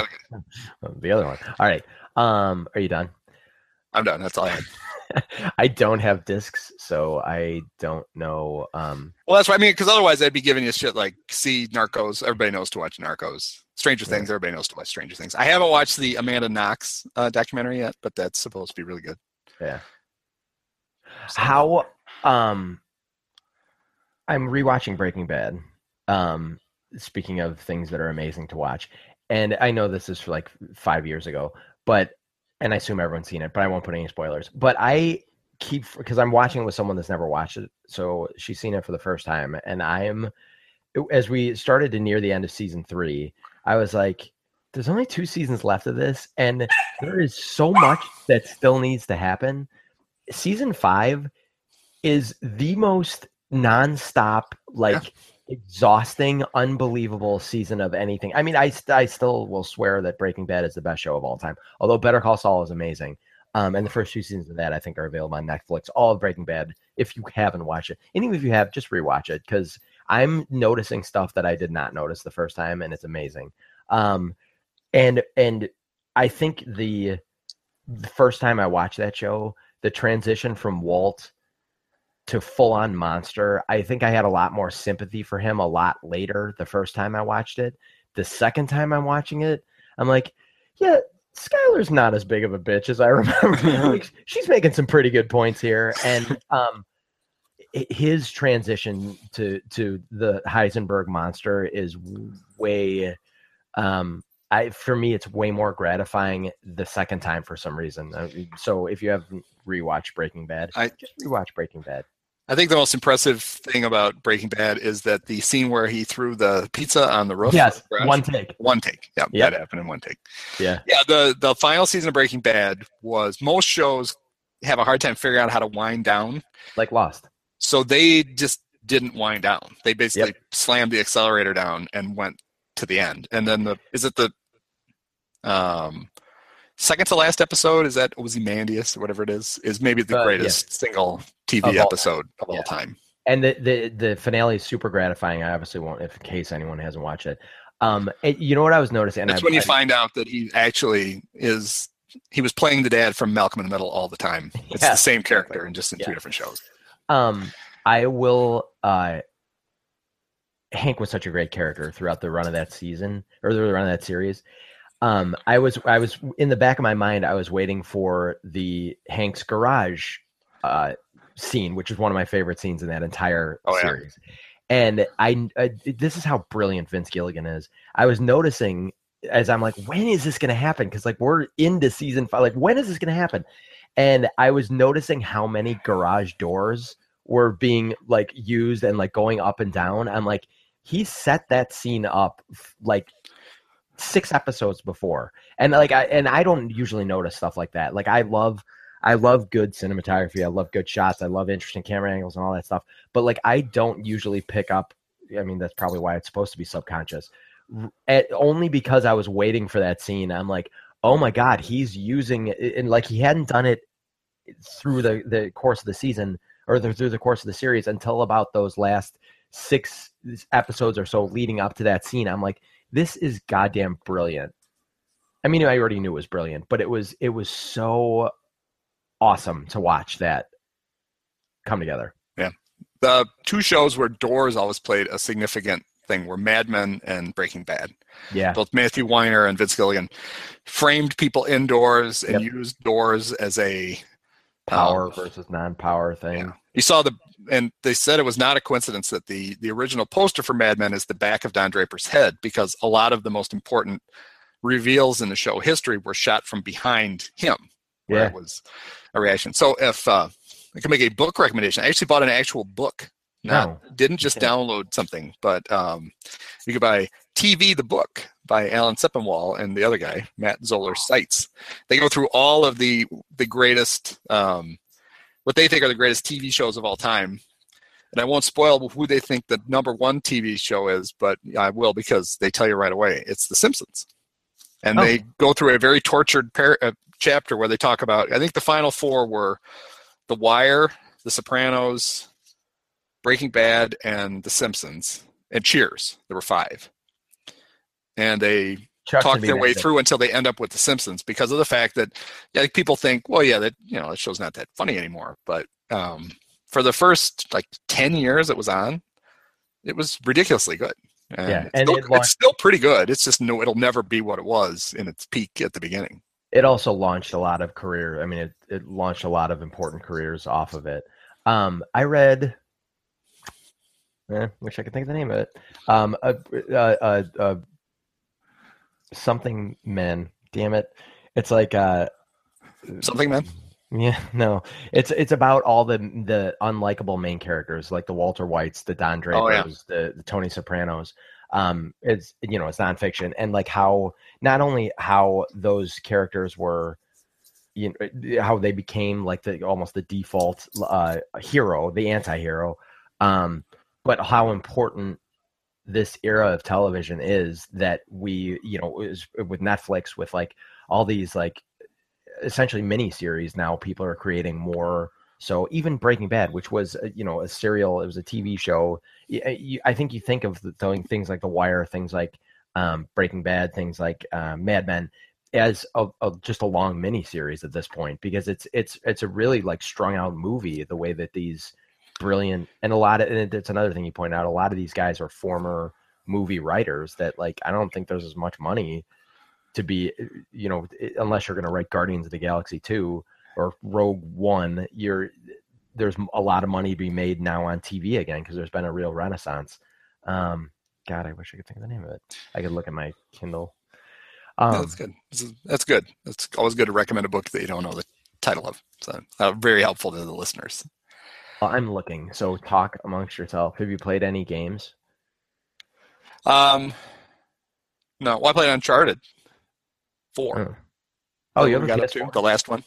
S2: other
S1: the other one. All right. Um are you done?
S2: I'm done. That's all I had.
S1: I don't have discs, so I don't know. Um
S2: Well, that's what I mean. Because otherwise, I'd be giving you shit like see Narcos. Everybody knows to watch Narcos. Stranger
S1: Yeah.
S2: Things. Everybody knows to watch Stranger Things. I haven't watched the Amanda Knox uh, documentary yet, but that's supposed to be really good.
S1: yeah.
S2: So-
S1: How um I'm rewatching Breaking Bad. Um speaking of things that are amazing to watch. And I know this is for like 5 years ago, but and I assume everyone's seen it, but I won't put any spoilers. But I keep because I'm watching it with someone that's never watched it. So she's seen it for the first time and I'm as we started to near the end of season 3, I was like there's only two seasons left of this, and there is so much that still needs to happen. Season five is the most nonstop, like exhausting, unbelievable season of anything. I mean, I I still will swear that Breaking Bad is the best show of all time. Although Better Call Saul is amazing. Um, and the first two seasons of that I think are available on Netflix. All of Breaking Bad, if you haven't watched it, and even if you have, just rewatch it because I'm noticing stuff that I did not notice the first time, and it's amazing. Um, and and I think the the first time I watched that show, the transition from Walt to full on monster, I think I had a lot more sympathy for him a lot later the first time I watched it. The second time I'm watching it, I'm like, yeah, Skyler's not as big of a bitch as I remember. like, she's making some pretty good points here. And um his transition to to the Heisenberg monster is way um I for me it's way more gratifying the second time for some reason. Uh, so if you have rewatched Breaking Bad,
S2: I
S1: just rewatch Breaking Bad.
S2: I think the most impressive thing about Breaking Bad is that the scene where he threw the pizza on the roof.
S1: Yes, one take.
S2: One take. Yeah,
S1: Yep.
S2: that happened in one take.
S1: Yeah.
S2: Yeah, the the final season of Breaking Bad was most shows have a hard time figuring out how to wind down.
S1: Like Lost.
S2: So they just didn't wind down. They basically slammed the accelerator down and went to the end. And then the is it the um second to last episode? Is that was Ozymandias or whatever it is? Is maybe the
S1: Uh, yeah.
S2: greatest single TV
S1: Of all
S2: episode of all time.
S1: and the, the the finale is super gratifying. I obviously won't, if in case anyone hasn't watched it. Um, it- you know what I was noticing?
S2: That's
S1: I,
S2: when you
S1: I-
S2: find out that he actually is he was playing the dad from Malcolm in the Middle all the time. It's
S1: Yeah,
S2: the same character and just in
S1: Yeah.
S2: two different shows.
S1: Um, I will. Uh, Hank was such a great character throughout the run of that season or the run of that series. Um, I was I was in the back of my mind. I was waiting for the Hank's garage uh, scene, which is one of my favorite scenes in that entire
S2: Oh, yeah.
S1: series. And I, I this is how brilliant Vince Gilligan is. I was noticing as I'm like, when is this going to happen? Because like we're into season five. Like when is this going to happen? And I was noticing how many garage doors were being like used and like going up and down. I'm like, he set that scene up like six episodes before, and like I and I don't usually notice stuff like that. Like I love. I love good cinematography. I love good shots. I love interesting camera angles and all that stuff. But like, I don't usually pick up. I mean, that's probably why it's supposed to be subconscious. At- only because I was waiting for that scene. I'm like, oh my god, he's using and like he hadn't done it through the the course of the season or the, through the course of the series until about those last six episodes or so leading up to that scene. I'm like, this is goddamn brilliant. I mean, I already knew it was brilliant, but it was it was so awesome to watch that come together.
S2: Yeah, the two shows where doors always played a significant thing were Mad Men and Breaking Bad.
S1: Yeah,
S2: Both Matthew Weiner and Vince Gilligan framed people indoors and
S1: Yep.
S2: used doors as a
S1: power
S2: um,
S1: versus non-power thing.
S2: Yeah. You saw the, and they said it was not a coincidence that the the original poster for Mad Men is the back of Don Draper's head because a lot of the most important reveals in the show history were shot from behind him, where
S1: Yeah.
S2: it was a reaction. So if uh, I can make a book recommendation, I actually bought an actual book. Not, didn't just
S1: Okay.
S2: download something, but um, you could buy TV the book by Alan Sepinwall and the other guy, Matt Zoller Seitz. They go through all of the the greatest um, what they think are the greatest TV shows of all time. And I won't spoil who they think the number one TV show is, but I will because they tell you right away. It's The Simpsons. And
S1: Oh.
S2: they go through a very tortured par- uh, chapter where they talk about, I think the final four were The Wire, The Sopranos, Breaking Bad, and The Simpsons, and Cheers. There were five. And they
S1: Chuck's
S2: talk their way through until they end up with The Simpsons because of the fact that people think, well, yeah, that you know, that show's not that funny anymore. But um, for the first like ten years it was on, it was ridiculously good. And
S1: Yeah,
S2: it's,
S1: and
S2: still,
S1: it launched-
S2: it's still pretty good. It's just no, it'll never be what it was in its peak at the beginning.
S1: it also launched a lot of career. I mean, it, it launched a lot of important careers off of it. Um, I read. Eh, wish I could think of the name of it. Um, uh, uh, uh, uh, something men. Damn it! It's like uh,
S2: Something, men.
S1: yeah, no, it's it's about all the the unlikable main characters like the Walter Whites, the Don Drapers,
S2: Oh, yeah.
S1: the, the Tony Sopranos. um it's you know it's nonfiction and like how not only how those characters were you know how they became like the almost the default uh hero the anti-hero um but how important this era of television is that we you know with netflix with like all these like essentially mini series now people are creating more. So even breaking bad which was uh, you know a serial it was a tv show i think you think of the, things like the wire things like um, breaking bad things like uh, mad men as a, a, just a long mini series at this point because it's it's it's a really like strung out movie the way that these brilliant and a lot of and it's another thing you point out a lot of these guys are former movie writers that like i don't think there's as much money to be you know unless you're going to write guardians of the galaxy 2 or rogue one you're there's a lot of money to be made now on tv again because there's been a real renaissance. Um god i wish i could think of the name of it. I could look at my kindle.
S2: Um, that's good. That's good. It's always good to recommend a book that you don't know the title of. So uh, very helpful to the listeners
S1: I'm looking. So talk amongst yourself. Have you played any games?
S2: Um, no. Well, I played Uncharted Four.
S1: Oh, oh you have a PS4?
S2: To, the last one.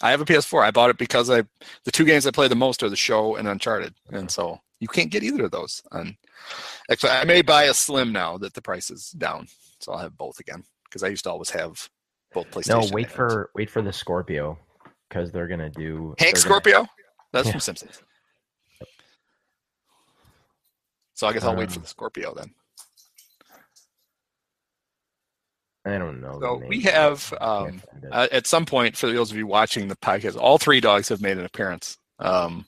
S2: I have a PS4. I bought it because I the two games I play the most are the show and Uncharted, and so you can't get either of those. And actually, I may buy a Slim now that the price is down, so I'll have both again because I used to always have both PlayStation.
S1: No, wait for wait for the Scorpio because they're gonna do
S2: Hank Scorpio. Gonna, that's yeah. from Simpsons. So I guess I'll um, wait for um, the Scorpio then.
S1: I don't know.
S2: So we have um, uh, at some point for those of you watching the podcast, all three dogs have made an appearance. Um,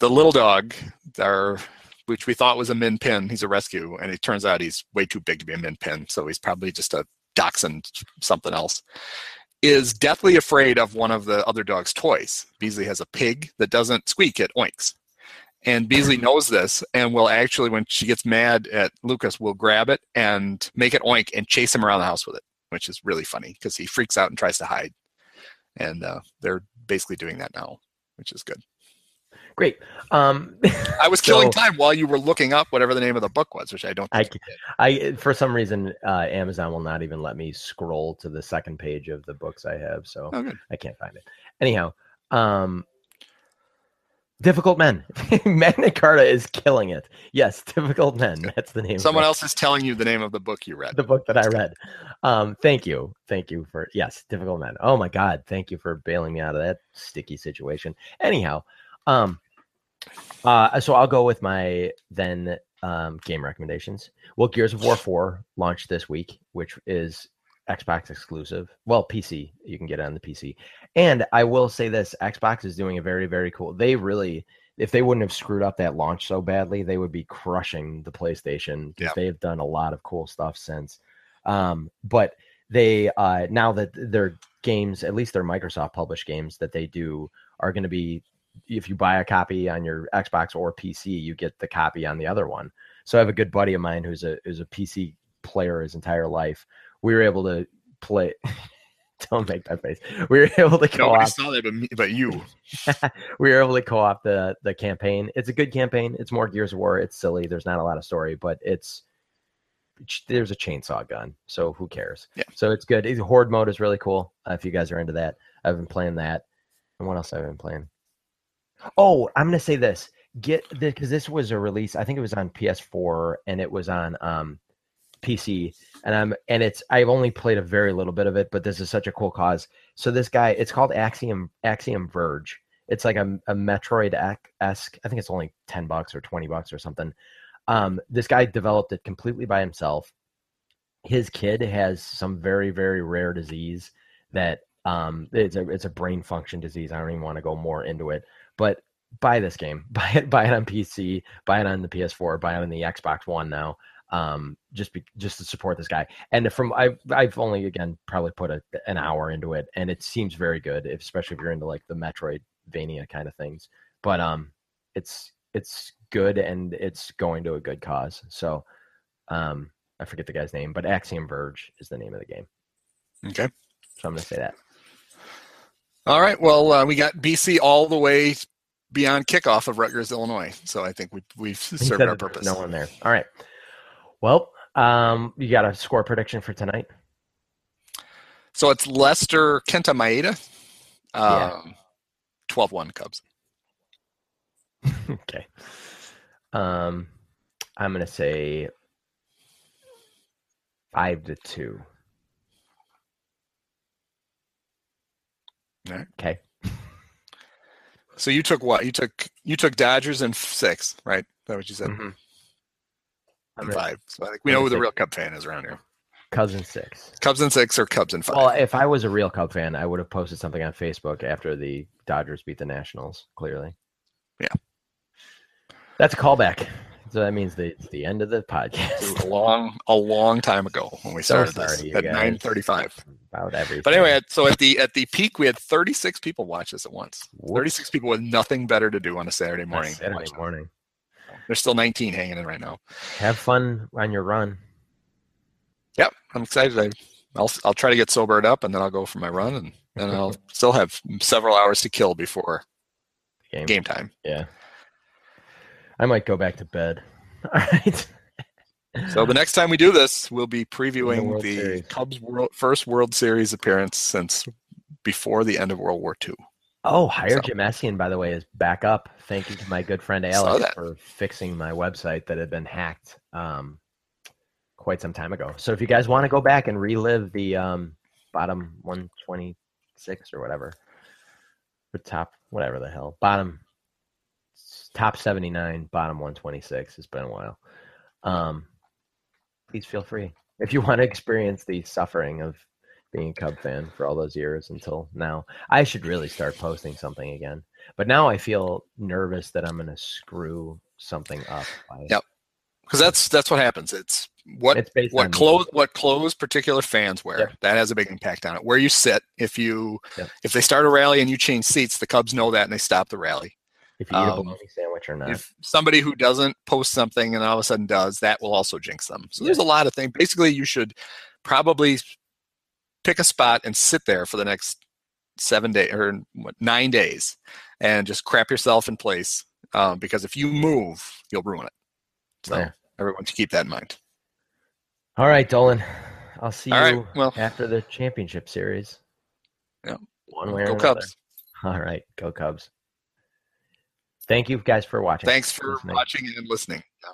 S2: the little dog, our, which we thought was a min pin, he's a rescue, and it turns out he's way too big to be a min pin, so he's probably just a dachshund, something else is deathly afraid of one of the other dog's toys. Beasley has a pig that doesn't squeak, it oinks. And Beasley knows this and will actually, when she gets mad at Lucas, will grab it and make it oink and chase him around the house with it, which is really funny because he freaks out and tries to hide. And uh, they're basically doing that now, which is good.
S1: Great. Um,
S2: I was killing so, time while you were looking up whatever the name of the book was, which I don't.
S1: I, I for some reason uh, Amazon will not even let me scroll to the second page of the books I have, so oh, I can't find it. Anyhow, um, difficult men. Magna Carta is killing it. Yes, difficult men. That's the name.
S2: Someone else is telling you the name of the book you read.
S1: The book that I read. Um, thank you, thank you for yes, difficult men. Oh my God, thank you for bailing me out of that sticky situation. Anyhow, um, uh, so I'll go with my then um, game recommendations. Well, Gears of War 4 launched this week, which is Xbox exclusive. Well, PC, you can get it on the PC. And I will say this Xbox is doing a very, very cool. They really, if they wouldn't have screwed up that launch so badly, they would be crushing the PlayStation because they've done a lot of cool stuff since. Um, but they, uh, now that their games, at least their Microsoft published games that they do, are going to be if you buy a copy on your Xbox or PC, you get the copy on the other one. So I have a good buddy of mine who's a who's a PC player his entire life. We were able to play. Don't make that face. We were able to co-op. Nobody
S2: saw that, but me, but you.
S1: we were able to co-op the the campaign. It's a good campaign. It's more Gears of War. It's silly. There's not a lot of story, but it's there's a chainsaw gun, so who cares?
S2: Yeah.
S1: So it's good. Horde mode is really cool. Uh, if you guys are into that, I've been playing that. And what else have I been playing? Oh, I'm gonna say this. Get because this was a release. I think it was on PS4 and it was on um, PC. And I'm and it's I've only played a very little bit of it, but this is such a cool cause. So this guy, it's called Axiom Axiom Verge. It's like a, a Metroid esque. I think it's only ten bucks or twenty bucks or something. Um, this guy developed it completely by himself. His kid has some very very rare disease that um, it's a it's a brain function disease. I don't even want to go more into it, but buy this game. Buy it. Buy it on PC. Buy it on the PS4. Buy it on the Xbox One now. Um, just be, just to support this guy. And from I've I've only again probably put a, an hour into it, and it seems very good, if, especially if you're into like the Metroidvania kind of things. But um, it's it's good and it's going to a good cause. So um, I forget the guy's name, but Axiom Verge is the name of the game.
S2: Okay.
S1: So I'm going to say that.
S2: All right. Well, uh, we got BC all the way beyond kickoff of Rutgers, Illinois. So I think we, we've served our purpose.
S1: No one there. All right. Well, um, you got a score prediction for tonight?
S2: So it's Lester Kenta Maeda, um, yeah. 12-1 Cubs.
S1: okay. Um, I'm going to say 5 to
S2: 2. Right.
S1: Okay.
S2: So you took what? You took you took Dodgers in f- six, right? Is that what you said?
S1: Mhm. I'm
S2: five. So I think we know who the real Cub fan is around here.
S1: Cubs in six.
S2: Cubs in six or Cubs in five.
S1: Well, if I was a real Cub fan, I would have posted something on Facebook after the Dodgers beat the Nationals. Clearly.
S2: Yeah.
S1: That's a callback. So that means the, it's the end of the
S2: It
S1: podcast.
S2: was a long, a long time ago when we
S1: So
S2: started
S1: sorry,
S2: this at nine thirty-five.
S1: About everything.
S2: But anyway, so at the at the peak, we had thirty-six people watch this at once.
S1: Whoops.
S2: Thirty-six people with nothing better to do on a Saturday morning.
S1: Saturday
S2: Watch this.
S1: morning.
S2: There's still nineteen hanging in right now.
S1: Have fun on your run.
S2: Yep, I'm excited. I, I'll I'll try to get sobered up, and then I'll go for my run, and then I'll still have several hours to kill before
S1: Game.
S2: game time.
S1: Yeah. I might go back to bed. All right.
S2: So the next time we do this, we'll be previewing
S1: World
S2: the Cubs world, first World Series appearance since before the end of World War II.
S1: Oh, Hire
S2: So-
S1: Jim Messian, by the way, is back up. Thank you to my good friend Alex for fixing my website that had been hacked um, quite some time ago. So if you guys want to go back and relive the um, bottom 126 or whatever, the top, whatever the hell, bottom, top 79, bottom 126, it's been a while. Um, please feel free. If you want to experience the suffering of being a Cub fan for all those years until now, I should really start posting something again. But now I feel nervous that I'm going to screw something up. By,
S2: Yep. Because that's that's what happens. It's what
S1: It's
S2: what clothes what clothes particular fans wear
S1: Yep.
S2: that has a big impact on it. Where you sit, if you
S1: Yep.
S2: if they start a rally and you change seats, the Cubs know that and they stop the rally.
S1: If you eat a
S2: um,
S1: bologna sandwich or not.
S2: If somebody who doesn't post something and all of a sudden does, that will also jinx them. So there's a lot of things. Basically, you should probably pick a spot and sit there for the next seven days or what, nine days and just crap yourself in place. Um, because if you move, you'll ruin it. So
S1: Yeah.
S2: everyone should keep that in mind.
S1: All right, Dolan. I'll see
S2: All right,
S1: you
S2: well-
S1: after the championship series.
S2: Yeah.
S1: One way or
S2: Go
S1: another.
S2: Cubs.
S1: All right, go Cubs. Thank you guys for watching.
S2: Thanks for
S1: Listening.
S2: watching and listening. Yeah.